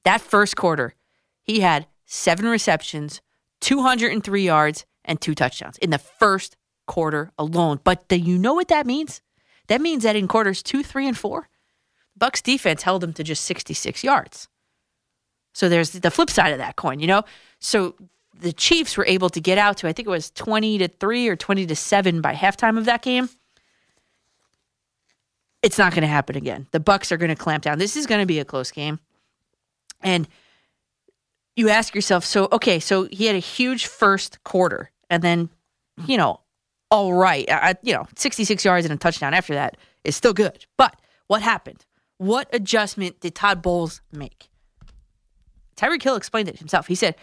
That first quarter, he had seven receptions, 203 yards, and two touchdowns in the first quarter alone. But do you know what that means? That means that in quarters two, three, and four, Bucs defense held him to just 66 yards. So there's the flip side of that coin, you know? So the Chiefs were able to get out to, I think it was 20 to 3 or 20 to 7 by halftime of that game. It's not going to happen again. The Bucs are going to clamp down. This is going to be a close game. And you ask yourself, so okay, so he had a huge first quarter and then, you know, all right, I, you know, 66 yards and a touchdown after that is still good. But what happened? What adjustment did Todd Bowles make? Tyreek Hill explained it himself. He said,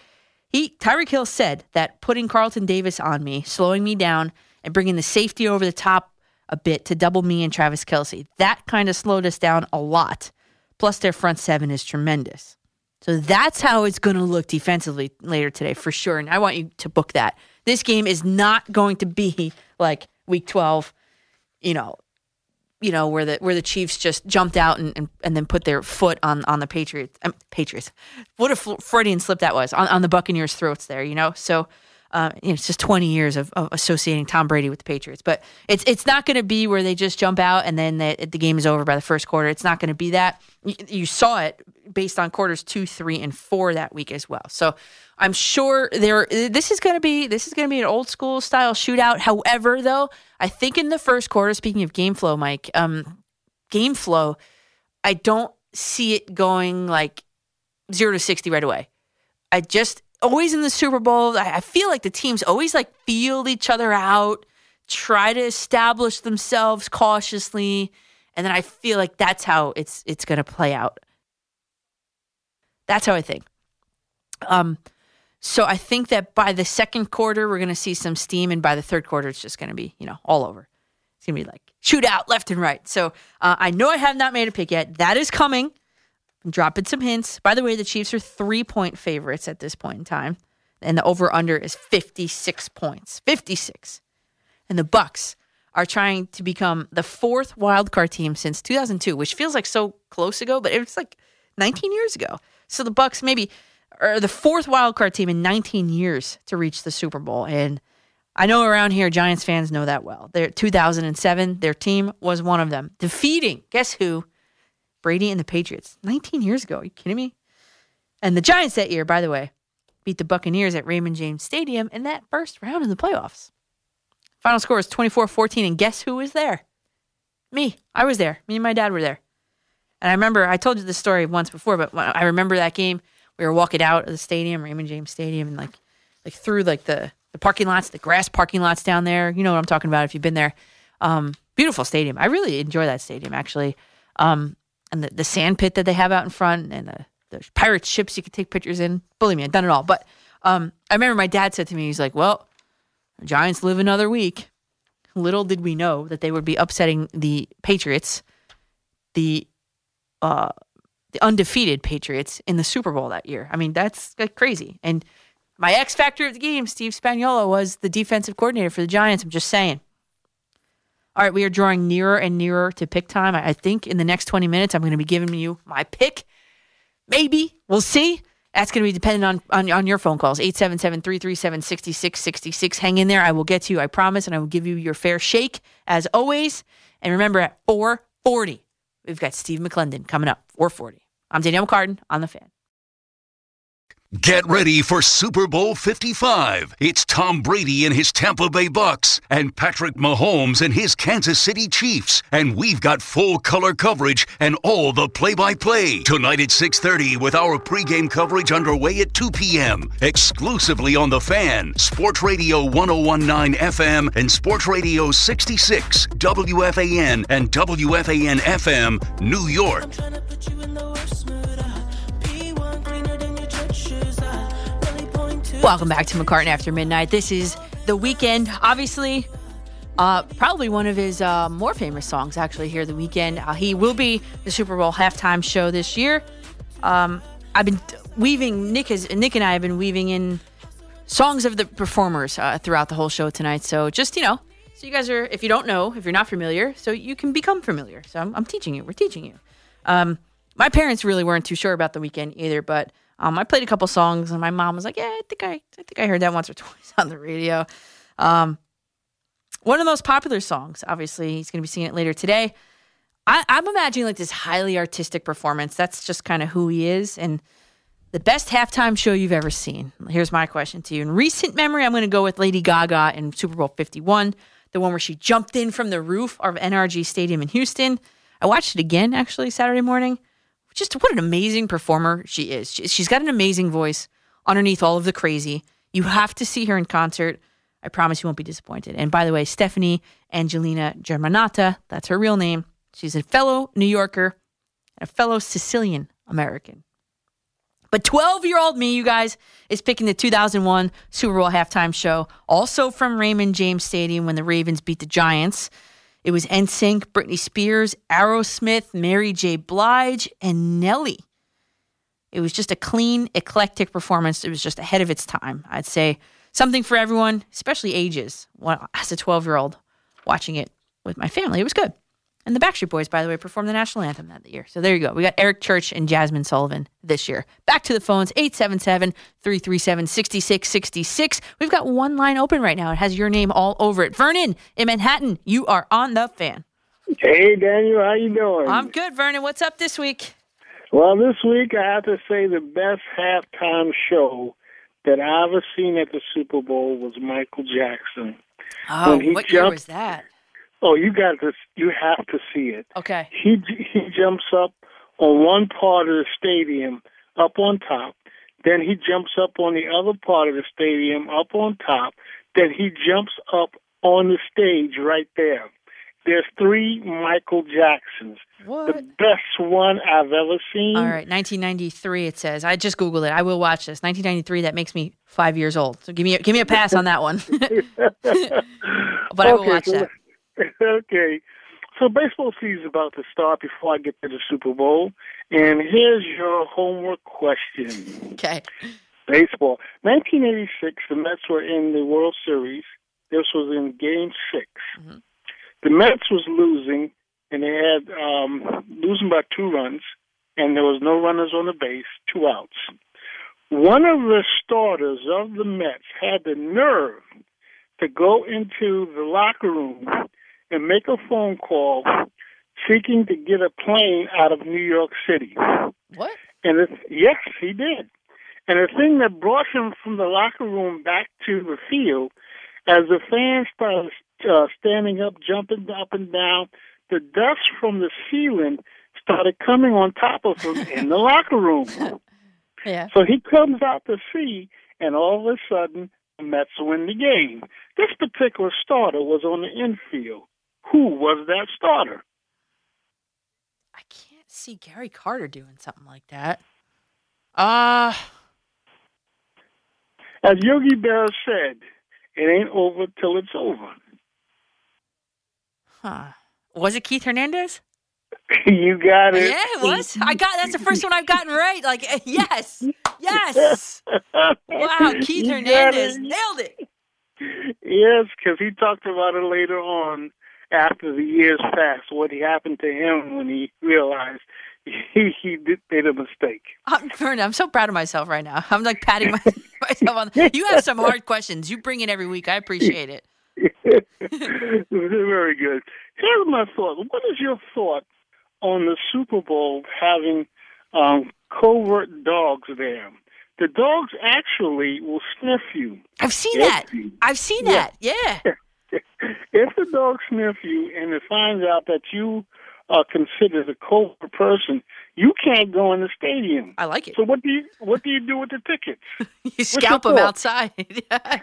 he Tyreek Hill said that putting Carlton Davis on me, slowing me down, and bringing the safety over the top a bit to double me and Travis Kelce, that kind of slowed us down a lot. Plus, their front seven is tremendous. So that's how it's going to look defensively later today for sure. And I want you to book that. This game is not going to be *laughs* like Week 12, you know, you know where the where the Chiefs just jumped out and, and, and then put their foot on on the Patriots. Um, Patriots. What a Freudian slip that was on, on the Buccaneers' throats there. You know, so. Uh, it's just 20 years of, of associating Tom Brady with the Patriots, but it's it's not going to be where they just jump out and then the, the game is over by the first quarter. It's not going to be that. You, you saw it based on quarters two, three, and four that week as well. So I'm sure there. This is going to be this is going to be an old school style shootout. However, though, I think in the first quarter, speaking of game flow, Mike, um, game flow, I don't see it going like zero to sixty right away. I just always in the Super Bowl, I, feel like the teams always like feel each other out, try to establish themselves cautiously, and then I feel like that's how it's it's going to play out. That's how I think. Um, so I think that by the second quarter we're going to see some steam, and by the third quarter it's just going to be you know all over. It's going to be like shootout left and right. So uh, I know I have not made a pick yet. That is coming. I'm dropping some hints. By the way, the Chiefs are three point favorites at this point in time, and the over under is 56 points. 56. And the Bucs are trying to become the fourth wildcard team since 2002, which feels like so close ago, but it was like 19 years ago. So the Bucs maybe are the fourth wildcard team in 19 years to reach the Super Bowl, and I know around here, Giants fans know that well. Their 2007, their team was one of them, defeating guess who? Brady and the Patriots. 19 years ago. Are you kidding me? And the Giants that year, by the way, beat the Buccaneers at Raymond James Stadium in that first round of the playoffs. Final score was 24-14, and guess who was there? Me. I was there. Me and my dad were there. And I remember I told you this story once before, but I remember that game. We were walking out of the stadium, Raymond James Stadium, and like like through like the the parking lots, the grass parking lots down there. You know what I'm talking about if you've been there. Um, beautiful stadium. I really enjoy that stadium actually. Um, and the, the sand pit that they have out in front and the, the pirate ships you could take pictures in. Believe me, I've done it all. But um, I remember my dad said to me, he's like, Well, Giants live another week. Little did we know that they would be upsetting the Patriots, the uh, the undefeated Patriots in the Super Bowl that year. I mean, that's like crazy. And my X factor of the game, Steve Spagnuolo, was the defensive coordinator for the Giants. I'm just saying. All right, we are drawing nearer and nearer to pick time. I think in the next 20 minutes, I'm going to be giving you my pick. Maybe. We'll see. That's going to be dependent on, on, on your phone calls. 877 337 6666. Hang in there. I will get to you, I promise, and I will give you your fair shake as always. And remember, at 440, we've got Steve McLendon coming up. 440. I'm Danielle McCartan on the fan. Get ready for Super Bowl 55. It's Tom Brady and his Tampa Bay Bucs and Patrick Mahomes and his Kansas City Chiefs. And we've got full color coverage and all the play-by-play tonight at 6:30 with our pregame coverage underway at 2 p.m. exclusively on the Fan, Sports Radio 1019 FM and Sports Radio 66 WFAN and WFAN FM New York. Welcome back to McCartan After Midnight. This is The Weeknd. Obviously, uh, probably one of his uh, more famous songs, actually, here, The Weeknd. Uh, he will be the Super Bowl halftime show this year. Um, I've been weaving, Nick, has, Nick and I have been weaving in songs of the performers uh, throughout the whole show tonight. So just, you know, so you guys are, if you don't know, if you're not familiar, so you can become familiar. So I'm, I'm teaching you. We're teaching you. Um, my parents really weren't too sure about The Weeknd either, but um, I played a couple songs, and my mom was like, "Yeah, I think I, I think I heard that once or *laughs* twice on the radio." Um, one of the most popular songs, obviously, he's going to be singing it later today. I, I'm imagining like this highly artistic performance. That's just kind of who he is, and the best halftime show you've ever seen. Here's my question to you: In recent memory, I'm going to go with Lady Gaga in Super Bowl 51, the one where she jumped in from the roof of NRG Stadium in Houston. I watched it again actually Saturday morning just what an amazing performer she is. She's got an amazing voice underneath all of the crazy. You have to see her in concert. I promise you won't be disappointed. And by the way, Stefani Angelina Germanotta, that's her real name. She's a fellow New Yorker and a fellow Sicilian American. But 12 year old me, you guys, is picking the 2001 Super Bowl halftime show, also from Raymond James Stadium when the Ravens beat the Giants. It was NSYNC, Britney Spears, Aerosmith, Mary J. Blige, and Nelly. It was just a clean, eclectic performance. It was just ahead of its time. I'd say something for everyone, especially ages. As a 12 year old watching it with my family, it was good. And the Backstreet Boys, by the way, performed the national anthem that year. So there you go. We got Eric Church and Jazmine Sullivan this year. Back to the phones 877 337 6666. We've got one line open right now. It has your name all over it. Vernon in Manhattan, you are on the fan. Hey, Daniel, how you doing? I'm good, Vernon. What's up this week? Well, this week I have to say the best halftime show that I ever seen at the Super Bowl was Michael Jackson. Oh, what year was that? Oh, you got to, you have to see it. Okay. He he jumps up on one part of the stadium, up on top. Then he jumps up on the other part of the stadium, up on top. Then he jumps up on the stage right there. There's three Michael Jacksons. What? The best one I've ever seen. All right, 1993. It says. I just googled it. I will watch this. 1993. That makes me five years old. So give me a, give me a pass on that one. *laughs* but I will Okay, watch so that. *laughs* okay. So baseball season's about to start before I get to the Super Bowl. And here's your homework question. Okay. Baseball. 1986, the Mets were in the World Series. This was in Game 6 The Mets was losing, and they had um, losing by two runs, and there was no runners on the base, two outs. One of the starters of the Mets had the nerve to go into the locker room and make a phone call seeking to get a plane out of New York City. What? And it's, yes, he did. And the thing that brought him from the locker room back to the field, as the fans started uh, standing up, jumping up and down, the dust from the ceiling started coming on top of him in the *laughs* locker room. Yeah. So he comes out to see, and all of a sudden, the Mets win the game. This particular starter was on the infield. Who was that starter? I can't see Gary Carter doing something like that. Uh As Yogi Berra said, it ain't over till it's over. huh. Was it Keith Hernandez? *laughs* you got it. Yeah, it was. I got that's the first one I've gotten right. Like yes. Yes. *laughs* Wow, Keith You Hernandez it. nailed it. Yes, because he talked about it later on after the years passed, what happened to him when he realized *laughs* he, he did, made a mistake. I'm, Vernon, I'm so proud of myself right now. *laughs* I'm like patting my, *laughs* myself on. You have some hard questions. You bring it every week. I appreciate it. Very good. Here's my thought. What is your thought on the Super Bowl having um, covert dogs there? The dogs actually will sniff you. I've seen that. you- I've seen Yeah. that. Yeah. *laughs* if the dog sniff you and it finds out that you are considered a covert person, you can't go in the stadium. I like it. So what do you what do you do with the tickets? *laughs* You scalp them outside. *laughs*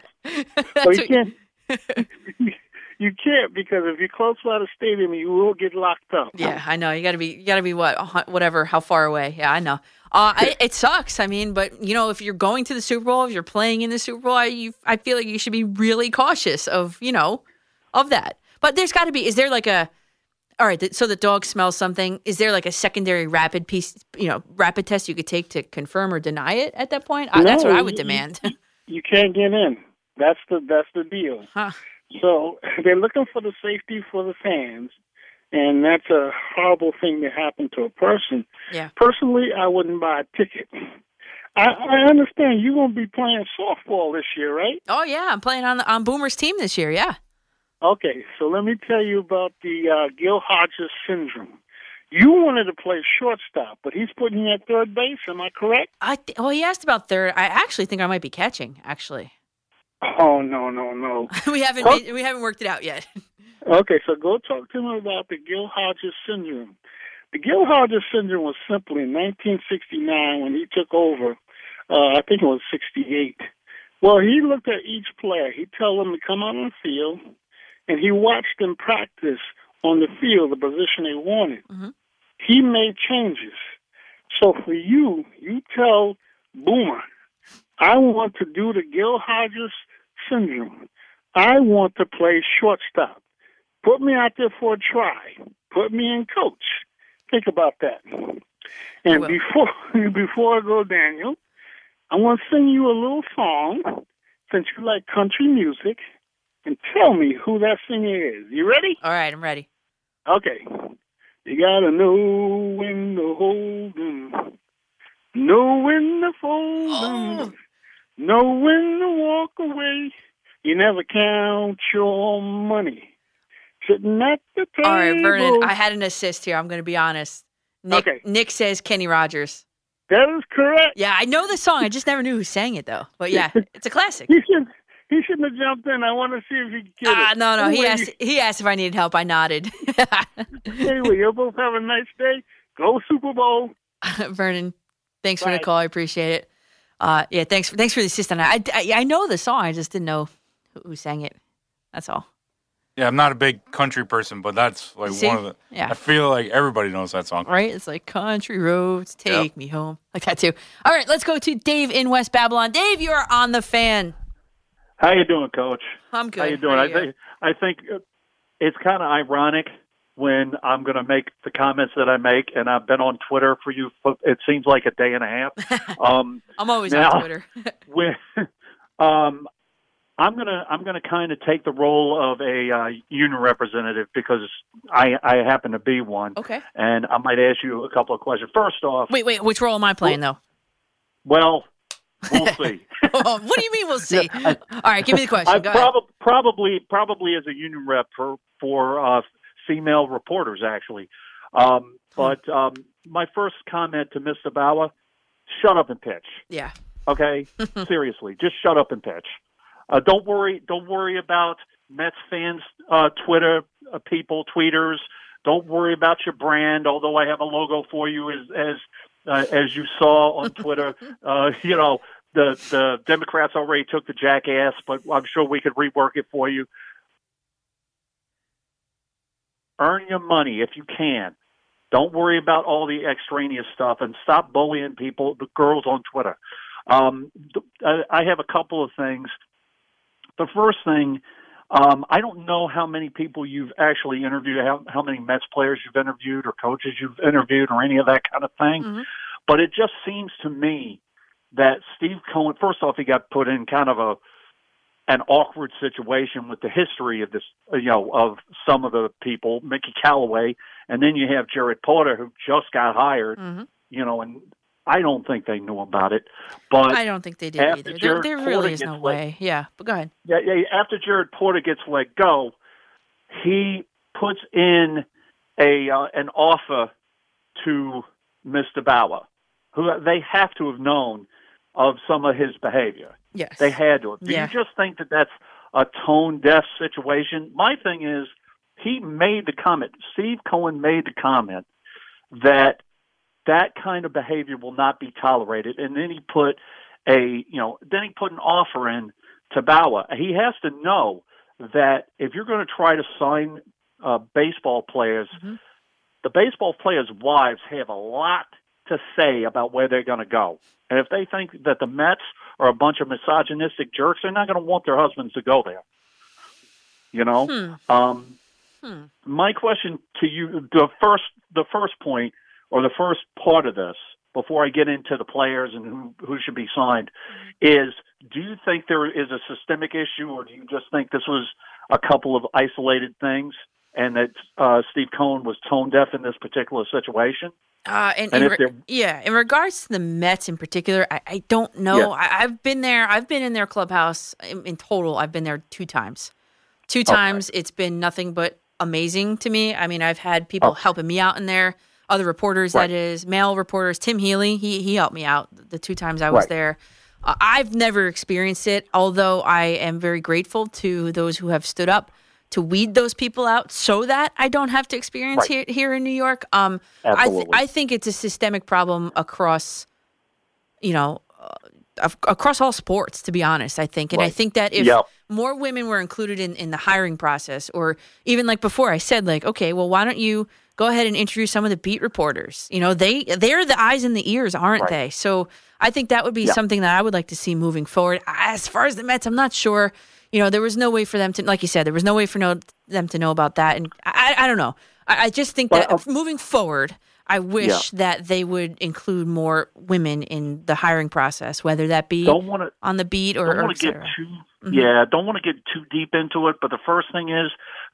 Well, you can't. You can't because if you're close by the stadium, you will get locked up. Yeah, I know. You got to be. You got to be what? Whatever. How far away? Yeah, I know. Uh, I, it sucks. I mean, but you know, if you're going to the Super Bowl, if you're playing in the Super Bowl, I, you, I feel like you should be really cautious of you know, of that. But there's got to be. Is there like a? All right. So the dog smells something. Is there like a secondary rapid piece? You know, rapid test you could take to confirm or deny it at that point. Uh, that's what I would you- demand. You can't get in. That's the that's the deal. Huh. So *laughs* they're looking for the safety for the fans, and that's a horrible thing to happen to a person. Yeah. Personally, I wouldn't buy a ticket. I, I understand you're going to be playing softball this year, right? oh yeah, I'm playing on the, on Boomer's team this year. Yeah. Okay, so let me tell you about the uh, Gil Hodges syndrome. You wanted to play shortstop, but he's putting you at third base. Am I correct? I th- well, he asked about third. I actually think I might be catching. Actually, Oh no, no, no. *laughs* we haven't made, we haven't worked it out yet. *laughs* Okay, so go talk to him about the Gil Hodges syndrome. The Gil Hodges syndrome was simply in 1969 when he took over. Uh, I think it was 68. Well, he looked at each player. He told them to come out on the field, and he watched them practice on the field the position they wanted. He made changes. So for you, you tell Boomer, I want to do the Gil Hodges syndrome. I want to play shortstop. Put me out there for a try. Put me in coach. Think about that. And before *laughs* before I go, Daniel, I want to sing you a little song since you like country music, and tell me who that singer is. You ready? All right, I'm ready. Okay. You gotta know when to hold 'em, know when oh. to fold 'em, know when to walk away. You never count your money. Sitting at the table. All right, Vernon, I had an assist here. I'm going to be honest. Nick, Okay. Nick says Kenny Rogers. That is correct. Yeah, I know the song. I just never knew who sang it though. But yeah, *laughs* it's a classic. He should he shouldn't have jumped in. I want to see if he could get Ah, it. no, no. He asked. He asked if I needed help. I nodded. *laughs* anyway, you both have a nice day. Go Super Bowl. *laughs* Vernon, thanks for the call. I appreciate it. Uh, yeah, thanks. Thanks for the assist on that. I, I, I know the song. I just didn't know who, who sang it. That's all. Yeah, I'm not a big country person, but that's like See? one of the. Yeah. I feel like everybody knows that song. Right? It's like country roads take me home, like that too. All right, let's go to Dave in West Babylon. Dave, you are on the fan. How you doing, Coach? I'm good. How you doing? How are I think I think uh, it's kind of ironic when I'm going to make the comments that I make, and I've been on Twitter for you. For, it seems like a day and a half. *laughs* Um, I'm always now, on Twitter. *laughs* when, um, I'm gonna I'm gonna kind of take the role of a uh, union representative because I I happen to be one. Okay. And I might ask you a couple of questions. First off, Wait, wait. Which role am I playing though? well, We'll *laughs* see. what do you mean we'll see? All right, give me the question. I Go ahead. prob- probably probably as a union rep for for uh, female reporters actually. Um, but um, my first comment to Mr. Bauer: shut up and pitch. Yeah. Okay, *laughs* seriously, just shut up and pitch. Uh, don't worry. Don't worry about Mets fans, uh, Twitter uh, people, tweeters. Don't worry about your brand. Although I have a logo for you, as as uh, as you saw on *laughs* Twitter. uh, you know, the the Democrats already took the jackass, but I'm sure we could rework it for you. Earn your money if you can. Don't worry about all the extraneous stuff and stop bullying people, the girls on Twitter. Um, I I have a couple of things. The first thing, um, I don't know how many people you've actually interviewed, how, how many Mets players you've interviewed or coaches you've interviewed or any of that kind of thing. But it just seems to me that Steve Cohen, first off, he got put in kind of a an awkward situation with the history of this, you know, of some of the people, Mickey Callaway, and then you have Jared Porter who just got hired, you know, and I don't think they knew about it. But I don't think they did either. There, there really is no let- way. Yeah, but go ahead. yeah, yeah. After Jared Porter gets let go, he puts in a uh, an offer to Mr. Bauer, who they have to have known of some of his behavior. Yes, they had to. Do Yeah. you just think that that's a tone deaf situation? My thing is, he made the comment. Steve Cohen made the comment that that kind of behavior will not be tolerated, and then he put a you know then he put an offer in to Bauer. He has to know that if you're going to try to sign uh, baseball players, the baseball players' wives have a lot to say about where they're going to go. And if they think that the Mets are a bunch of misogynistic jerks, they're not going to want their husbands to go there. You know. Hmm. Um, Hmm. my question to you, the first, the first point or the first part of this, before I get into the players and who who should be signed, is: Do you think there is a systemic issue, or do you just think this was a couple of isolated things, and that uh, Steve Cohen was tone deaf in this particular situation? Uh, and, And in re- yeah, in regards to the Mets in particular, I, I don't know. Yeah. I, I've been there. I've been in their clubhouse in, in total. I've been there two times. Two times. It's been nothing but amazing to me. I mean, I've had people helping me out in there. Other reporters, Right. that is, male reporters. Tim Healey, he he helped me out the two times I was Right. there. Uh, I've never experienced it, although I am very grateful to those who have stood up to weed those people out so that I don't have to experience Right. here here in New York. Um, I th- I think it's a systemic problem across, you know, uh, across all sports. To be honest, I think, and I think that if Yep. more women were included in in the hiring process, or even like before, I said like, okay, well, why don't you go ahead and interview some of the beat reporters? You know, they they're the eyes and the ears, aren't Right. they? So I think that would be Yeah. something that I would like to see moving forward. As far as the Mets, I'm not sure. You know, there was no way for them to, like you said, there was no way for no, them to know about that, and I, I don't know. I, I just think that moving forward, I wish that they would include more women in the hiring process, whether that be Don't want to on the beat or, don't or want to get too Mhm. yeah don't want to get too deep into it but the first thing is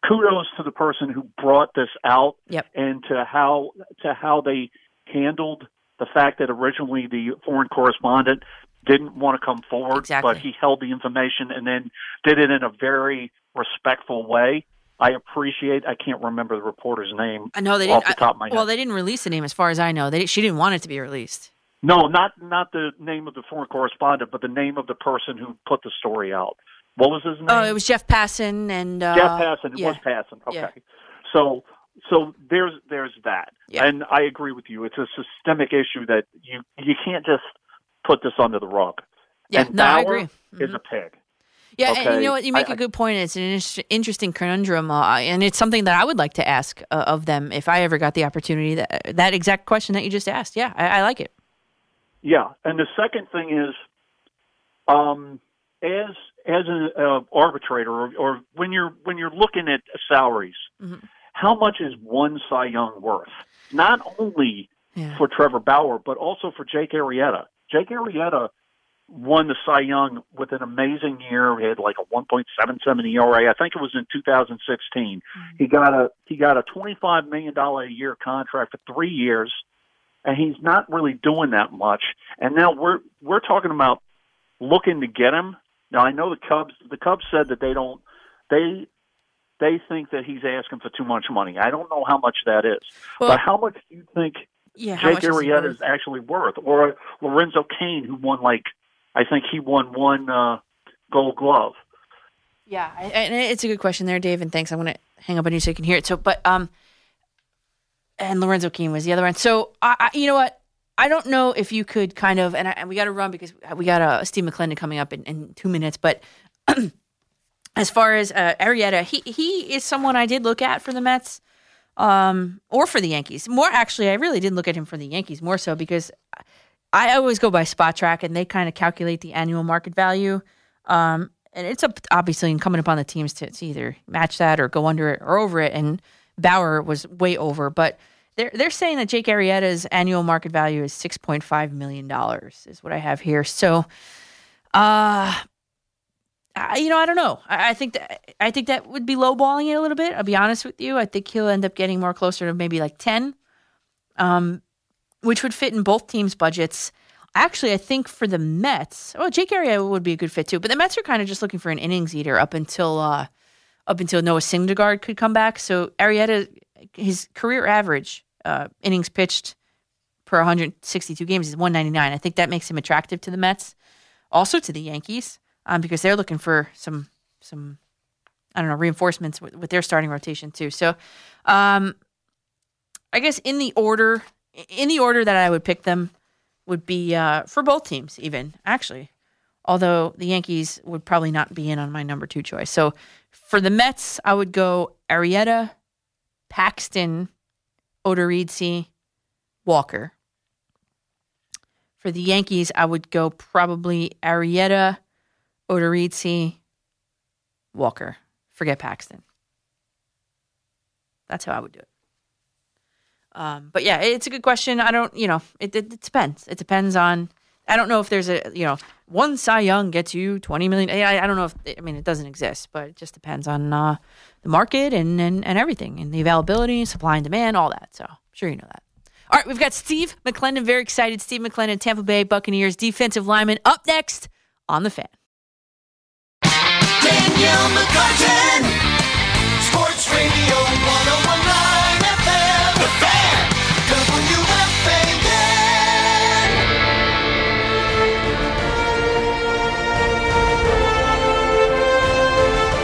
kudos to the person who brought this out Yep. and to how to how they handled the fact that originally the foreign correspondent didn't want to come forward Exactly. but he held the information and then did it in a very respectful way i appreciate i can't remember the reporter's name I know they off didn't. the top of my I- well, they didn't release the name, as far as I know. They she didn't want it to be released. no not not the name of the foreign correspondent but the name of the person who put the story out what was his name Oh, it was Jeff Passan and uh, Jeff Passan. It yeah. was Passan. Okay. Yeah. So so there's there's that. Yeah. And I agree with you. It's a systemic issue that you you can't just put this under the rug. Yeah, and no, I agree. Mm-hmm. is a pig. Yeah, and you know what? You make I- a good point. It's an inter- interesting conundrum, uh, and it's something that I would like to ask uh, of them if I ever got the opportunity. That that exact question that you just asked. Yeah, I, I like it. Yeah. And the second thing is, um, as as an uh, arbitrator, or, or when you're when you're looking at salaries, Mm-hmm. how much is one Cy Young worth? Not only for Trevor Bauer, but also for Jake Arrieta. Jake Arrieta won the Cy Young with an amazing year. He had like a 1.77 ERA. I think it was in 2016. Mm-hmm. He got a he got a 25 million dollar a year contract for three years, and he's not really doing that much. And now we're we're talking about looking to get him. Now I know the Cubs. The Cubs said that they don't. They they think that he's asking for too much money. I don't know how much that is, Well- but how much do you think Yeah, Jake much is Arrieta is actually worth, or Lorenzo Cain, who won like I think he won one uh, Gold Glove. Yeah, and it's a good question there, Dave. And thanks. I'm going to hang up on you so you can hear it. So, but um, and Lorenzo Cain was the other one. So, I, I you know what? I don't know if you could kind of, and, I, and we got to run because we got uh, Steve McLendon coming up in, in two minutes. But *clears throat* as far as uh, Arrieta, he he is someone I did look at for the Mets, um, or for the Yankees. More actually, I really didn't look at him for the Yankees more so because I always go by Spotrac, and they kind of calculate the annual market value. Um, and it's up, obviously incumbent upon the teams to, to either match that or go under it or over it. And Bauer was way over, but they're they're saying that Jake Arrieta's annual market value is six point five million dollars, is what I have here. So, uh, I, you know, I don't know. I, I think that I think that would be lowballing it a little bit. I'll be honest with you. I think he'll end up getting more closer to maybe like ten, um, which would fit in both teams' budgets. Actually, I think for the Mets, well, Jake Arrieta would be a good fit too. But the Mets are kind of just looking for an innings eater up until uh, up until Noah Syndergaard could come back. So Arrieta, his career average uh, innings pitched per 162 games is 199. I think that makes him attractive to the Mets, also to the Yankees, um, because they're looking for some some I don't know reinforcements with, with their starting rotation too. So, um, I guess in the order in the order that I would pick them would be uh, for both teams, even actually. Although the Yankees would probably not be in on my number two choice. So for the Mets, I would go Arrieta, Paxton, Odorizzi, Walker. For the Yankees, I would go probably Arrieta, Odorizzi, Walker. Forget Paxton. That's how I would do it. Um, but yeah, it's a good question. I don't, you know, it, it, it depends. It depends on. I don't know if there's a, you know, one Cy Young gets you twenty million. I, I don't know if I mean it doesn't exist, but it just depends on uh, the market and, and and everything and the availability, supply and demand, all that. So I'm sure you know that. All right, we've got Steve McLendon. Very excited. Steve McLendon, Tampa Bay Buccaneers defensive lineman, up next on the fan. Danielle McCartan, Sports Radio 1019 FM. The Fan,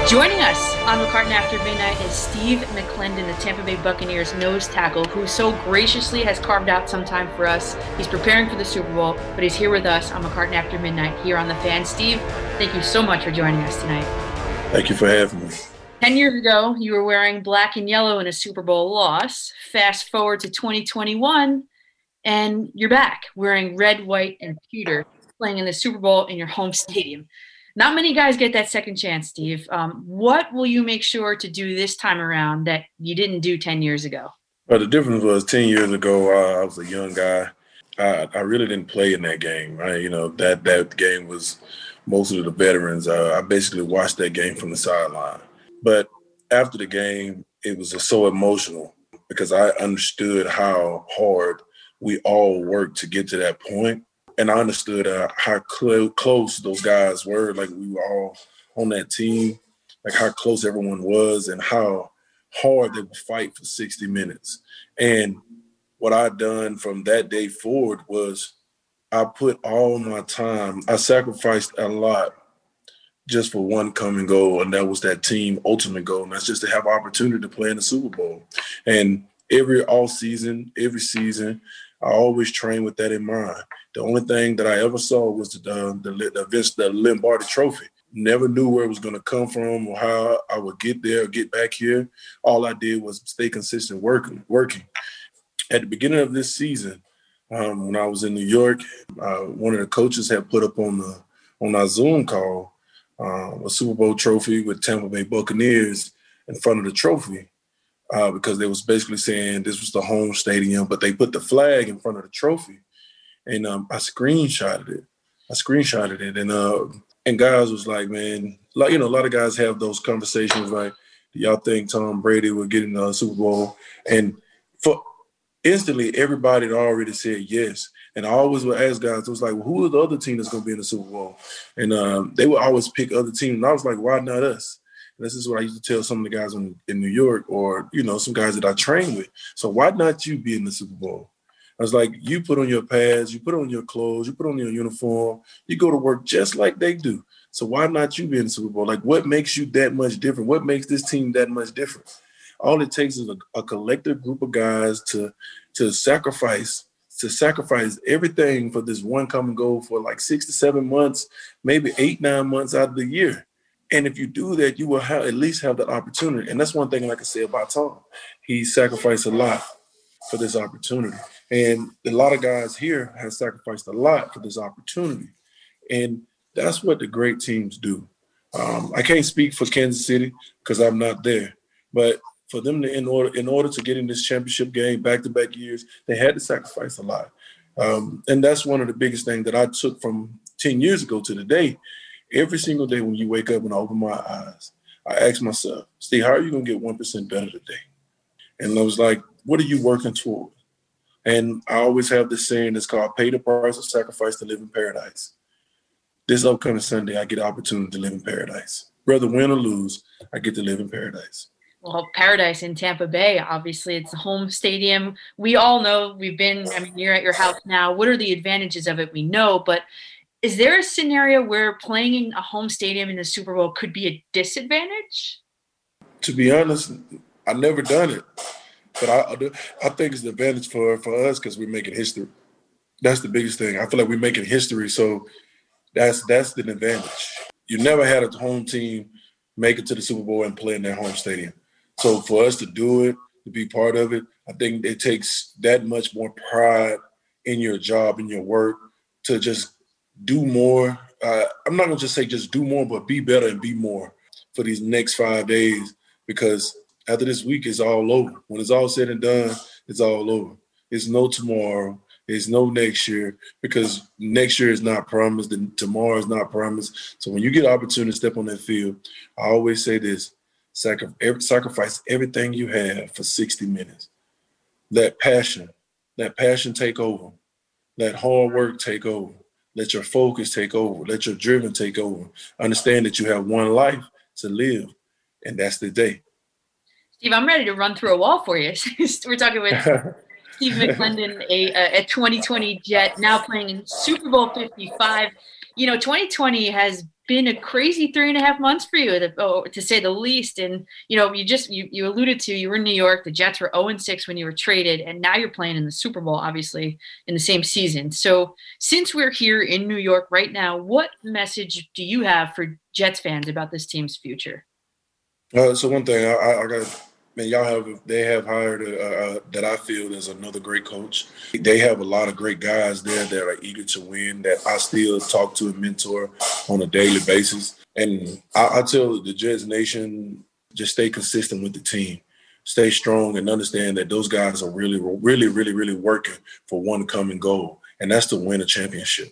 Joining us on McCartan After Midnight is Steve McLendon, the Tampa Bay Buccaneers nose tackle, who so graciously has carved out some time for us. He's preparing for the Super Bowl, but he's here with us on McCartan After Midnight here on The Fan. Steve, thank you so much for joining us tonight. Thank you for having me. 10 years ago, you were wearing black and yellow in a Super Bowl loss. Fast forward to 2021, and you're back wearing red, white, and pewter, playing in the Super Bowl in your home stadium. Not many guys get that second chance, Steve. Um, what will you make sure to do this time around that you didn't do 10 years ago? Well, the difference was 10 years ago, uh, I was a young guy. I, I really didn't play in that game, right? You know, that, that game was mostly the veterans. Uh, I basically watched that game from the sideline. But after the game, it was so emotional because I understood how hard we all worked to get to that point. And I understood uh, how cl- close those guys were. Like we were all on that team, like how close everyone was and how hard they would fight for 60 minutes. And what I done from that day forward was I put all my time, I sacrificed a lot just for one common goal, and that was that team ultimate goal. And that's just to have opportunity to play in the Super Bowl. And every all season, every season, I always train with that in mind. The only thing that I ever saw was the the, the, Vince, the Lombardi Trophy. Never knew where it was going to come from or how I would get there or get back here. All I did was stay consistent working, working. At the beginning of this season, um, when I was in New York, uh, one of the coaches had put up on the on our Zoom call um, a Super Bowl trophy with Tampa Bay Buccaneers in front of the trophy uh, because they was basically saying this was the home stadium, but they put the flag in front of the trophy, and um, I screenshotted it. I screenshotted it, and uh, and guys was like, man, like you know, a lot of guys have those conversations like, do y'all think Tom Brady would get in the Super Bowl? And for instantly everybody had already said yes. And I always would ask guys, it was like, well, who are the other team that's going to be in the Super Bowl? And um, they would always pick other teams. And I was like, why not us? And this is what I used to tell some of the guys in, in New York or, you know, some guys that I train with. So why not you be in the Super Bowl? I was like, you put on your pads, you put on your clothes, you put on your uniform, you go to work just like they do. So why not you be in Super Bowl? Like, what makes you that much different? What makes this team that much different? All it takes is a, a collective group of guys to to sacrifice to sacrifice everything for this one common goal for like six to seven months, maybe eight, nine months out of the year. And if you do that, you will have at least have the opportunity. And that's one thing like I say about Tom. He sacrificed a lot for this opportunity. And a lot of guys here have sacrificed a lot for this opportunity. And that's what the great teams do. Um, I can't speak for Kansas City because I'm not there, but for them to in order in order to get in this championship game back to back years, they had to sacrifice a lot. Um, and that's one of the biggest things that I took from 10 years ago to today. Every single day when you wake up and I open my eyes, I ask myself, Steve, how are you gonna get one percent better today? And I was like, what are you working toward? And I always have this saying it's called pay the price of sacrifice to live in paradise. This upcoming Sunday, I get the opportunity to live in paradise. Whether win or lose, I get to live in paradise well, paradise in Tampa Bay. Obviously, it's a home stadium. We all know we've been, I mean, you're at your house now. What are the advantages of it? We know, but is there a scenario where playing in a home stadium in the Super Bowl could be a disadvantage? To be honest, I've never done it, but I, I think it's an advantage for, for us because we're making history. That's the biggest thing. I feel like we're making history, so that's that's the advantage. You never had a home team make it to the Super Bowl and play in their home stadium. So for us to do it, to be part of it, I think it takes that much more pride in your job, in your work, to just do more. Uh, I'm not gonna just say just do more, but be better and be more for these next five days because after this week is all over. When it's all said and done, it's all over. It's no tomorrow. It's no next year because next year is not promised and tomorrow is not promised. So when you get an opportunity to step on that field, I always say this: sacrifice everything you have for 60 minutes. Let passion, let passion take over. Let hard work take over. Let your focus take over. Let your driven take over. Understand that you have one life to live, and that's the day. Steve, I'm ready to run through a wall for you. *laughs* We're talking with *laughs* Steve McLendon, a, a 2020 Jet, now playing in Super Bowl 55. You know, 2020 has been a crazy three and a half months for you, to, oh, to say the least. And you know, you just you you alluded to you were in New York. The Jets were 0 and 6 when you were traded, and now you're playing in the Super Bowl, obviously in the same season. So since we're here in New York right now, what message do you have for Jets fans about this team's future? Uh, so one thing I, I got man, y'all have they have hired a, that I feel is another great coach. They have a lot of great guys there that are eager to win. That I still talk to and mentor on a daily basis. And I, I tell the Jets Nation just stay consistent with the team, stay strong, and understand that those guys are really, really, really, really working for one common goal, and that's to win a championship.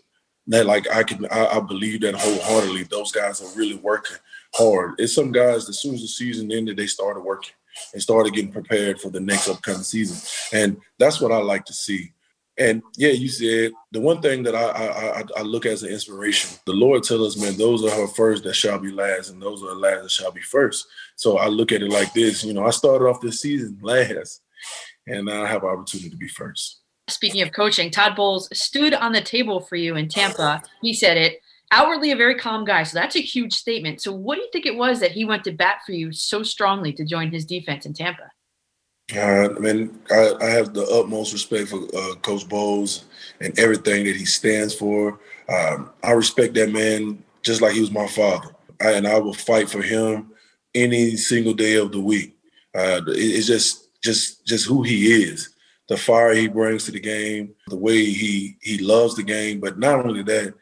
That like I can, I, I believe that wholeheartedly. Those guys are really working hard. It's some guys as soon as the season ended, they started working and started getting prepared for the next upcoming season. And that's what I like to see. And yeah, you said the one thing that I, I I, look as an inspiration. The Lord tells us, man, those are her first that shall be last, and those are the last that shall be first. So I look at it like this. You know, I started off this season last, and now I have opportunity to be first. Speaking of coaching, Todd Bowles stood on the table for you in Tampa. He said it outwardly a very calm guy. So that's a huge statement. So what do you think it was that he went to bat for you so strongly to join his defense in Tampa? Uh, I mean, I, I, have the utmost respect for uh, Coach Bowles and everything that he stands for. Um, I respect that man just like he was my father, I, and I will fight for him any single day of the week. Uh, it, it's just, just, just who he is. The fire he brings to the game, the way he he loves the game, but not only that,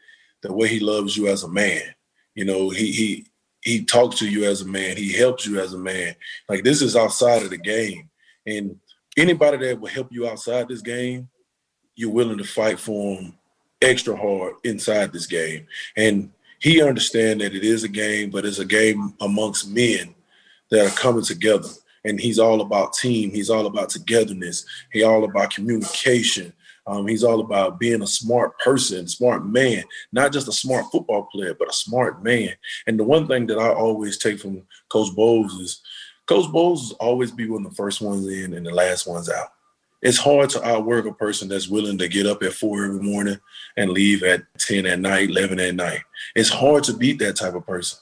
the way he loves you as a man. You know, he he he talks to you as a man. He helps you as a man. Like this is outside of the game, and anybody that will help you outside this game, you're willing to fight for him extra hard inside this game. And he understands that it is a game, but it's a game amongst men that are coming together. and he's all about team. He's all about togetherness. He all about communication. Um, he's all about being a smart person, smart man, not just a smart football player, but a smart man. And the one thing that I always take from Coach Bowles is Coach Bowles always be one of the first ones in and the last ones out. It's hard to outwork a person that's willing to get up at four every morning and leave at 10 at night, 11 at night. It's hard to beat that type of person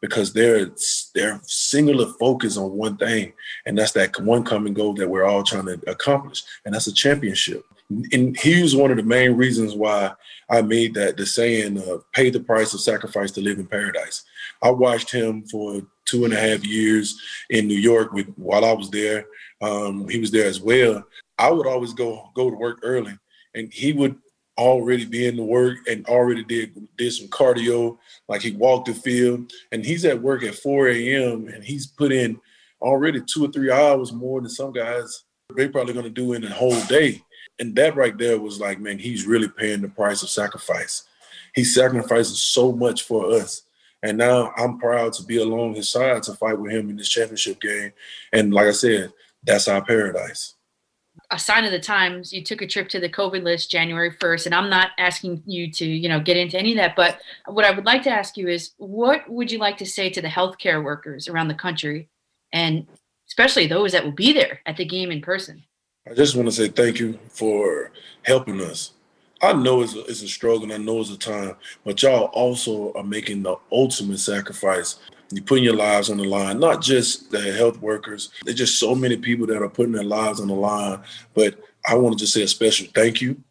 because they're they're singular focus on one thing, and that's that one common goal that we're all trying to accomplish, and that's a championship. And he was one of the main reasons why I made that the saying, uh, "Pay the price of sacrifice to live in paradise." I watched him for two and a half years in New York with, while I was there. Um, he was there as well. I would always go go to work early, and he would already be in the work and already did did some cardio. Like he walked the field, and he's at work at 4 a.m. and he's put in already two or three hours more than some guys they probably gonna do in a whole day. And that right there was like, man, he's really paying the price of sacrifice. He sacrifices so much for us. And now I'm proud to be along his side to fight with him in this championship game. And like I said, that's our paradise a sign of the times you took a trip to the covid list january 1st and i'm not asking you to you know get into any of that but what i would like to ask you is what would you like to say to the healthcare workers around the country and especially those that will be there at the game in person i just want to say thank you for helping us i know it's a, it's a struggle and i know it's a time but y'all also are making the ultimate sacrifice you're putting your lives on the line, not just the health workers. There's just so many people that are putting their lives on the line. But I want to just say a special thank you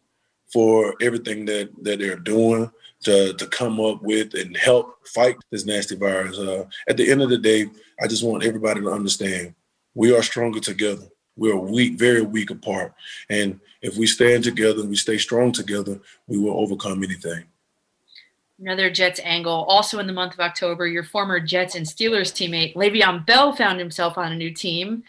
for everything that, that they're doing to, to come up with and help fight this nasty virus. Uh, at the end of the day, I just want everybody to understand we are stronger together. We are weak, very weak apart. And if we stand together and we stay strong together, we will overcome anything another Jets angle. Also in the month of October, your former Jets and Steelers teammate Le'Veon Bell found himself on a new team.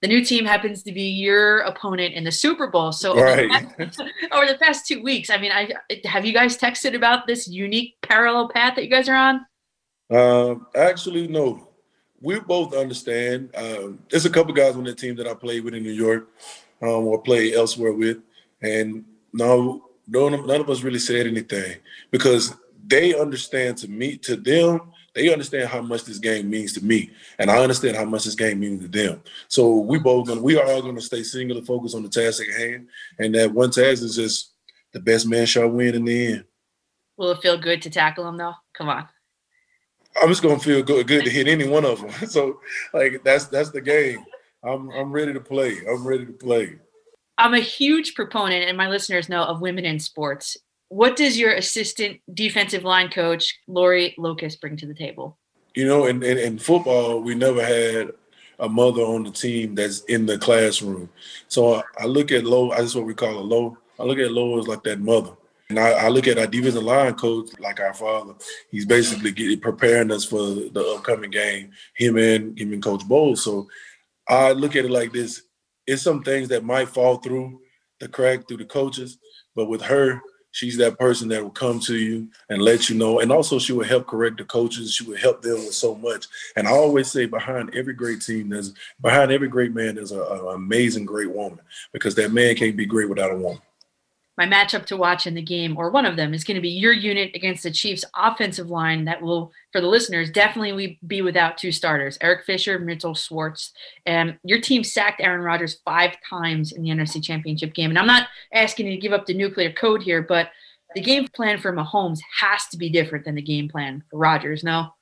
The new team happens to be your opponent in the Super Bowl. So right. over, the past, *laughs* over the past two weeks, I mean, I have you guys texted about this unique parallel path that you guys are on? Um, actually, no. We both understand. Um, there's a couple guys on the team that I played with in New York um, or play elsewhere with, and no, none, none of us really said anything because they understand to me, to them, they understand how much this game means to me, and I understand how much this game means to them. So we both gonna, we are all gonna stay singular focused on the task at hand, and that one task is just the best man shall win in the end. Will it feel good to tackle him though? Come on. I'm just gonna feel good, good to hit any one of them. *laughs* So, like that's that's the game. I'm I'm ready to play. I'm ready to play. I'm a huge proponent, and my listeners know, of women in sports what does your assistant defensive line coach Lori Locust bring to the table? You know, in, in, in, football, we never had a mother on the team that's in the classroom. So I, I look at Lo, that's what we call a low. I look at Low as like that mother. And I, I, look at our defensive line coach like our father. He's basically getting, preparing us for the upcoming game, him and him and Coach Bowles. So I look at it like this. It's some things that might fall through the crack through the coaches, but with her, she's that person that will come to you and let you know. And also, she will help correct the coaches. She will help them with so much. And I always say, behind every great team, there's behind every great man, there's an amazing great woman because that man can't be great without a woman my matchup to watch in the game, or one of them, is going to be your unit against the Chiefs' offensive line. That will, for the listeners, definitely be without two starters: Eric Fisher, Mitchell Schwartz. And your team sacked Aaron Rodgers five times in the NFC Championship game. And I'm not asking you to give up the nuclear code here, but the game plan for Mahomes has to be different than the game plan for Rodgers. No.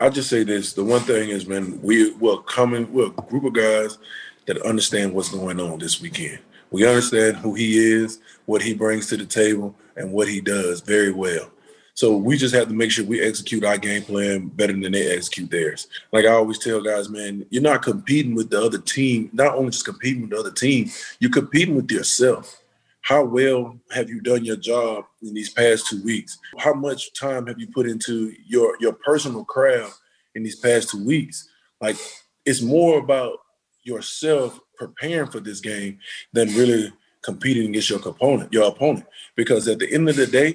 I'll just say this: the one thing is, man, we we're coming, we're a group of guys that understand what's going on this weekend. We understand who he is, what he brings to the table, and what he does very well. So we just have to make sure we execute our game plan better than they execute theirs. Like I always tell guys, man, you're not competing with the other team, not only just competing with the other team, you're competing with yourself. How well have you done your job in these past two weeks? How much time have you put into your your personal craft in these past two weeks? Like it's more about yourself preparing for this game than really competing against your opponent, your opponent. Because at the end of the day,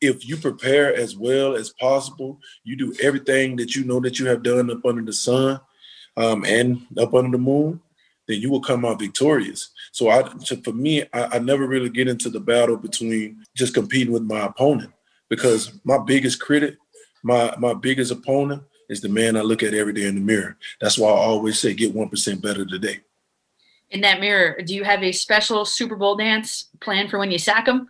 if you prepare as well as possible, you do everything that you know that you have done up under the sun. um, and up under the moon, then you will come out victorious. So I, so for me, I, I never really get into the battle between just competing with my opponent because my biggest critic, my my biggest opponent is the man I look at every day in the mirror. That's why I always say get one percent better today. In that mirror, do you have a special Super Bowl dance planned for when you sack them?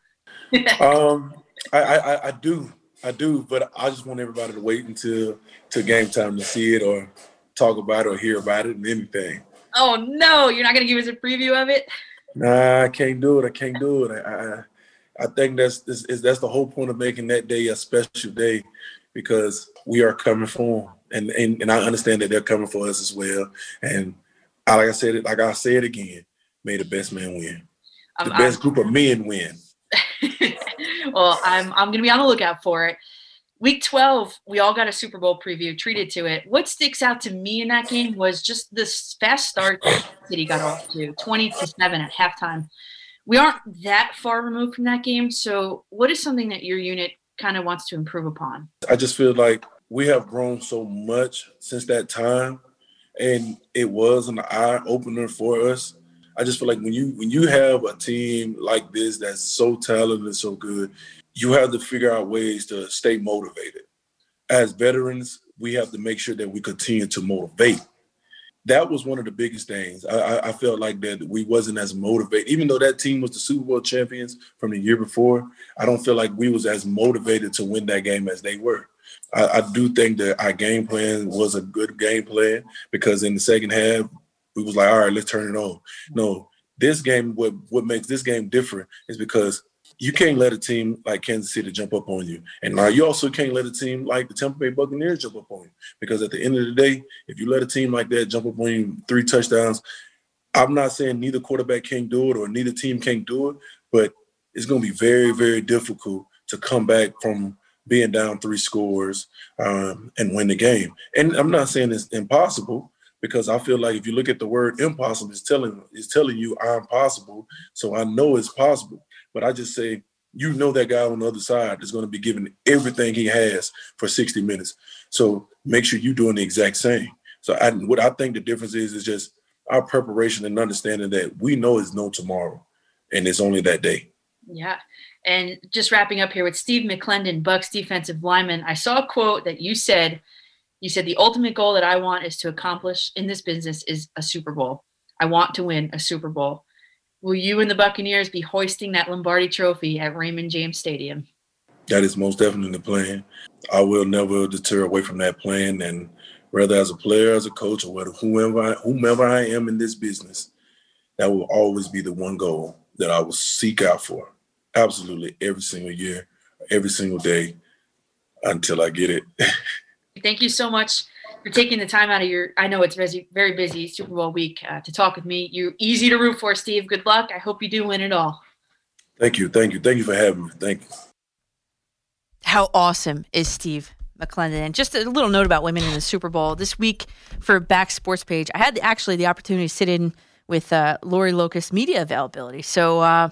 *laughs* um, I, I I do, I do, but I just want everybody to wait until to game time to see it or talk about it or hear about it and anything. Oh no, you're not gonna give us a preview of it? Nah, I can't do it. I can't do it. I I, I think that's this is that's the whole point of making that day a special day because we are coming for them. And, and and I understand that they're coming for us as well. And I, like I said it, like I say it again, may the best man win. Um, the I'm- best group of men win. *laughs* well, I'm I'm gonna be on the lookout for it. Week 12, we all got a Super Bowl preview treated to it. What sticks out to me in that game was just this fast start that City got off to 20 to 7 at halftime. We aren't that far removed from that game. So, what is something that your unit kind of wants to improve upon? I just feel like we have grown so much since that time, and it was an eye opener for us. I just feel like when you when you have a team like this that's so talented and so good, you have to figure out ways to stay motivated. As veterans, we have to make sure that we continue to motivate. That was one of the biggest things. I, I, felt like that we wasn't as motivated, even though that team was the Super Bowl champions from the year before. I don't feel like we was as motivated to win that game as they were. I, I do think that our game plan was a good game plan because in the second half, we was like, all right, let's turn it on. No, this game, what what makes this game different is because you can't let a team like Kansas City jump up on you. And now you also can't let a team like the Tampa Bay Buccaneers jump up on you. Because at the end of the day, if you let a team like that jump up on you three touchdowns, I'm not saying neither quarterback can't do it or neither team can't do it, but it's going to be very, very difficult to come back from being down three scores um, and win the game. And I'm not saying it's impossible because I feel like if you look at the word impossible, it's telling it's telling you I'm possible. So I know it's possible. But I just say you know that guy on the other side is going to be giving everything he has for 60 minutes. So make sure you're doing the exact same. So I, what I think the difference is is just our preparation and understanding that we know it's no tomorrow, and it's only that day. Yeah. And just wrapping up here with Steve McLendon, Bucs defensive lineman. I saw a quote that you said. You said the ultimate goal that I want is to accomplish in this business is a Super Bowl. I want to win a Super Bowl. Will you and the Buccaneers be hoisting that Lombardi trophy at Raymond James Stadium? That is most definitely the plan. I will never deter away from that plan, and whether as a player, as a coach, or whether whomever I, whomever I am in this business, that will always be the one goal that I will seek out for. Absolutely, every single year, every single day, until I get it. *laughs* Thank you so much for taking the time out of your. I know it's very very busy Super Bowl week uh, to talk with me. You're easy to root for, Steve. Good luck. I hope you do win it all. thank you, thank you, thank you for having me. Thank you. How awesome is Steve McLendon? And just a little note about women in the Super Bowl. This week for Back Sports Page, I had actually the opportunity to sit in with uh, Lori Locust media availability. So uh,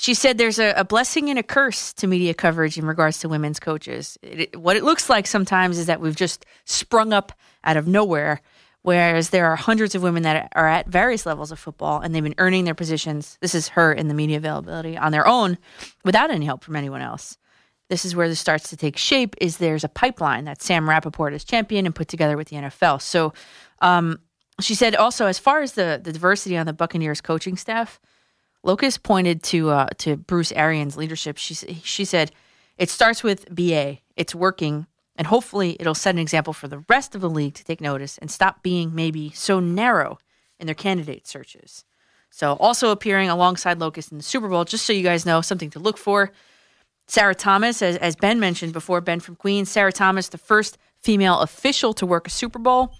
she said there's a, a blessing and a curse to media coverage in regards to women's coaches. It, what it looks like sometimes is that we've just sprung up out of nowhere, whereas there are hundreds of women that are at various levels of football and they've been earning their positions. This is her in the media availability on their own without any help from anyone else this is where this starts to take shape is there's a pipeline that Sam Rapoport has championed and put together with the NFL. So um, she said also, as far as the, the diversity on the Buccaneers coaching staff, Locust pointed to uh, to Bruce Arians' leadership. She, she said, it starts with BA. It's working, and hopefully it'll set an example for the rest of the league to take notice and stop being maybe so narrow in their candidate searches. So also appearing alongside Locust in the Super Bowl, just so you guys know, something to look for. Sarah Thomas, as, as Ben mentioned before, Ben from Queens. Sarah Thomas, the first female official to work a Super Bowl.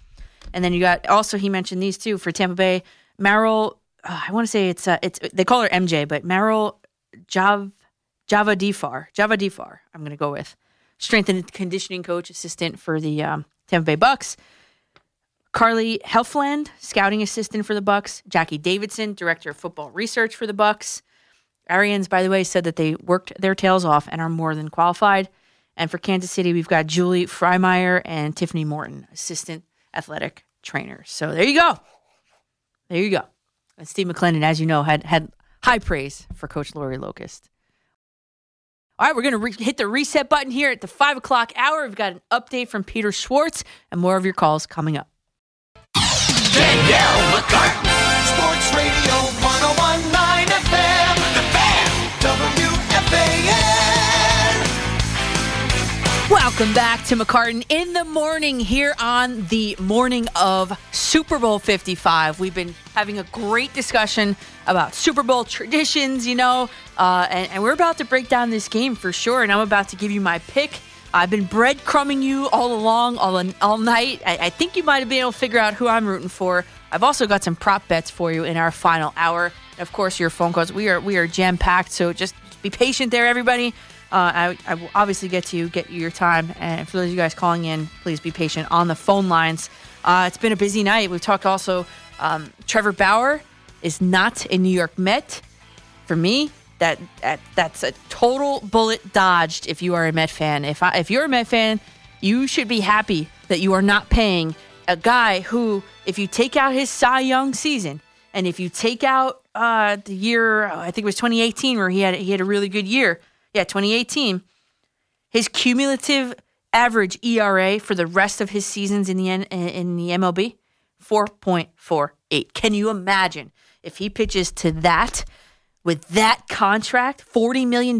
And then you got also he mentioned these two for Tampa Bay. Meryl, uh, I want to say it's uh, it's they call her MJ, but Maral Jav Javadifar Java Defar. I'm going to go with strength and conditioning coach assistant for the um, Tampa Bay Bucs. Carly Helfand, scouting assistant for the Bucs. Jackie Davidson, director of football research for the Bucs. Arians, by the way, said that they worked their tails off and are more than qualified. And for Kansas City, we've got Julie Frymyer and Tiffany Morton, assistant athletic trainers. So there you go. There you go. Steve McLendon, as you know, had had high praise for Coach Lori Locust. All right, we're going to re- hit the reset button here at the five o'clock hour. We've got an update from Peter Schwartz and more of your calls coming up. Danielle McCartan. Sports Radio Welcome back to McCartan in the morning here on the morning of Super Bowl 55. We've been having a great discussion about Super Bowl traditions, you know, uh, and, and we're about to break down this game for sure. And I'm about to give you my pick. I've been breadcrumbing you all along, all all night. I, I think you might have been able to figure out who I'm rooting for. I've also got some prop bets for you in our final hour. And of course, your phone calls. We are we are jam packed, so just be patient there, everybody. Uh, I, I will obviously get to you, get you your time. And for those of you guys calling in, please be patient on the phone lines. Uh, it's been a busy night. We've talked also. Um, Trevor Bauer is not a New York Met. For me, that, that that's a total bullet dodged. If you are a Met fan, if I, if you're a Met fan, you should be happy that you are not paying a guy who, if you take out his Cy Young season, and if you take out uh, the year, I think it was 2018, where he had he had a really good year. Yeah, 2018. His cumulative average ERA for the rest of his seasons in the N- in the MLB, 4.48. Can you imagine if he pitches to that with that contract, $40 million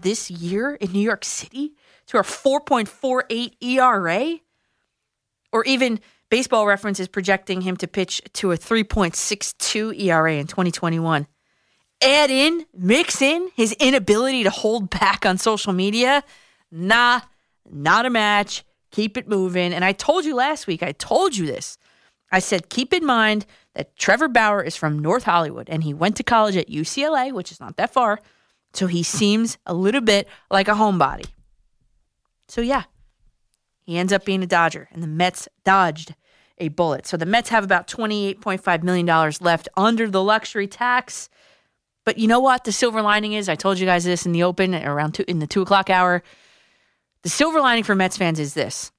this year in New York City to a 4.48 ERA? Or even baseball reference is projecting him to pitch to a 3.62 ERA in 2021. Add in, mix in his inability to hold back on social media. Nah, not a match. Keep it moving. And I told you last week, I told you this. I said, keep in mind that Trevor Bauer is from North Hollywood and he went to college at UCLA, which is not that far. So he seems a little bit like a homebody. So yeah, he ends up being a Dodger, and the Mets dodged a bullet. So the Mets have about $28.5 million left under the luxury tax. But you know what? The silver lining is I told you guys this in the open around two, in the two o'clock hour. The silver lining for Mets fans is this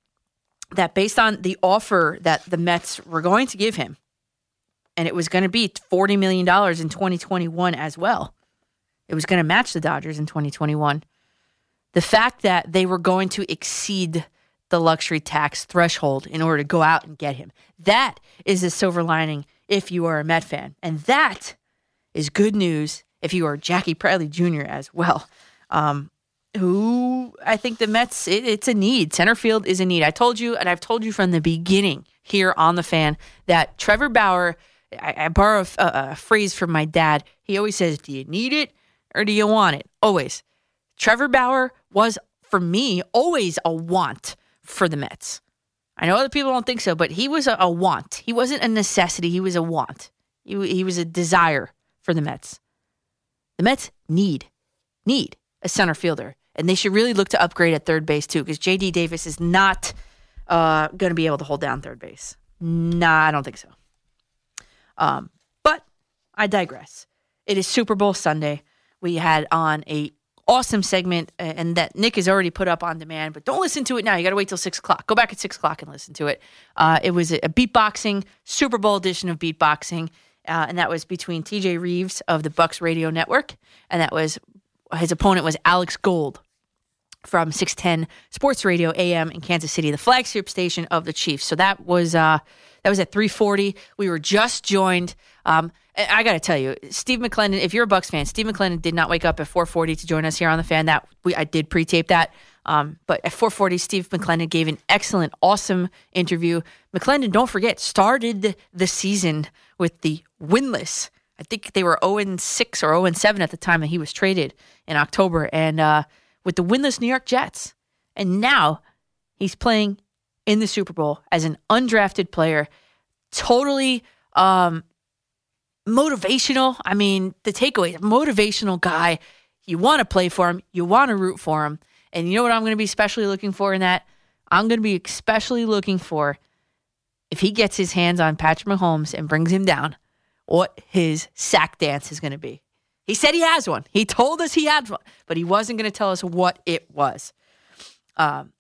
that based on the offer that the Mets were going to give him, and it was going to be $40 million in 2021 as well, it was going to match the Dodgers in 2021. The fact that they were going to exceed the luxury tax threshold in order to go out and get him. That is the silver lining if you are a Met fan. And that is good news if you are Jackie Bradley Jr. as well. Um, who I think the Mets, it, it's a need. Center field is a need. I told you, and I've told you from the beginning here on the fan that Trevor Bauer, I, I borrow a, a phrase from my dad. He always says, Do you need it or do you want it? Always. Trevor Bauer was, for me, always a want for the Mets. I know other people don't think so, but he was a, a want. He wasn't a necessity. He was a want. He, he was a desire for the Mets. The Mets need, need a center fielder. And they should really look to upgrade at third base too, because JD Davis is not uh, going to be able to hold down third base. Nah, I don't think so. Um, but I digress. It is Super Bowl Sunday. We had on a awesome segment, and that Nick has already put up on demand. But don't listen to it now. You got to wait till six o'clock. Go back at six o'clock and listen to it. Uh, it was a beatboxing Super Bowl edition of beatboxing, uh, and that was between T.J. Rives of the Bucs Radio Network, and that was his opponent was Alex Gold from 610 Sports Radio AM in Kansas City, the flagship station of the Chiefs. So that was uh, that was at 340. We were just joined. Um, I got to tell you, Steve McLendon. If you're a Bucs fan, Steve McLendon did not wake up at 440 to join us here on the fan. That we I did pre-tape that. Um, but at 440, Steve McLendon gave an excellent, awesome interview. McLendon, don't forget, started the season with the winless I think they were 0 6 or 0 7 at the time that he was traded in October, and uh, with the winless New York Jets. And now he's playing in the Super Bowl as an undrafted player, totally um, motivational. I mean, the takeaway motivational guy. You want to play for him, you want to root for him. And you know what I'm going to be especially looking for in that? I'm going to be especially looking for if he gets his hands on Patrick Mahomes and brings him down what his sack dance is going to be. He said he has one. He told us he had one, but he wasn't going to tell us what it was. Um,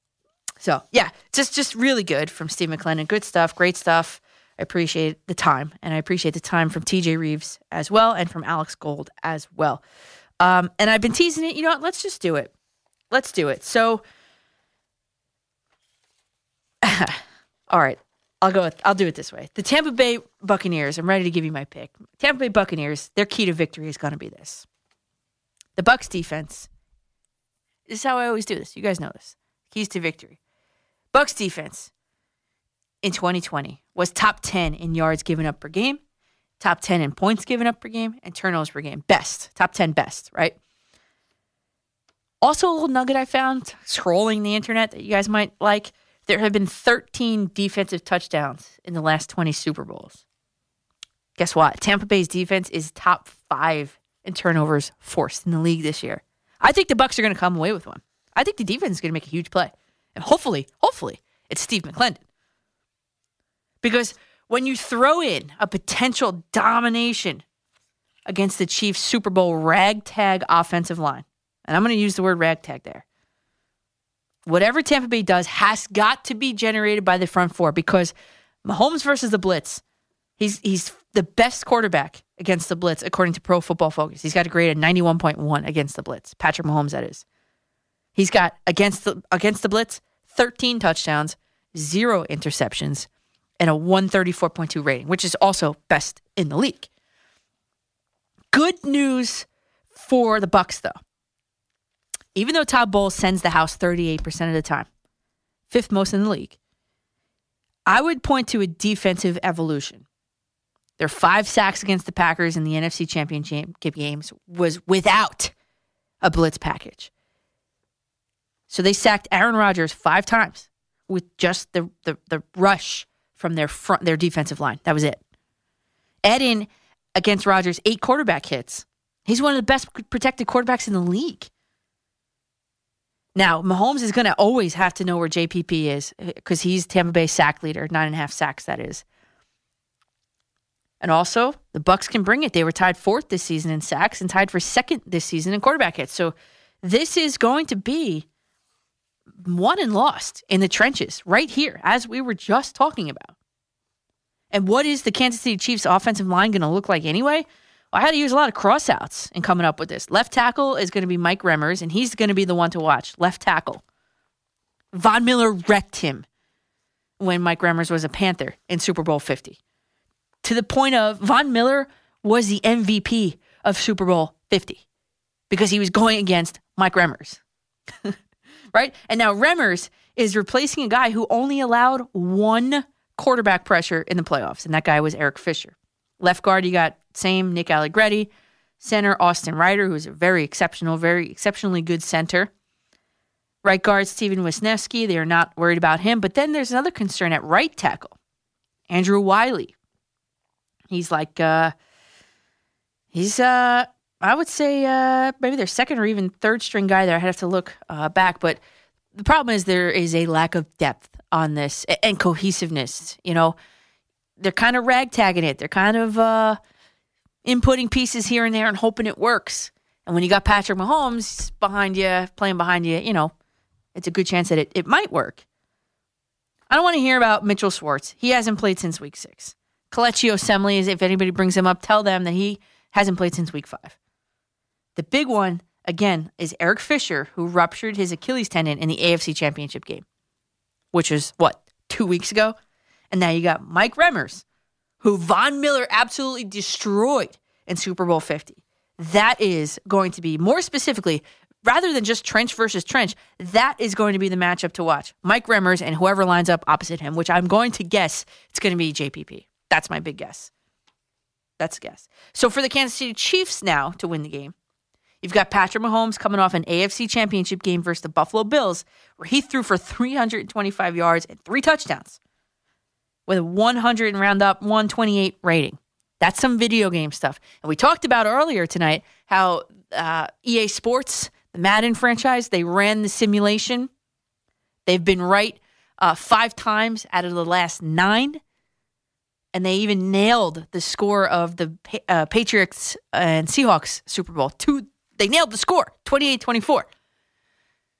so yeah, just just really good from Steve McLendon. Good stuff, great stuff. I appreciate the time, and I appreciate the time from TJ Rives as well, and from Alex Gold as well. Um, and I've been teasing it. You know what? Let's just do it. Let's do it. So, *laughs* all right, I'll go. With, I'll do it this way. The Tampa Bay Buccaneers. I'm ready to give you my pick. Tampa Bay Buccaneers. Their key to victory is going to be this: the Bucs defense. This is how I always do this. You guys know this. Keys to victory. Bucs defense in 2020 was top 10 in yards given up per game, top 10 in points given up per game, and turnovers per game. Best, top 10 best, right? Also, a little nugget I found scrolling the internet that you guys might like. There have been 13 defensive touchdowns in the last 20 Super Bowls. Guess what? Tampa Bay's defense is top five in turnovers forced in the league this year. I think the Bucs are going to come away with one. I think the defense is going to make a huge play, and hopefully, hopefully, it's Steve McLendon. Because when you throw in a potential domination against the Chiefs Super Bowl ragtag offensive line, and I'm going to use the word ragtag there. Whatever Tampa Bay does has got to be generated by the front four because Mahomes versus the blitz, he's he's the best quarterback against the blitz according to Pro Football Focus. He's got a grade of 91.1 against the blitz. Patrick Mahomes that is. He's got against the against the blitz 13 touchdowns, 0 interceptions and a 134.2 rating, which is also best in the league. Good news for the Bucs though. Even though Todd Bowles sends the house 38% of the time, fifth most in the league, I would point to a defensive evolution. Their five sacks against the Packers in the NFC Championship games was without a blitz package. So they sacked Aaron Rodgers five times with just the, the, the rush from their front their defensive line. That was it. Add in against Rodgers eight quarterback hits. He's one of the best protected quarterbacks in the league. Now, Mahomes is going to always have to know where JPP is uh, because he's Tampa Bay sack leader, nine and a half sacks, that is. And also, the Bucs can bring it. They were tied fourth this season in sacks and tied for second this season in quarterback hits. So this is going to be won and lost in the trenches right here, as we were just talking about. And what is the Kansas City Chiefs offensive line going to look like anyway? I had to use a lot of crossouts in coming up with this. Left tackle is going to be Mike Remmers, and he's going to be the one to watch. Left tackle. Von Miller wrecked him when Mike Remmers was a Panther in Super Bowl 50. To the point of Von Miller was the MVP of Super Bowl 50 because he was going against Mike Remmers. *laughs* right? And now Remmers is replacing a guy who only allowed one quarterback pressure in the playoffs, and that guy was Eric Fisher. Left guard, you got same Nick Allegretti. Center, Austin Reiter, who's a very exceptional, very exceptionally good center. Right guard, Stefen Wisniewski. They are not worried about him. But then there's another concern at right tackle, Andrew Wylie. He's like, uh, he's, uh, I would say, uh, maybe their second or even third string guy there. I'd have to look uh, back. But the problem is there is a lack of depth on this and cohesiveness. You know, they're kind of ragtagging it. They're kind of uh, inputting pieces here and there and hoping it works. And when you got Patrick Mahomes behind you, playing behind you, you know, it's a good chance that it, it might work. I don't want to hear about Mitchell Schwartz. He hasn't played since week six. Kelechi Osemele, if anybody brings him up, tell them that he hasn't played since week five. The big one, again, is Eric Fisher, who ruptured his Achilles tendon in the AFC Championship game, which was what, two weeks ago? And now you got Mike Remmers, who Von Miller absolutely destroyed in Super Bowl 50. That is going to be more specifically, rather than just trench versus trench, that is going to be the matchup to watch. Mike Remmers and whoever lines up opposite him, which I'm going to guess it's going to be JPP. That's my big guess. That's a guess. So for the Kansas City Chiefs now to win the game, you've got Patrick Mahomes coming off an AFC championship game versus the Buffalo Bills, where he threw for 325 yards and three touchdowns with a 100 and round up 128 rating. That's some video game stuff. And we talked about earlier tonight how uh, EA Sports, the Madden franchise, they ran the simulation. They've been right uh, five times out of the last nine. And they even nailed the score of the uh, Patriots and Seahawks Super Bowl. Two, they nailed the score, 28-24.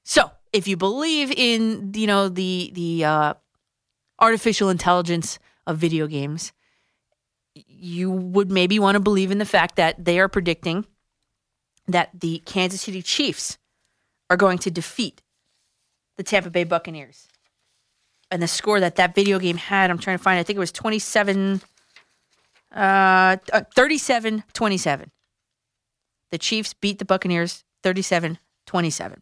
So if you believe in, you know, the the uh, artificial intelligence of video games, you would maybe want to believe in the fact that they are predicting that the Kansas City Chiefs are going to defeat the Tampa Bay Buccaneers. And the score that that video game had, I'm trying to find, I think it was 27, uh, 37 27. The Chiefs beat the Buccaneers 37 27,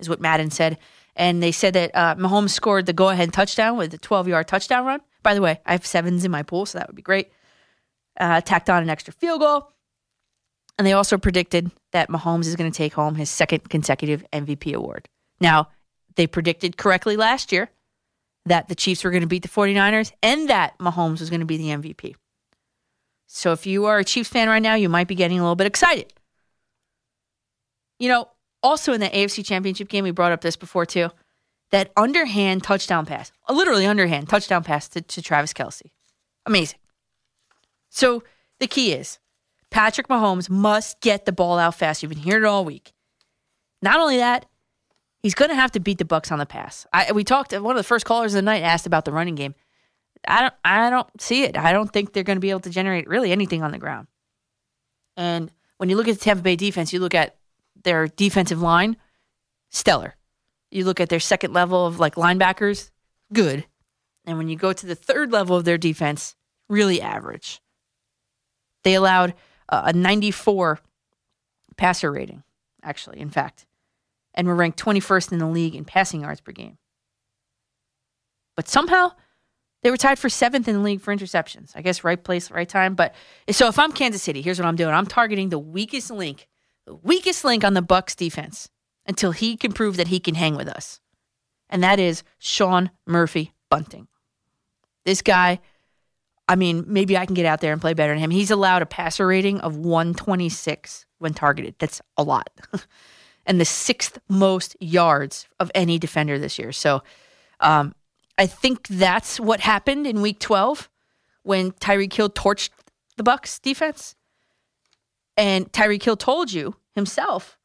is what Madden said. And they said that uh, Mahomes scored the go ahead touchdown with a 12 yard touchdown run. By the way, I have sevens in my pool, so that would be great. Uh, tacked on an extra field goal. And they also predicted that Mahomes is going to take home his second consecutive MVP award. Now, they predicted correctly last year that the Chiefs were going to beat the 49ers and that Mahomes was going to be the MVP. So if you are a Chiefs fan right now, you might be getting a little bit excited. You know, also in the AFC Championship game, we brought up this before too. That underhand touchdown pass, a literally underhand touchdown pass to, to Travis Kelce. Amazing. So the key is Patrick Mahomes must get the ball out fast. You've been hearing it all week. Not only that, he's going to have to beat the Bucs on the pass. I, we talked. One of the first callers of the night asked about the running game. I don't. I don't see it. I don't think they're going to be able to generate really anything on the ground. And when you look at the Tampa Bay defense, you look at their defensive line, stellar. You look at their second level of like linebackers, good. And when you go to the third level of their defense, really average. They allowed uh, a 94 passer rating, actually, in fact, and were ranked 21st in the league in passing yards per game. But somehow they were tied for seventh in the league for interceptions. I guess right place, right time. But so if I'm Kansas City, here's what I'm doing I'm targeting the weakest link, weakest link on the Bucs defense until he can prove that he can hang with us. And that is Sean Murphy Bunting. This guy I mean, maybe I can get out there and play better than him. He's allowed a passer rating of 126 when targeted. That's a lot. *laughs* and the sixth most yards of any defender this year. So um, I think that's what happened in week 12 when Tyreek Hill torched the Bucs defense. And Tyreek Hill told you himself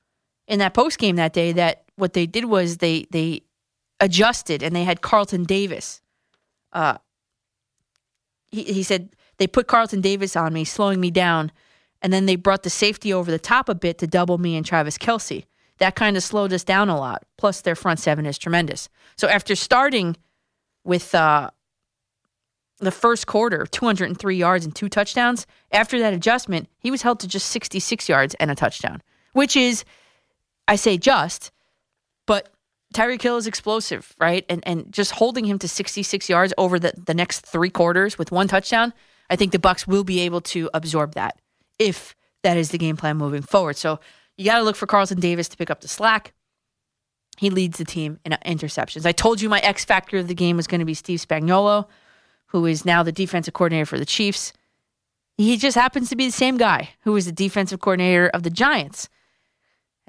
in that post game that day that what they did was they they adjusted and they had Carlton Davis uh, he, he said they put Carlton Davis on me, slowing me down, and then they brought the safety over the top a bit to double me and Travis Kelce. That kind of slowed us down a lot. Plus, their front seven is tremendous. So after starting with uh, the first quarter, 203 yards and two touchdowns, after that adjustment, he was held to just 66 yards and a touchdown, which is, I say just, but Tyreek Hill is explosive, right? And and just holding him to 66 yards over the, the next three quarters with one touchdown, I think the Bucs will be able to absorb that if that is the game plan moving forward. So you got to look for Carlton Davis to pick up the slack. He leads the team in interceptions. I told you my X factor of the game was going to be Steve Spagnuolo, who is now the defensive coordinator for the Chiefs. He just happens to be the same guy who was the defensive coordinator of the Giants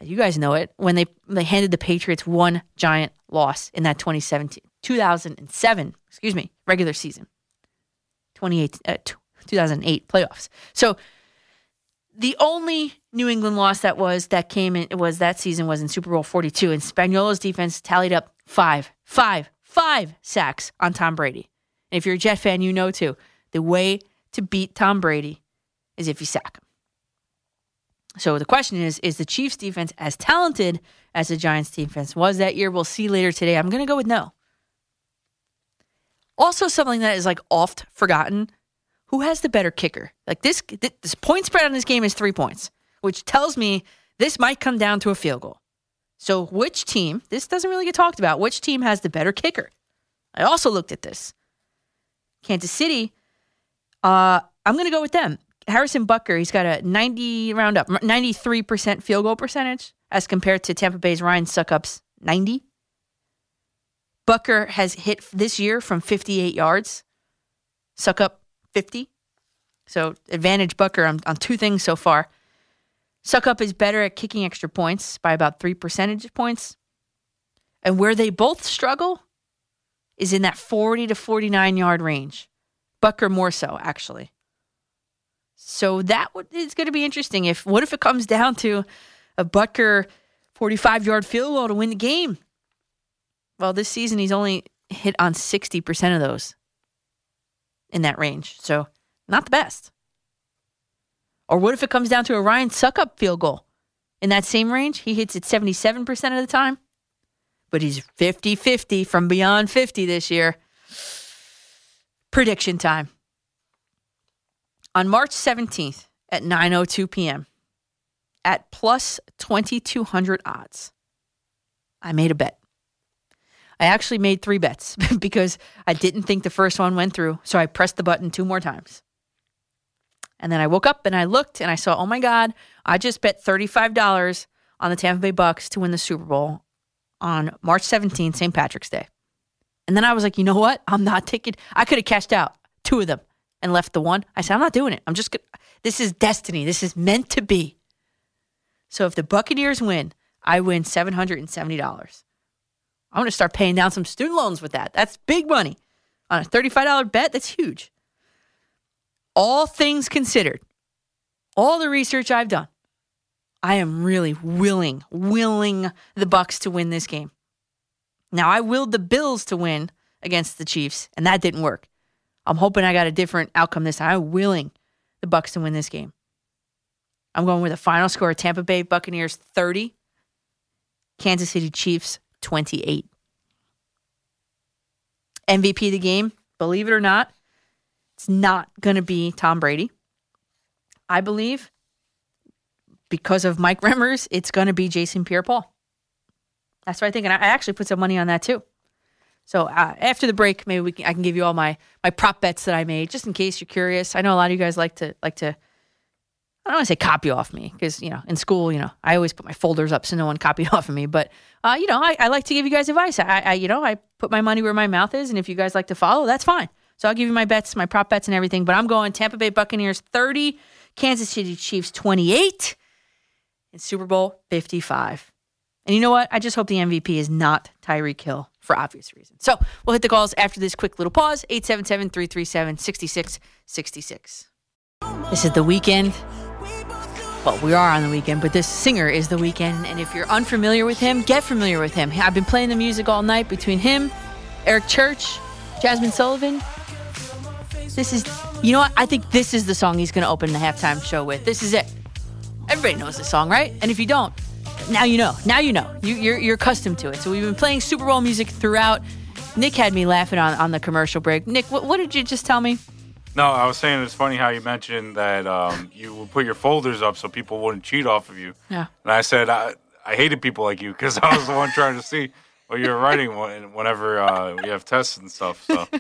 you guys know it, when they, they handed the Patriots one giant loss in that 2017, 2007, excuse me, regular season, 28, uh, 2008 playoffs. So the only New England loss that was that came in was that season was in Super Bowl 42, and Spagnuolo's defense tallied up five, five, five sacks on Tom Brady. And if you're a Jet fan, you know too. The way to beat Tom Brady is if you sack him. So the question is Is the Chiefs defense as talented as the Giants defense was that year? We'll see later today. I'm going to go with no. Also, something that is like oft forgotten who has the better kicker? Like this, this point spread on this game is three points, which tells me this might come down to a field goal. So, which team, this doesn't really get talked about, which team has the better kicker? I also looked at this. Kansas City, uh, I'm going to go with them. Harrison Butker, he's got a 90 round up, 93% field goal percentage as compared to Tampa Bay's Ryan Succop's 90. Butker has hit this year from 58 yards. Succop 50. So advantage Butker on, on two things so far. Succop is better at kicking extra points by about three percentage points. And where they both struggle is in that 40 to 49 yard range. Butker more so, actually. So that is going to be interesting. If what if it comes down to a Butker 45 yard field goal to win the game? Well, this season he's only hit on 60% of those. in that range. So, not the best. Or what if it comes down to a Ryan Succop field goal? In that same range, he hits it 77% of the time, but he's 50 50 from beyond 50 this year. Prediction time. On March 17th at 9:02 p.m. at plus 2200 odds. I made a bet. I actually made 3 bets *laughs* because I didn't think the first one went through, so I pressed the button two more times. And then I woke up and I looked and I saw, "Oh my god, I just bet $35 on the Tampa Bay Bucs to win the Super Bowl on March 17th, St. Patrick's Day." And then I was like, "You know what? I'm not taking I could have cashed out two of them and left the one. I said, I'm not doing it. I'm just going to, this is destiny. This is meant to be. So if the Buccaneers win, I win $770. I'm going to start paying down some student loans with that. That's big money. On a $35 bet, that's huge. All things considered, all the research I've done, I am really willing, willing the Bucs to win this game. Now I willed the Bills to win against the Chiefs, and that didn't work. I'm hoping I got a different outcome this time. I'm willing the Bucs to win this game. I'm going with a final score: of Tampa Bay Buccaneers 30, Kansas City Chiefs 28. MVP of the game, believe it or not, it's not going to be Tom Brady. I believe because of Mike Remmers, it's going to be Jason Pierre-Paul. That's what I think, and I actually put some money on that too. So uh, after the break, maybe we can, I can give you all my my prop bets that I made, just in case you're curious. I know a lot of you guys like to like to. I don't want to say copy off me because you know in school, you know, I always put my folders up so no one copied *laughs* off of me. But uh, you know, I, I like to give you guys advice. I, I you know I put my money where my mouth is, and if you guys like to follow, that's fine. So I'll give you my bets, my prop bets, and everything. But I'm going Tampa Bay Buccaneers 30, Kansas City Chiefs 28, and Super Bowl 55. And you know what? I just hope the MVP is not Tyreek Hill for obvious reasons. So we'll hit the calls after this quick little pause 877 337 6666. This is the Weeknd. Well, we are on the weekend, but this singer is the Weeknd. And if you're unfamiliar with him, get familiar with him. I've been playing the music all night between him, Eric Church, Jazmine Sullivan. This is, you know what? I think this is the song he's going to open the halftime show with. This is it. Everybody knows the song, right? And if you don't, now you know. Now you know. You, you're, you're accustomed to it. So we've been playing Super Bowl music throughout. Nick had me laughing on, on the commercial break. Nick, what, what did you just tell me? No, I was saying it's funny how you mentioned that um, you would put your folders up so people wouldn't cheat off of you. Yeah. And I said I, I hated people like you because *laughs* I was the one trying to see what you were writing whenever uh, we have tests and stuff. So *laughs*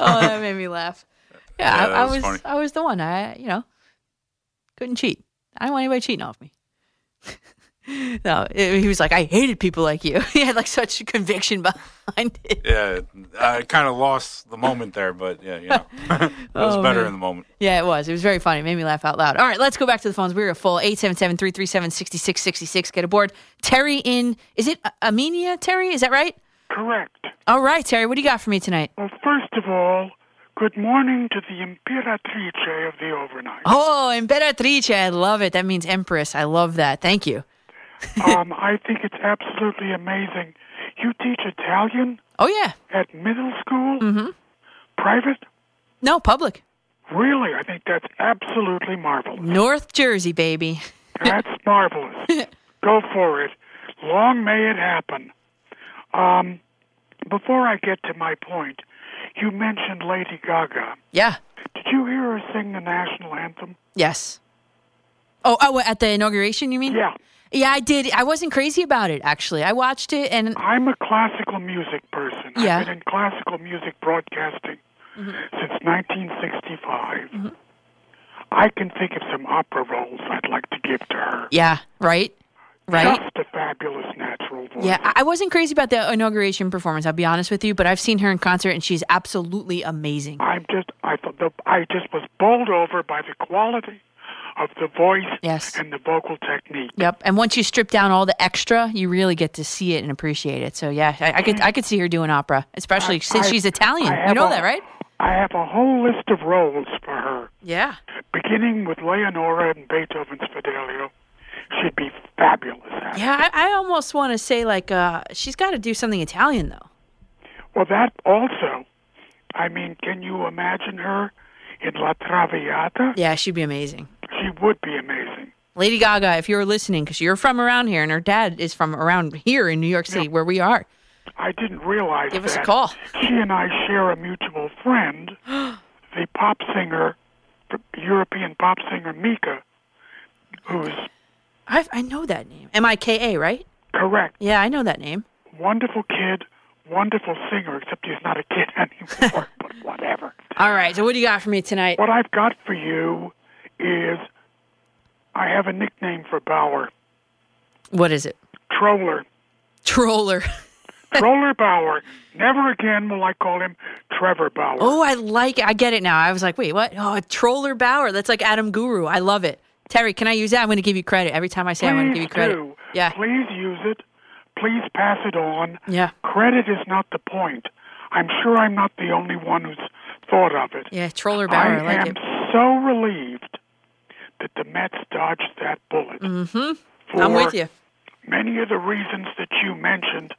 oh, that made me laugh. *laughs* Yeah, Yeah, I, I was was. I was the one. I you know couldn't cheat. I don't want anybody cheating off me. *laughs* no, it- he was like, I hated people like you. *laughs* he had like such conviction *laughs* behind it. yeah, I kind of lost the moment there, but yeah, you know, it was Oh, better man. in the moment. Yeah, it was. It was very funny. It made me laugh out loud. All right, let's go back to the phones. We were full 877 337 6666. Get aboard. Terry in, is it Amenia, Terry? Is that right? Correct. All right, Terry, what do you got for me tonight? Well, first of all, good morning to the Imperatrice of the overnight. Oh, Imperatrice. I love it. That means Empress. I love that. Thank you. *laughs* um, I think it's absolutely amazing. You teach Italian Oh, yeah. at middle school? Mm-hmm. Private? No, public. Really? I think that's absolutely marvelous. North Jersey, baby. *laughs* That's marvelous. *laughs* Go for it. Long may it happen. Um, before I get to my point, you mentioned Lady Gaga. Yeah. Did you hear her sing the national anthem? Yes. Oh, oh, at the inauguration, you mean? Yeah. Yeah, I did. I wasn't crazy about it, actually. I watched it and. I'm a classical music person. Yeah. I've been in classical music broadcasting mm-hmm. since 1965. Mm-hmm. I can think of some opera roles I'd like to give to her. Yeah, right? Right? Just a fabulous natural voice. Yeah, I I wasn't crazy about the inauguration performance, I'll be honest with you, but I've seen her in concert and she's absolutely amazing. I'm just, I thought, the, I just was bowled over by the quality of the voice Yes. and the vocal technique. Yep. And once you strip down all the extra, you really get to see it and appreciate it. So yeah, I, I could I could see her doing opera, especially since I- she's Italian. You know a- that, right? I have a whole list of roles for her, Yeah. beginning with Leonora in Beethoven's Fidelio. She'd be fabulous. Yeah, I, I almost want to say like uh she's got to do something Italian though. Well, that also, I mean, can you imagine her in La Traviata? Yeah, she'd be amazing. She would be amazing. Lady Gaga, if you're listening, because you're from around here and her dad is from around here in New York City, where we are. I didn't realize Give us a call. She and I share a mutual friend, *gasps* the pop singer, European pop singer Mika, who's I I know that name. M I K A, right? correct. Yeah, I know that name. Wonderful kid, wonderful singer, except he's not a kid *laughs* anymore, *laughs* but whatever. All right. So what do you got for me tonight? What I've got for you is I have a nickname for Bauer, What is it? Troller. Troller. *laughs* Troller Bauer. Never again will I call him Trevor Bauer. Oh, I like it. I get it now. I was like, wait, what? Oh, Troller Bauer. That's like Adam Guru. I love it. Terry, can I use that? I'm going to give you credit. Every time I say I'm going to give you credit. do. Yeah. Please use it. Please pass it on. Yeah. Credit is not the point. I'm sure I'm not the only one who's thought of it. Yeah, Troller Bauer. I, like am it. so relieved that the Mets dodged that bullet. Mm-hmm. I'm with you. Many of the reasons that you mentioned,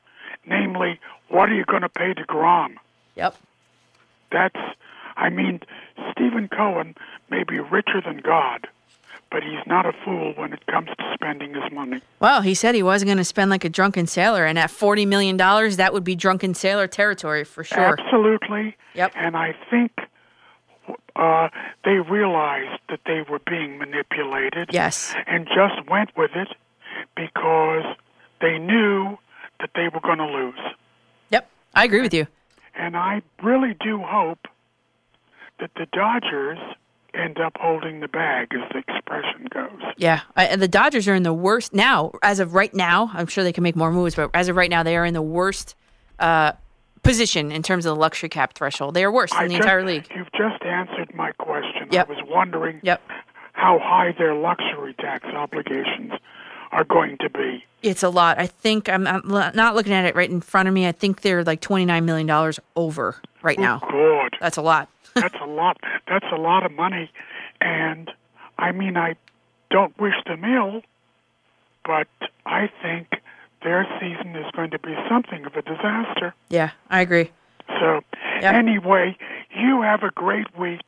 namely, what are you going to pay to Grom? Yep. That's, I mean, Steven Cohen may be richer than God, but he's not a fool when it comes to spending his money. Well, he said he wasn't going to spend like a drunken sailor, and at $40 million, that would be drunken sailor territory for sure. Absolutely. Yep. And I think uh, they realized that they were being manipulated. Yes. And just went with it because they knew that they were going to lose. Yep. I agree with you. And I really do hope that the Dodgers end up holding the bag, as the expression goes. Yeah, I, the Dodgers are in the worst now. As of right now, I'm sure they can make more moves, but as of right now, they are in the worst uh, position in terms of the luxury cap threshold. They are worse than the just- entire league. You've just answered my question. Yep. I was wondering Yep. how high their luxury tax obligations are going to be. It's a lot. I think I'm, I'm not looking at it right in front of me. I think they're like 29 million dollars over right now. Good. That's a lot. That's a lot. That's a lot of money. And I mean, I don't wish them ill, but I think their season is going to be something of a disaster. Yeah, I agree. So, anyway, you have a great week,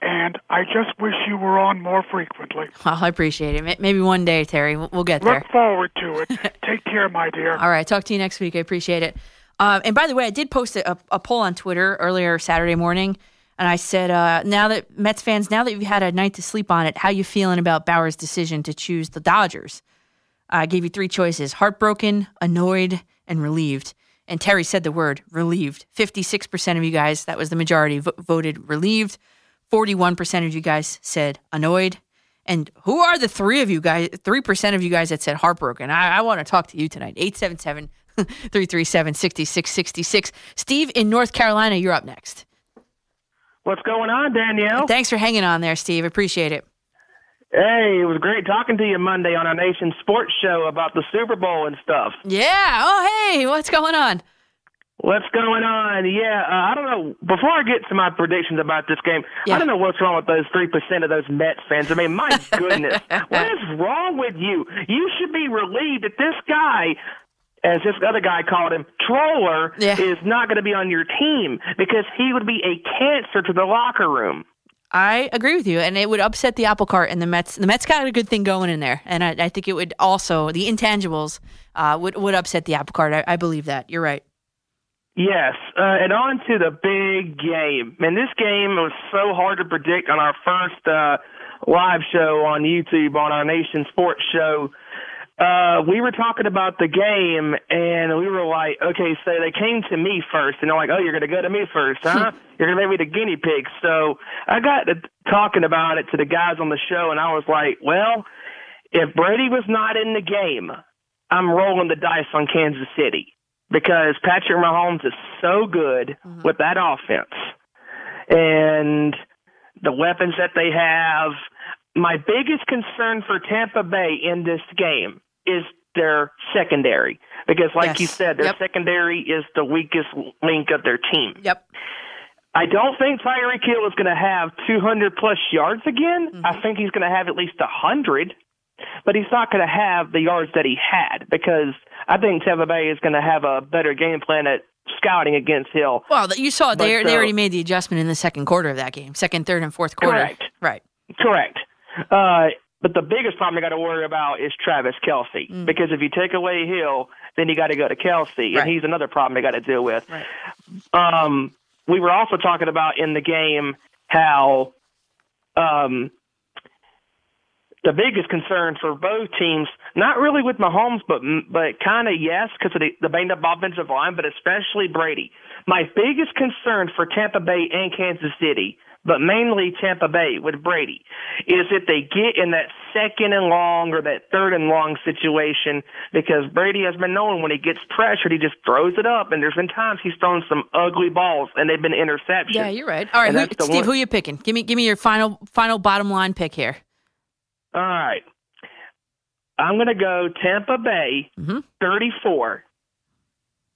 and I just wish you were on more frequently. *laughs* Well, I appreciate it. Maybe one day, Terry, we'll, we'll get there. Look forward to it. *laughs* Take care, my dear. All right, talk to you next week. I appreciate it. Um, and by the way, I did post a, a poll on Twitter earlier Saturday morning, and I said, uh, now that Mets fans, now that you've had a night to sleep on it, how you feeling about Bauer's decision to choose the Dodgers? I gave you three choices: heartbroken, annoyed, and relieved. And Terry said the word relieved. Fifty-six percent of you guys, that was the majority, vo- voted relieved. Forty-one percent of you guys said annoyed. And who are the three of you guys? Three percent of you guys that said heartbroken. I, I want to talk to you tonight. 877 337 6666. Steve in North Carolina, you're up next. What's going on, Danielle? Thanks for hanging on there, Steve. Appreciate it. Hey, it was great talking to you Monday on our nation's sports show about the Super Bowl and stuff. Yeah. Oh, hey, what's going on? What's going on? Yeah, uh, I don't know. Before I get to my predictions about this game, I don't know what's wrong with those three percent of those Mets fans. I mean, my *laughs* goodness, what is wrong with you? You should be relieved that this guy, as this other guy called him, troller, is not going to be on your team because he would be a cancer to the locker room. I agree with you, and it would upset the apple cart. And the Mets, the Mets got a good thing going in there, and I, I think it would also the intangibles uh, would would upset the apple cart. I, I believe that. You're right. Yes, uh, and on to the big game. Man, this game was so hard to predict on our first uh, live show on YouTube on our Nation Sports Show. Uh, we were talking about the game, and we were like, okay, so they came to me first, and they're like, oh, you're going to go to me first, huh? you're going to make me the guinea pig. So I got to talking about it to the guys on the show, and I was like, well, if Brady was not in the game, I'm rolling the dice on Kansas City because Patrick Mahomes is so good with that offense and the weapons that they have. My biggest concern for Tampa Bay in this game is their secondary because, like you said, their secondary is the weakest link of their team. Yep. I don't think Tyreek Hill is going to have 200 plus yards again. I think he's going to have at least 100, but he's not going to have the yards that he had because I think Tampa Bay is going to have a better game plan at scouting against Hill. Well, you saw they they uh, already made the adjustment in the second quarter of that game, second, third, and fourth quarter. Correct. Right. Correct. Uh, but the biggest problem you got to worry about is Travis Kelce Mm. because if you take away Hill, then you got to go to Kelce, and he's another problem I got to deal with. Um, we were also talking about in the game how um, the biggest concern for both teams, not really with Mahomes, but but kind of yes, because of the, the banged up offensive line, but especially Brady. My biggest concern for Tampa Bay and Kansas City, but mainly Tampa Bay with Brady, is if they get in that second and long or that third and long situation, because Brady has been known when he gets pressured, he just throws it up, and there's been times he's thrown some ugly balls, and they've been interceptions. Yeah, you're right. All right, who, Steve, one- who are you picking? Give me give me your final final bottom line pick here. All right. I'm going to go Tampa Bay mm-hmm. 34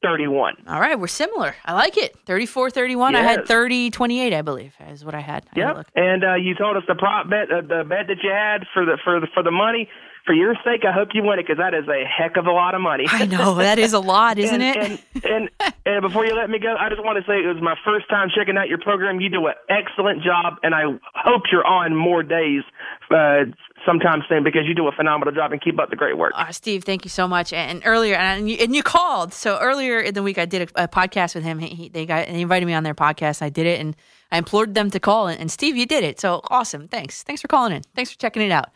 31. All right, we're similar. I like it. 34-31. I had Yes. 30-28, I believe, is what I had. Look. And uh, you told us the prop bet, uh, the bet that you had for the for the for the money. For your sake, I hope you win it because that is a heck of a lot of money. I know *laughs* that is a lot, isn't and, it? And, and *laughs* and before you let me go, I just want to say it was my first time checking out your program. You do an excellent job, and I hope you're on more days uh, sometime soon because you do a phenomenal job and keep up the great work. Uh, Steve, thank you so much. And earlier, and you, and you called. So earlier in the week, I did a, a podcast with him. He, he- they got they invited me on their podcast. I did it, and I implored them to call. And, and Steve, you did it. So awesome. Thanks. Thanks for calling in. Thanks for checking it out.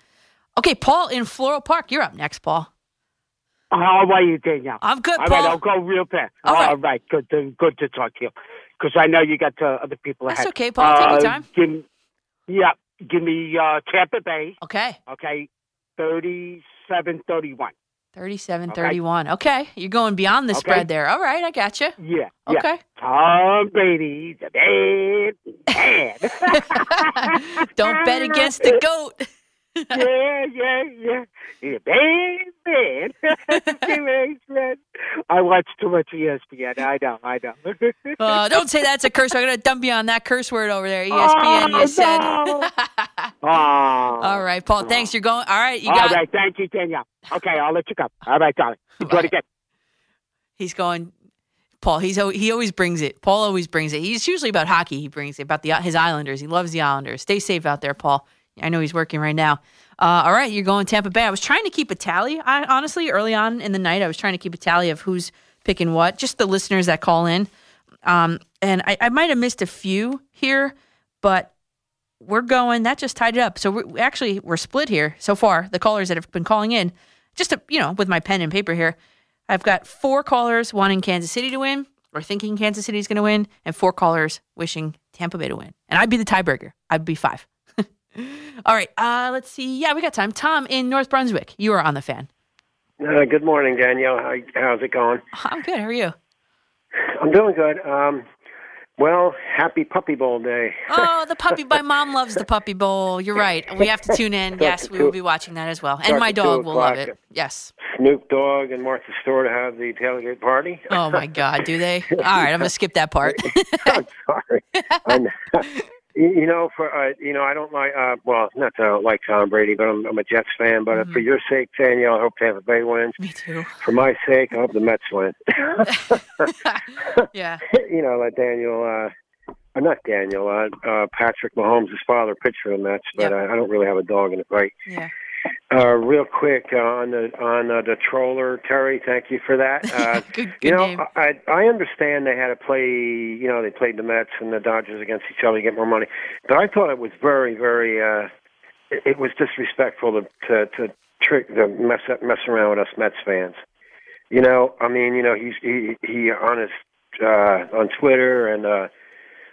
Okay, Paul in Floral Park. You're up next, Paul. How are you, Danielle? I'm good, All Paul. right, I'll go real fast. All right. All right, good to, good to talk to you. Because I know you got uh, other people That's ahead. okay, Paul. Take your Uh, time. Give me, yeah, give me uh, Tampa Bay. Okay. Okay, 37-31. 37-31. Okay. You're going beyond the Okay. spread there. All right, I got you. Yeah. Okay. Yeah. Tom Brady, the bad man. *laughs* Don't bet against the goat. *laughs* *laughs* yeah, yeah, yeah. Yeah, bad man. Teenage man. I watch too much ESPN. I don't. I know. Uh, *laughs* don't say that's a curse. I'm going to dump you on that curse word over there. ESPN, Oh, you said. *laughs* Oh. All right, Paul. Thanks. You're going. All right. You All got. right, thank you, Danielle. Okay, I'll let you go. All right, darling. Enjoy the game. He's going. Paul. He's he always brings it. Paul always brings it. He's usually about hockey. He brings it about the his Islanders. He loves the Islanders. Stay safe out there, Paul. I know he's working right now. Uh, all right, you're going Tampa Bay. I was trying to keep a tally. I, honestly, early on in the night, I was trying to keep a tally of who's picking what. Just the listeners that call in, um, and I, I might have missed a few here, but we're going. That just tied it up. So we're, actually, we're split here so far. The callers that have been calling in, just to, you know, with my pen and paper here, I've got four callers wanting Kansas City to win or thinking Kansas City is going to win, and four callers wishing Tampa Bay to win. And I'd be the tiebreaker. I'd be five. *laughs* All right. Uh, let's see. Yeah, we got time. Tom in North Brunswick. You are on the fan. Uh, good morning, Danielle. How, how's it going? *laughs* I'm good. How are you? I'm doing good. Um, well, happy Puppy Bowl Day. *laughs* Oh, the puppy. My mom loves the puppy bowl. You're right. We have to tune in. Yes, we will be watching that as well. And my dog will love it. Yes. Snoop Dogg and Martha Stewart have the tailgate party. Oh my God, do they? All right, I'm gonna skip that part. I'm sorry. I'm, you know, for uh, you know, I don't like. Uh, well, not that I don't like Tom Brady, but I'm, I'm a Jets fan. But uh for your sake, Danielle, I hope Tampa Bay wins. Mm-hmm. Me too. For my sake, I hope the Mets win. *laughs* yeah. *laughs* you know, let Daniel. Uh, uh, not Daniel. Uh, uh, Patrick Mahomes' father pitched for the Mets, but I, I don't really have a dog in the fight. Yeah. Uh, real quick uh, on the on uh, the troller, Terry. Thank you for that. *laughs* Uh, good, you know, name. I I understand they had to play. You know, they played the Mets and the Dodgers against each other to get more money, but I thought it was very, very. Uh, it, it was disrespectful to to, to trick to mess up, mess around with us Mets fans. You know, I mean, you know, he's he he on his uh, on Twitter and uh,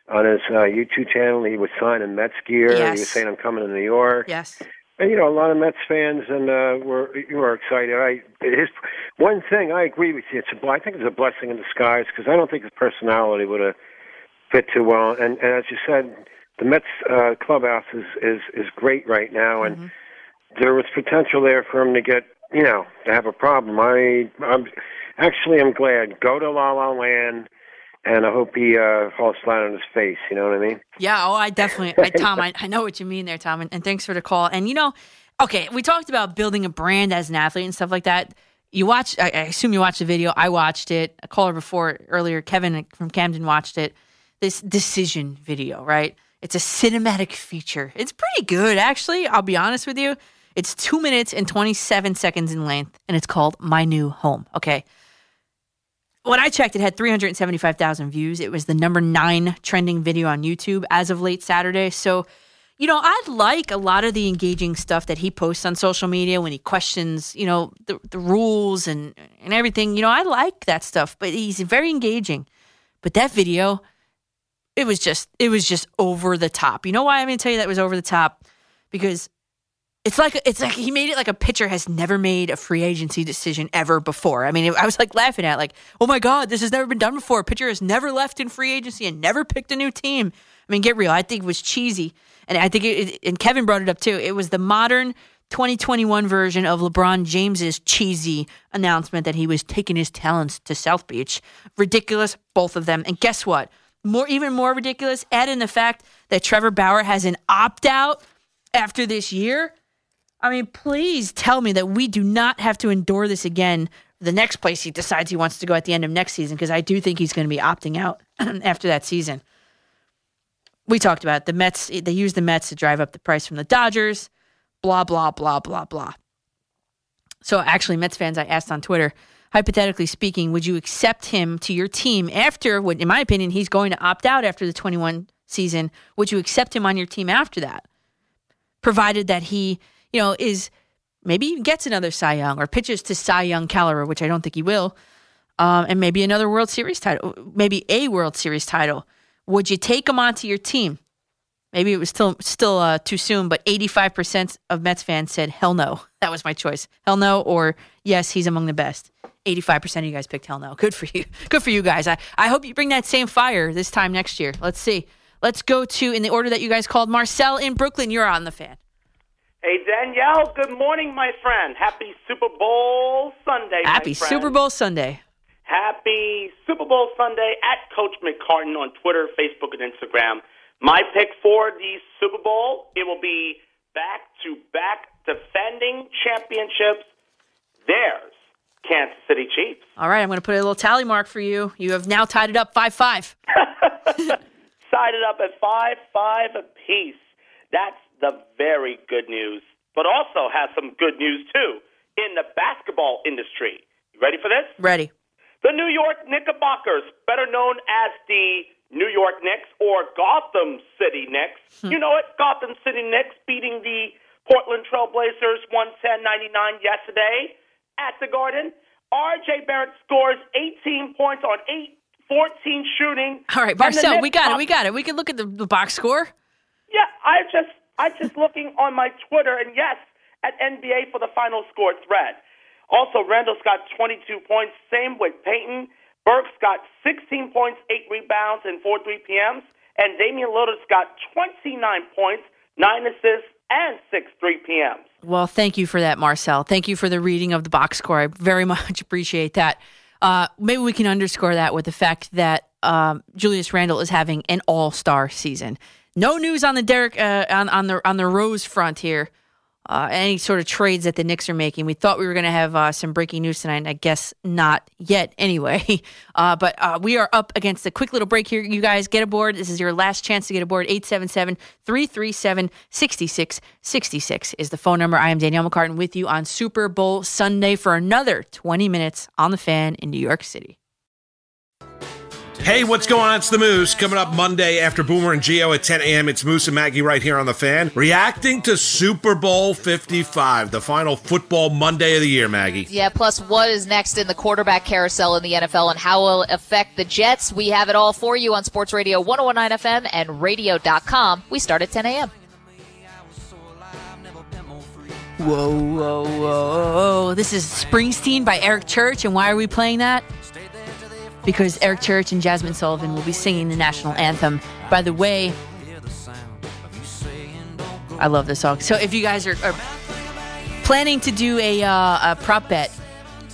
on his uh, YouTube channel, he was signing Mets gear. He was saying, "I'm coming to New York." Yes. You know, a lot of Mets fans and uh, were you were excited. I his one thing I agree with you. It's a, I think it's a blessing in disguise because I don't think his personality would have fit too well. And, and as you said, the Mets uh, clubhouse is, is is great right now, and there was potential there for him to get you know to have a problem. I I'm actually I'm glad. Go to La La Land. And I hope he uh, falls flat on his face. You know what I mean? Yeah, oh, I definitely, I, Tom, I, I know what you mean there, Tom, and, and thanks for the call. And you know, okay, we talked about building a brand as an athlete and stuff like that. you watch. I, I assume you watched the video. I watched it. A caller before earlier, Kevin from Camden watched it. This decision video, right? It's a cinematic feature. It's pretty good, actually. I'll be honest with you. It's two minutes and 27 seconds in length, and it's called My New Home. Okay. When I checked, it had 375,000 views. It was the number nine trending video on YouTube as of late Saturday. So, you know, I like a lot of the engaging stuff that he posts on social media when he questions, you know, the, the rules and, and everything. You know, I like that stuff, but he's very engaging. But that video, it was just, it was just over the top. You know why I'm going to tell you that was over the top? Because it's like it's like he made it like a pitcher has never made a free agency decision ever before. I mean, I was like laughing at like, oh my god, this has never been done before. A pitcher has never left in free agency and never picked a new team. I mean, get real. I think it was cheesy, and I think it, and Kevin brought it up too. It was the modern 2021 version of LeBron James's cheesy announcement that he was taking his talents to South Beach. Ridiculous, both of them. And guess what? More even more ridiculous. Add in the fact that Trevor Bauer has an opt out after this year. I mean, please tell me that we do not have to endure this again. The next place he decides he wants to go at the end of next season, because I do think he's going to be opting out *clears throat* after that season. We talked about it. the Mets. They used the Mets to drive up the price from the Dodgers. Blah blah blah blah blah. So actually, Mets fans, I asked on Twitter, hypothetically speaking, would you accept him to your team after? What, in my opinion, he's going to opt out after the 21 season. Would you accept him on your team after that, provided that he you know, is maybe even gets another Cy Young or pitches to Cy Young caliber, which I don't think he will, um, and maybe another World Series title, maybe a World Series title. Would you take him onto your team? Maybe it was still still uh, too soon, but 85% of Mets fans said hell no. *laughs* That was my choice. Hell no, or yes, he's among the best. 85% of you guys picked hell no. Good for you. *laughs* Good for you guys. I, I hope you bring that same fire this time next year. Let's see. Let's go to, in the order that you guys called, Marcel in Brooklyn. You're on the fan. Hey, Danielle, good morning, my friend. Happy Super Bowl Sunday. my Happy. Super Bowl Sunday. Happy Super Bowl Sunday at Coach McCartan on Twitter, Facebook, and Instagram. My pick for the Super Bowl, it will be back to back defending championships. There's Kansas City Chiefs. All right, I'm going to put a little tally mark for you. You have now tied it up 5 5. *laughs* Tied it up at 5 5 apiece. That's the very good news, but also has some good news too in the basketball industry. You ready for this? Ready. The New York Knickerbockers, better known as the New York Knicks or Gotham City Knicks. Hmm. You know it, Gotham City Knicks beating the Portland Trailblazers 110-99 yesterday at the Garden. RJ Barrett scores 18 points on 8 14 shooting. All right, Marcel, we got it. We got it. We can look at the, the box score. yeah, I just I just looking on my Twitter and yes, at NBA for the final score thread. Also, Randle's got 22 points. Same with Payton. Burke's got 16 points, 8 rebounds, and 4 3 PMs. And Damian Lillard's got 29 points, 9 assists, and 6 3 PMs. Well, thank you for that, Marcel. Thank you for the reading of the box score. I very *laughs* much appreciate that. Uh, maybe we can underscore that with the fact that um, Julius Randle is having an All Star season. No news on the Derrick uh, on on the on the Rose front here. Uh, any sort of trades that the Knicks are making. We thought we were going to have uh, some breaking news tonight. I guess not yet. Anyway, *laughs* uh, but uh, we are up against a quick little break here. You guys get aboard. This is your last chance to get aboard. 877-337-6666 is the phone number. I am Danielle McCartan with you on Super Bowl Sunday for another 20 minutes on the fan in New York City. Hey, what's going on? It's the Moose. Coming up Monday after Boomer and Geo at 10 a.m. It's Moose and Maggie right here on the fan, reacting to Super Bowl 55, the final football Monday of the year, Maggie. Yeah, plus what is next in the quarterback carousel in the NFL and how will it affect the Jets? We have it all for you on Sports Radio 1019 FM and radio.com. We start at 10 a.m. Whoa, whoa, whoa. This is Springsteen by Eric Church. And why are we playing that? Because Eric Church and Jazmine Sullivan will be singing the national anthem. By the way, I love this song. So if you guys are, are planning to do a, uh, a prop bet,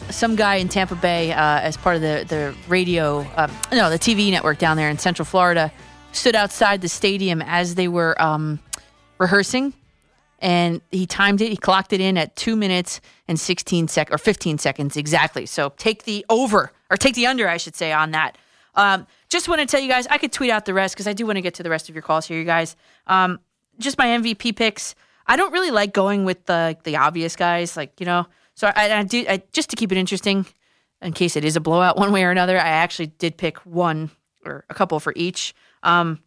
some guy in Tampa Bay, uh, as part of the, the radio, uh, no, the TV network down there in Central Florida, stood outside the stadium as they were um, rehearsing and he timed it. He clocked it in at two minutes and 16 sec or 15 seconds exactly. So take the over or take the under, I should say, on that. Um, just want to tell you guys, I could tweet out the rest because I do want to get to the rest of your calls here, you guys. Um, just my MVP picks. I don't really like going with the the obvious guys, like you know. So I, I do I, just to keep it interesting, in case it is a blowout one way or another. I actually did pick one or a couple for each. Um,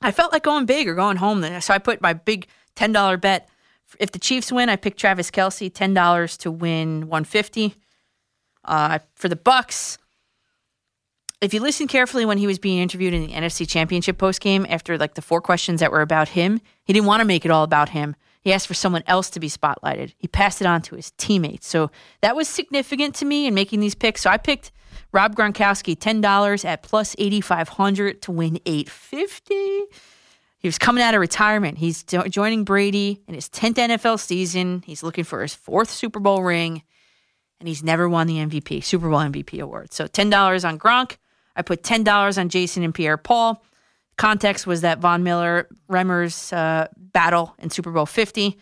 I felt like going big or going home, then so I put my big ten dollar bet. If the Chiefs win, I picked Travis Kelce ten dollars to win one fifty. Uh, for the Bucs, if you listen carefully when he was being interviewed in the NFC Championship post game after like the four questions that were about him, he didn't want to make it all about him. He asked for someone else to be spotlighted. He passed it on to his teammates. So that was significant to me in making these picks. So I picked Rob Gronkowski $10 at plus 8500 to win 850. He was coming out of retirement. He's joining Brady in his 10th NFL season. He's looking for his fourth Super Bowl ring and he's never won the MVP, Super Bowl MVP award. So $10 on Gronk. I put $10 on Jason and Pierre Paul. Context was that Von Miller Remmers uh, battle in Super Bowl 50.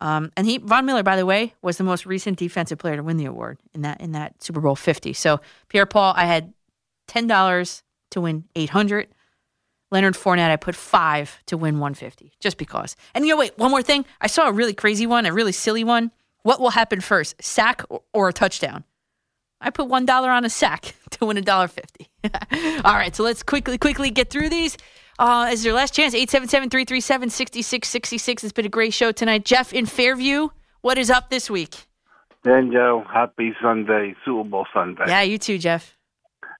Um, and he Von Miller, by the way, was the most recent defensive player to win the award in that in that Super Bowl 50. So Pierre Paul, I had $10 to win 800. Leonard Fournette, I put five to win 150, just because. And you know, wait, one more thing. I saw a really crazy one, a really silly one. What will happen first, sack or, or a touchdown? I put one dollar on a sack *laughs* to win a dollar fifty. *laughs* All right, so let's quickly, quickly get through these. Uh, is your last chance? 877-337-6666. It's been a great show tonight. Jeff in Fairview, what is up this week? Then Joe, happy Sunday, Super Bowl Sunday, Yeah, you too, Jeff.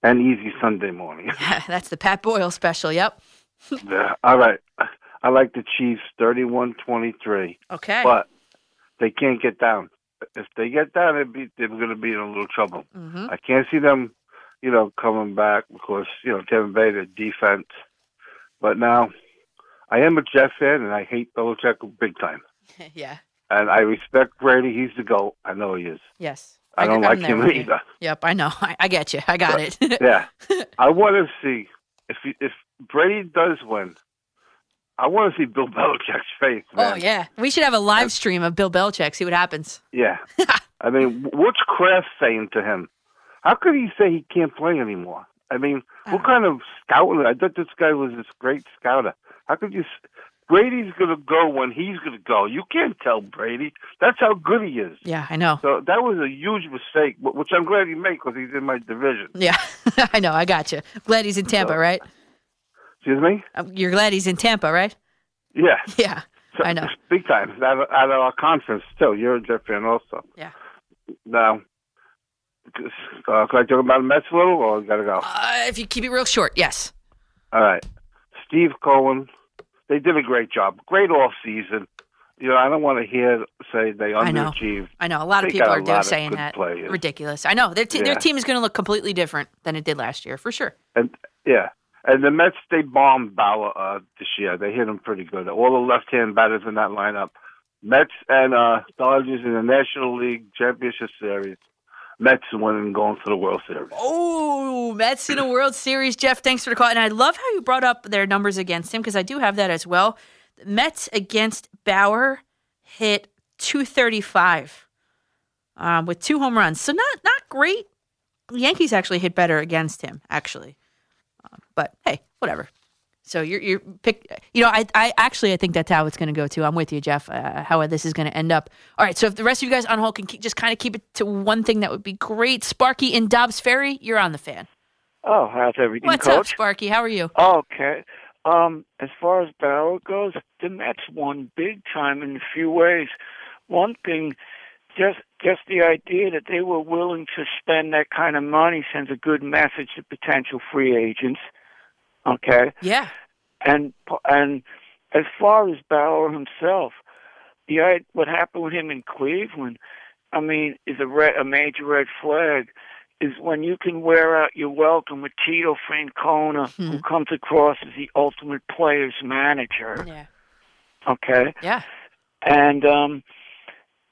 and easy Sunday morning. *laughs* That's the Pat Boyle special. Yep. Yeah, All right, I like the Chiefs, thirty-one twenty-three. Okay. but they can't get down. If they get down, they'd be, they're going to be in a little trouble. Mhm. I can't see them, you know, coming back because you know Kevin Bader defense. But now, I am a Jets fan, and I hate Belichick big time. *laughs* yeah. And I respect Brady; he's the goat. I know he is. Yes. I don't I'm like him you. either. Yep, I know. *laughs* I, I get you. I got it. *laughs* yeah, I want to see if he, if Brady does win. I want to see Bill *laughs* Belichick's face, oh, man. Oh yeah, we should have a live stream of Bill Belichick. See what happens. *laughs* Yeah. I mean, what's Kraft saying to him? How could he say he can't play anymore? I mean, what uh. kind of scouting? I thought this guy was this great scouter. How could you? Brady's going to go when he's going to go. You can't tell Brady. That's how good he is. Yeah, I know. So that was a huge mistake, which I'm glad he made because he's in my division. Yeah, *laughs* I know. I got you. Glad he's in Tampa, So- right? Excuse me? Um, You're glad he's in Tampa, right? Yeah. *laughs* Yeah, So, I know. Big time. Of, out of our conference, too. You're a Jet fan also. Yeah. Now, uh, can I talk about the Mets a little, or got to go? Uh, if you keep it real short, yes. All right. Steve Cohen, they did a great job. Great off season. You know, I don't want to hear say they I know. underachieved. I know a lot of They people are doing of saying that. players. Ridiculous. I know their te- their team is going to look completely different than it did last year, for sure. And yeah, and the Mets they bombed Bauer uh, this year. They hit him pretty good. All the left-hand batters in that lineup. Mets and uh, Dodgers in the National League Championship Series. Mets winning going to the World Series. Oh, Mets in a World Series. Jeff, thanks for the call. And I love how you brought up their numbers against him because I do have that as well. Mets against Bauer hit 235 um, with two home runs. So not not great. The Yankees actually hit better against him, actually. Um, but hey, whatever. So you're you're pick. You know, I I actually I think that's how it's going to go too. I'm with you, Jeff. Uh, how this is going to end up. All right. So if the rest of you guys on hold can keep, just kind of keep it to one thing, that would be great. Sparky in Dobbs Ferry, you're on the fan. Oh, how's everything, What's up, Coach? Sparky? How are you? Okay. Um, as far as Bauer goes, the Mets won big time in a few ways. One thing, just just the idea that they were willing to spend that kind of money sends a good message to potential free agents. Okay. Yeah. And and as far as Bauer himself, the what happened with him in Cleveland, I mean, is a red, a major red flag. Is when you can wear out your welcome with Tito Francona, who comes across as the ultimate player's manager. Yeah. Okay. Yeah. And um,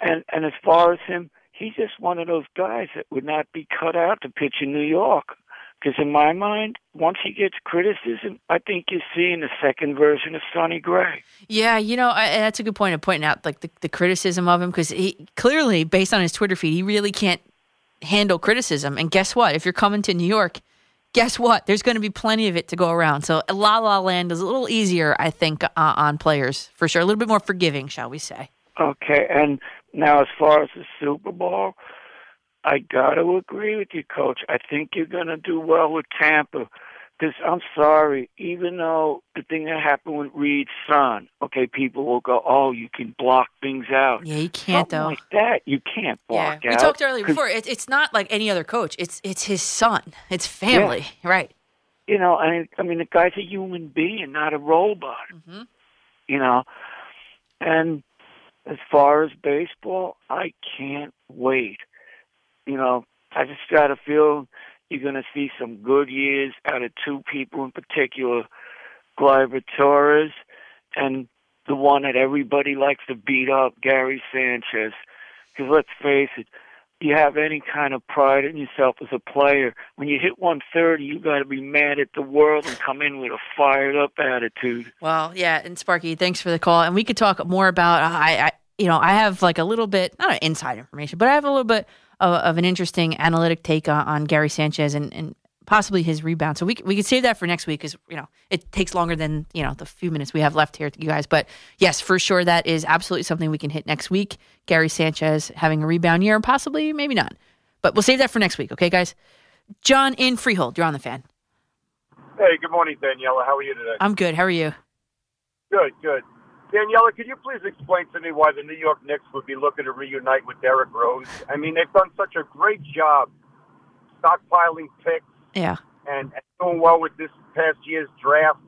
and and as far as him, he's just one of those guys that would not be cut out to pitch in New York. Because in my mind, once he gets criticism, I think you're seeing the second version of Sonny Gray. Yeah, you know, I, that's a good point of pointing out like the, the criticism of him because he clearly, based on his Twitter feed, he really can't handle criticism. And guess what? If you're coming to New York, guess what? There's going to be plenty of it to go around. So La La Land is a little easier, I think, uh, on players for sure. A little bit more forgiving, shall we say? Okay, and now as far as the Super Bowl, I got to agree with you, Coach. I think you're going to do well with Tampa. Because I'm sorry, even though the thing that happened with Reid's son, okay, people will go, "Oh, you can block things out." Yeah, you can't Something though. Like that, you can't block We out. We talked earlier before. It, it's not like any other coach. It's it's his son. It's family, right? You know, I I mean, the guy's a human being, not a robot. Mm-hmm. You know, and as far as baseball, I can't wait. You know, I just got a feel you're going to see some good years out of two people in particular, Gleyber Torres and the one that everybody likes to beat up, Gary Sanchez. Because let's face it, you have any kind of pride in yourself as a player, when you hit 130, you got to be mad at the world and come in with a fired up attitude. Well, yeah, and Sparky, thanks for the call. And we could talk more about uh, I, I you know, I have like a little bit not inside information, but I have a little bit of, of an interesting analytic take on, on Gary Sanchez and, and possibly his rebound. So we we could save that for next week because you know it takes longer than you know the few minutes we have left here, you guys. But yes, for sure, that is absolutely something we can hit next week. Gary Sanchez having a rebound year, and possibly maybe not, but we'll save that for next week. Okay, guys. John in Freehold, you're on the fan. Hey, good morning, Daniela. How are you today? I'm good. How are you? Good, good. Daniela, could you please explain to me why the New York Knicks would be looking to reunite with Derrick Rose? I mean, they've done such a great job stockpiling picks Yeah. and, and doing well with this past year's draft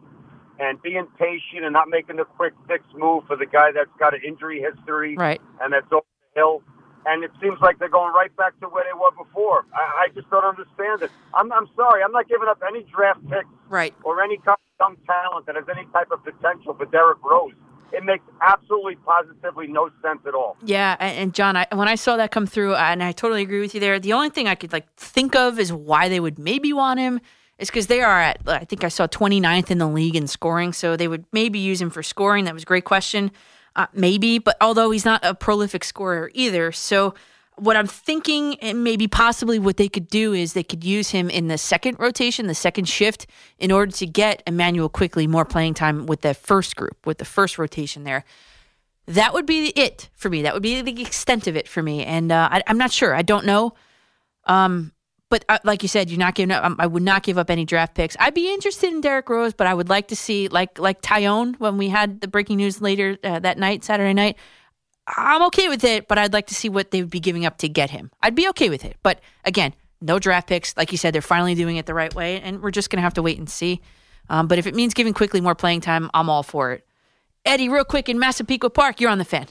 and being patient and not making the quick fix move for the guy that's got an injury history Right. and that's over the hill. And it seems like they're going right back to where they were before. I, I just don't understand it. I'm, I'm sorry. I'm not giving up any draft picks Right. or any kind of young talent that has any type of potential for Derrick Rose. It makes absolutely, positively no sense at all. Yeah, and, John, I, when I saw that come through, and I totally agree with you there. The only thing I could like think of is why they would maybe want him is because they are at I think I saw 29th in the league in scoring, so they would maybe use him for scoring. That was a great question, uh, maybe. But although he's not a prolific scorer either, so what I'm thinking, and maybe possibly what they could do is they could use him in the second rotation, the second shift, in order to get Immanuel Quickley more playing time with the first group, with the first rotation there. That would be it for me. That would be the extent of it for me. And uh, I, I'm not sure. I don't know. Um, but uh, like you said, you're not giving up. Um, I would not give up any draft picks. I'd be interested in Derrick Rose, but I would like to see like like Tyone when we had the breaking news later uh, that night, Saturday night. I'm okay with it, but I'd like to see what they would be giving up to get him. I'd be okay with it, but again, no draft picks. Like you said, they're finally doing it the right way, and we're just gonna have to wait and see. Um, but if it means giving Quickley more playing time, I'm all for it. Eddie, real quick in Massapequa Park, you're on the fan.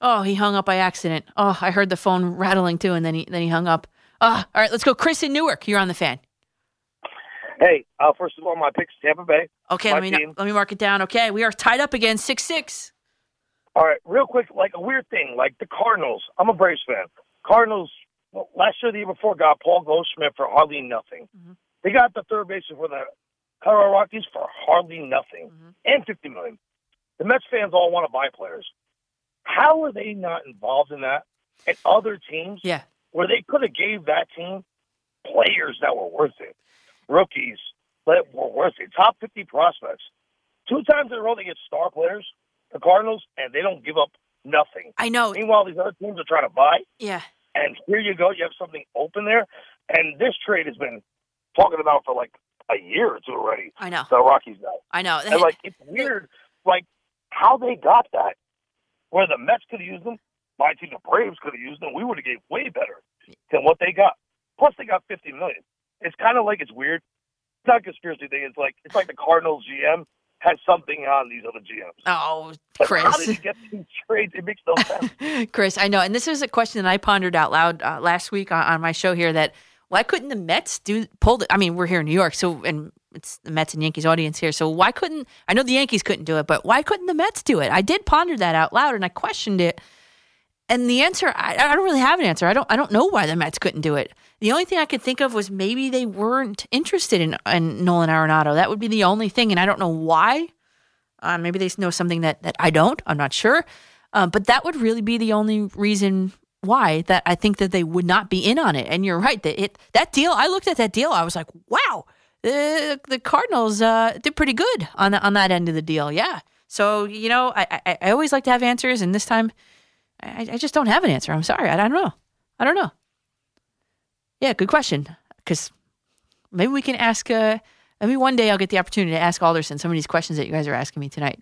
Oh, he hung up by accident. Oh, I heard the phone rattling too, and then he then he hung up. Ah, all right, let's go. Chris in Newark, you're on the fan. Hey, uh, first of all, my pick's Tampa Bay. Okay, let me team. let me mark it down. Okay, we are tied up again, six six. All right, real quick, like a weird thing, like the Cardinals. I'm a Braves fan. Cardinals well, last year, the year before, got Paul Goldschmidt for hardly nothing. They got the third baseman for the Colorado Rockies for hardly nothing, and fifty million. The Mets fans all want to buy players. How are they not involved in that? And other teams, yeah, where they could have gave that team players that were worth it, rookies that were worth it, top fifty prospects. Two times in a row, they get star players, the Cardinals, and they don't give up nothing. I know. Meanwhile, these other teams are trying to buy, Yeah, and here you go, you have something open there. And this trade has been talking about for like a year or two already. I know. The Rockies guy. I know. And like it's *laughs* weird, like how they got that. Where the Mets could have used them, my team, the Braves could have used them. We would have gave way better than what they got. Plus, they got fifty million. It's kind of like it's weird. It's not a conspiracy thing. It's like it's like the Cardinals GM has something on these other GMs. Oh, Like, Chris. how did he get these trades? It makes no sense. *laughs* Chris, I know, and this is a question that I pondered out loud uh, last week on, on my show here. That why couldn't the Mets do pull? The, I mean, we're here in New York, so and it's the Mets and Yankees audience here. So why couldn't I know the Yankees couldn't do it, but why couldn't the Mets do it? I did ponder that out loud, and I questioned it. And the answer, I, I don't really have an answer. I don't I don't know why the Mets couldn't do it. The only thing I could think of was maybe they weren't interested in, in Nolan Arenado. That would be the only thing, and I don't know why. Uh, maybe they know something that, that I don't. I'm not sure. Uh, but that would really be the only reason why that I think that they would not be in on it. And you're right that it that deal. I looked at that deal. I was like, wow, the the Cardinals uh, did pretty good on the, on that end of the deal. Yeah. So you know, I, I, I always like to have answers, and this time, I, I just don't have an answer. I'm sorry. I, I don't know. I don't know. Yeah, good question. Because maybe we can ask. Uh, maybe one day I'll get the opportunity to ask Alderson some of these questions that you guys are asking me tonight.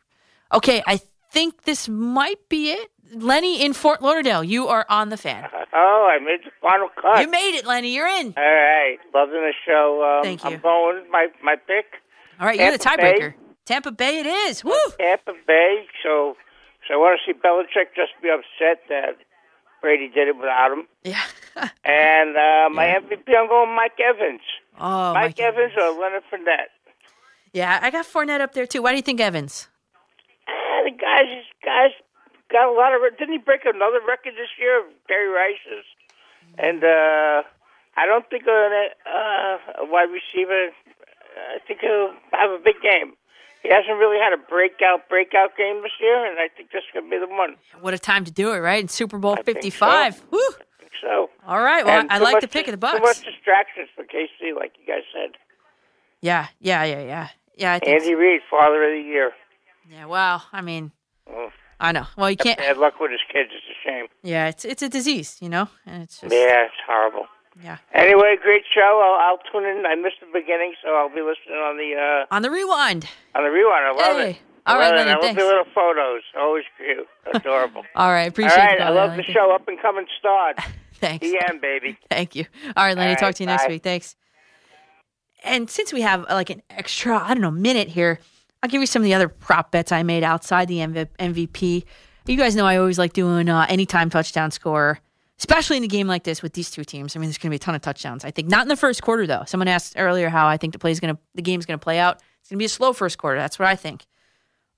Okay, I think this might be it. Lenny in Fort Lauderdale, you are on the fan. *laughs* Oh, I made the final cut. You made it, Lenny. You're in. All right, loving the show. Um, Thank you. I'm going with my my pick. All right, you're the tiebreaker. Bay. Tampa Bay, it is. Woo! Tampa Bay. So, so I want to see Belichick just be upset that Brady did it without him. Yeah. *laughs* and uh, my MVP, I'm going Mike Evans. Oh, Mike, Mike Evans or Leonard Fournette. Yeah, I got Fournette up there too. Why do you think Evans? Ah, the guys, guys got a lot of. Didn't he break another record this year? of Barry Rice's, and uh, I don't think a, uh, a wide receiver. I think he'll have a big game. He hasn't really had a breakout breakout game this year, and I think this could be the one. What a time to do it, right? In Super Bowl 55. Woo! So. All right. Well, And I like the pick of the Too Bucs. much distractions for KC, like you guys said. Yeah, yeah, yeah, yeah. Yeah, I think. Andy Reid, Father of the Year. Yeah, well, I mean, Oh, I know. Well, you can't. bad luck with his kids. It's a shame. Yeah, it's it's a disease, you know, and it's just Yeah, it's horrible. Yeah. Anyway, great show. I'll, I'll tune in. I missed the beginning, so I'll be listening on the uh, On the rewind. on the rewind. I love Hey. it. All right, it. I love the little photos. Always cute. Adorable. *laughs* All right, appreciate All right, I love Lenny. the show. Up and coming star. *laughs* Thanks. EM, baby. *laughs* Thank you. All right, Lenny. All talk to you next week. Thanks. And since we have uh, like an extra, I don't know, minute here, I'll give you some of the other prop bets I made outside the MVP. You guys know I always like doing uh, anytime touchdown score, especially in a game like this with these two teams. I mean, there's going to be a ton of touchdowns. I think not in the first quarter though. Someone asked earlier how I think the play's going to, the game's going to play out. It's going to be a slow first quarter. That's what I think.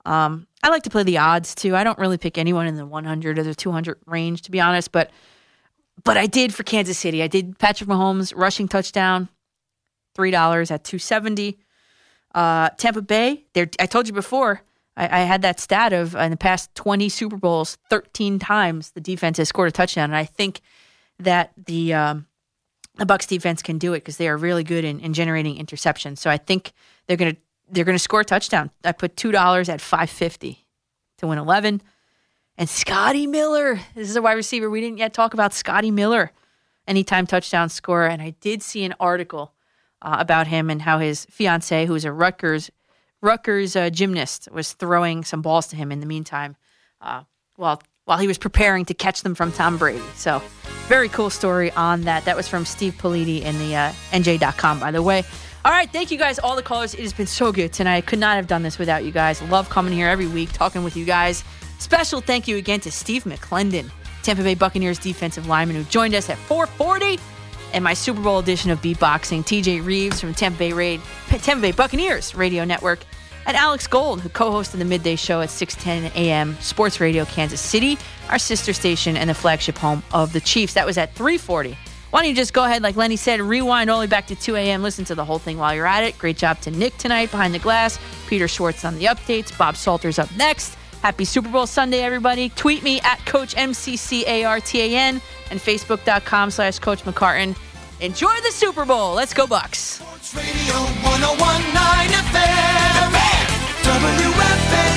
Um, I like to play the odds too. I don't really pick anyone in the 100 or the 200 range, to be honest. But but I did for Kansas City. I did Patrick Mahomes rushing touchdown, three dollars at 270. Uh, Tampa Bay. There, I told you before. I, I had that stat of in the past 20 Super Bowls, 13 times the defense has scored a touchdown, and I think that the um, the Bucs defense can do it because they are really good in, in generating interceptions. So I think they're gonna they're gonna score a touchdown. I put two dollars at five fifty to win eleven. And Scotty Miller, this is a wide receiver. We didn't yet talk about Scotty Miller, anytime touchdown scorer. And I did see an article uh, about him and how his fiance, who's a Rutgers Rutgers uh, gymnast, was throwing some balls to him in the meantime, uh, while while he was preparing to catch them from Tom Brady. So, very cool story on that. That was from Steve Politi in the uh, NJ.com, by the way. All right, thank you guys, all the callers. It has been so good tonight. I could not have done this without you guys. Love coming here every week, talking with you guys. Special thank you again to Steve McLendon, Tampa Bay Buccaneers defensive lineman, who joined us at 440, and my Super Bowl edition of beatboxing, TJ Rives from Tampa Bay Raid, Tampa Bay Buccaneers Radio Network, and Alex Gold, who co-hosted the midday show at 6:10 a.m. Sports Radio Kansas City, our sister station and the flagship home of the Chiefs. That was at 340. Why don't you just go ahead, like Lenny said, rewind all the way back to 2 a.m. Listen to the whole thing while you're at it. Great job to Nick tonight behind the glass. Peter Schwartz on the updates. Bob Salter's up next. Happy Super Bowl Sunday, everybody. Tweet me at Coach MCCARTAN and Facebook.com slash Coach McCartan. Enjoy the Super Bowl. Let's go, Bucs. Sports Radio 1019 FM. WFM.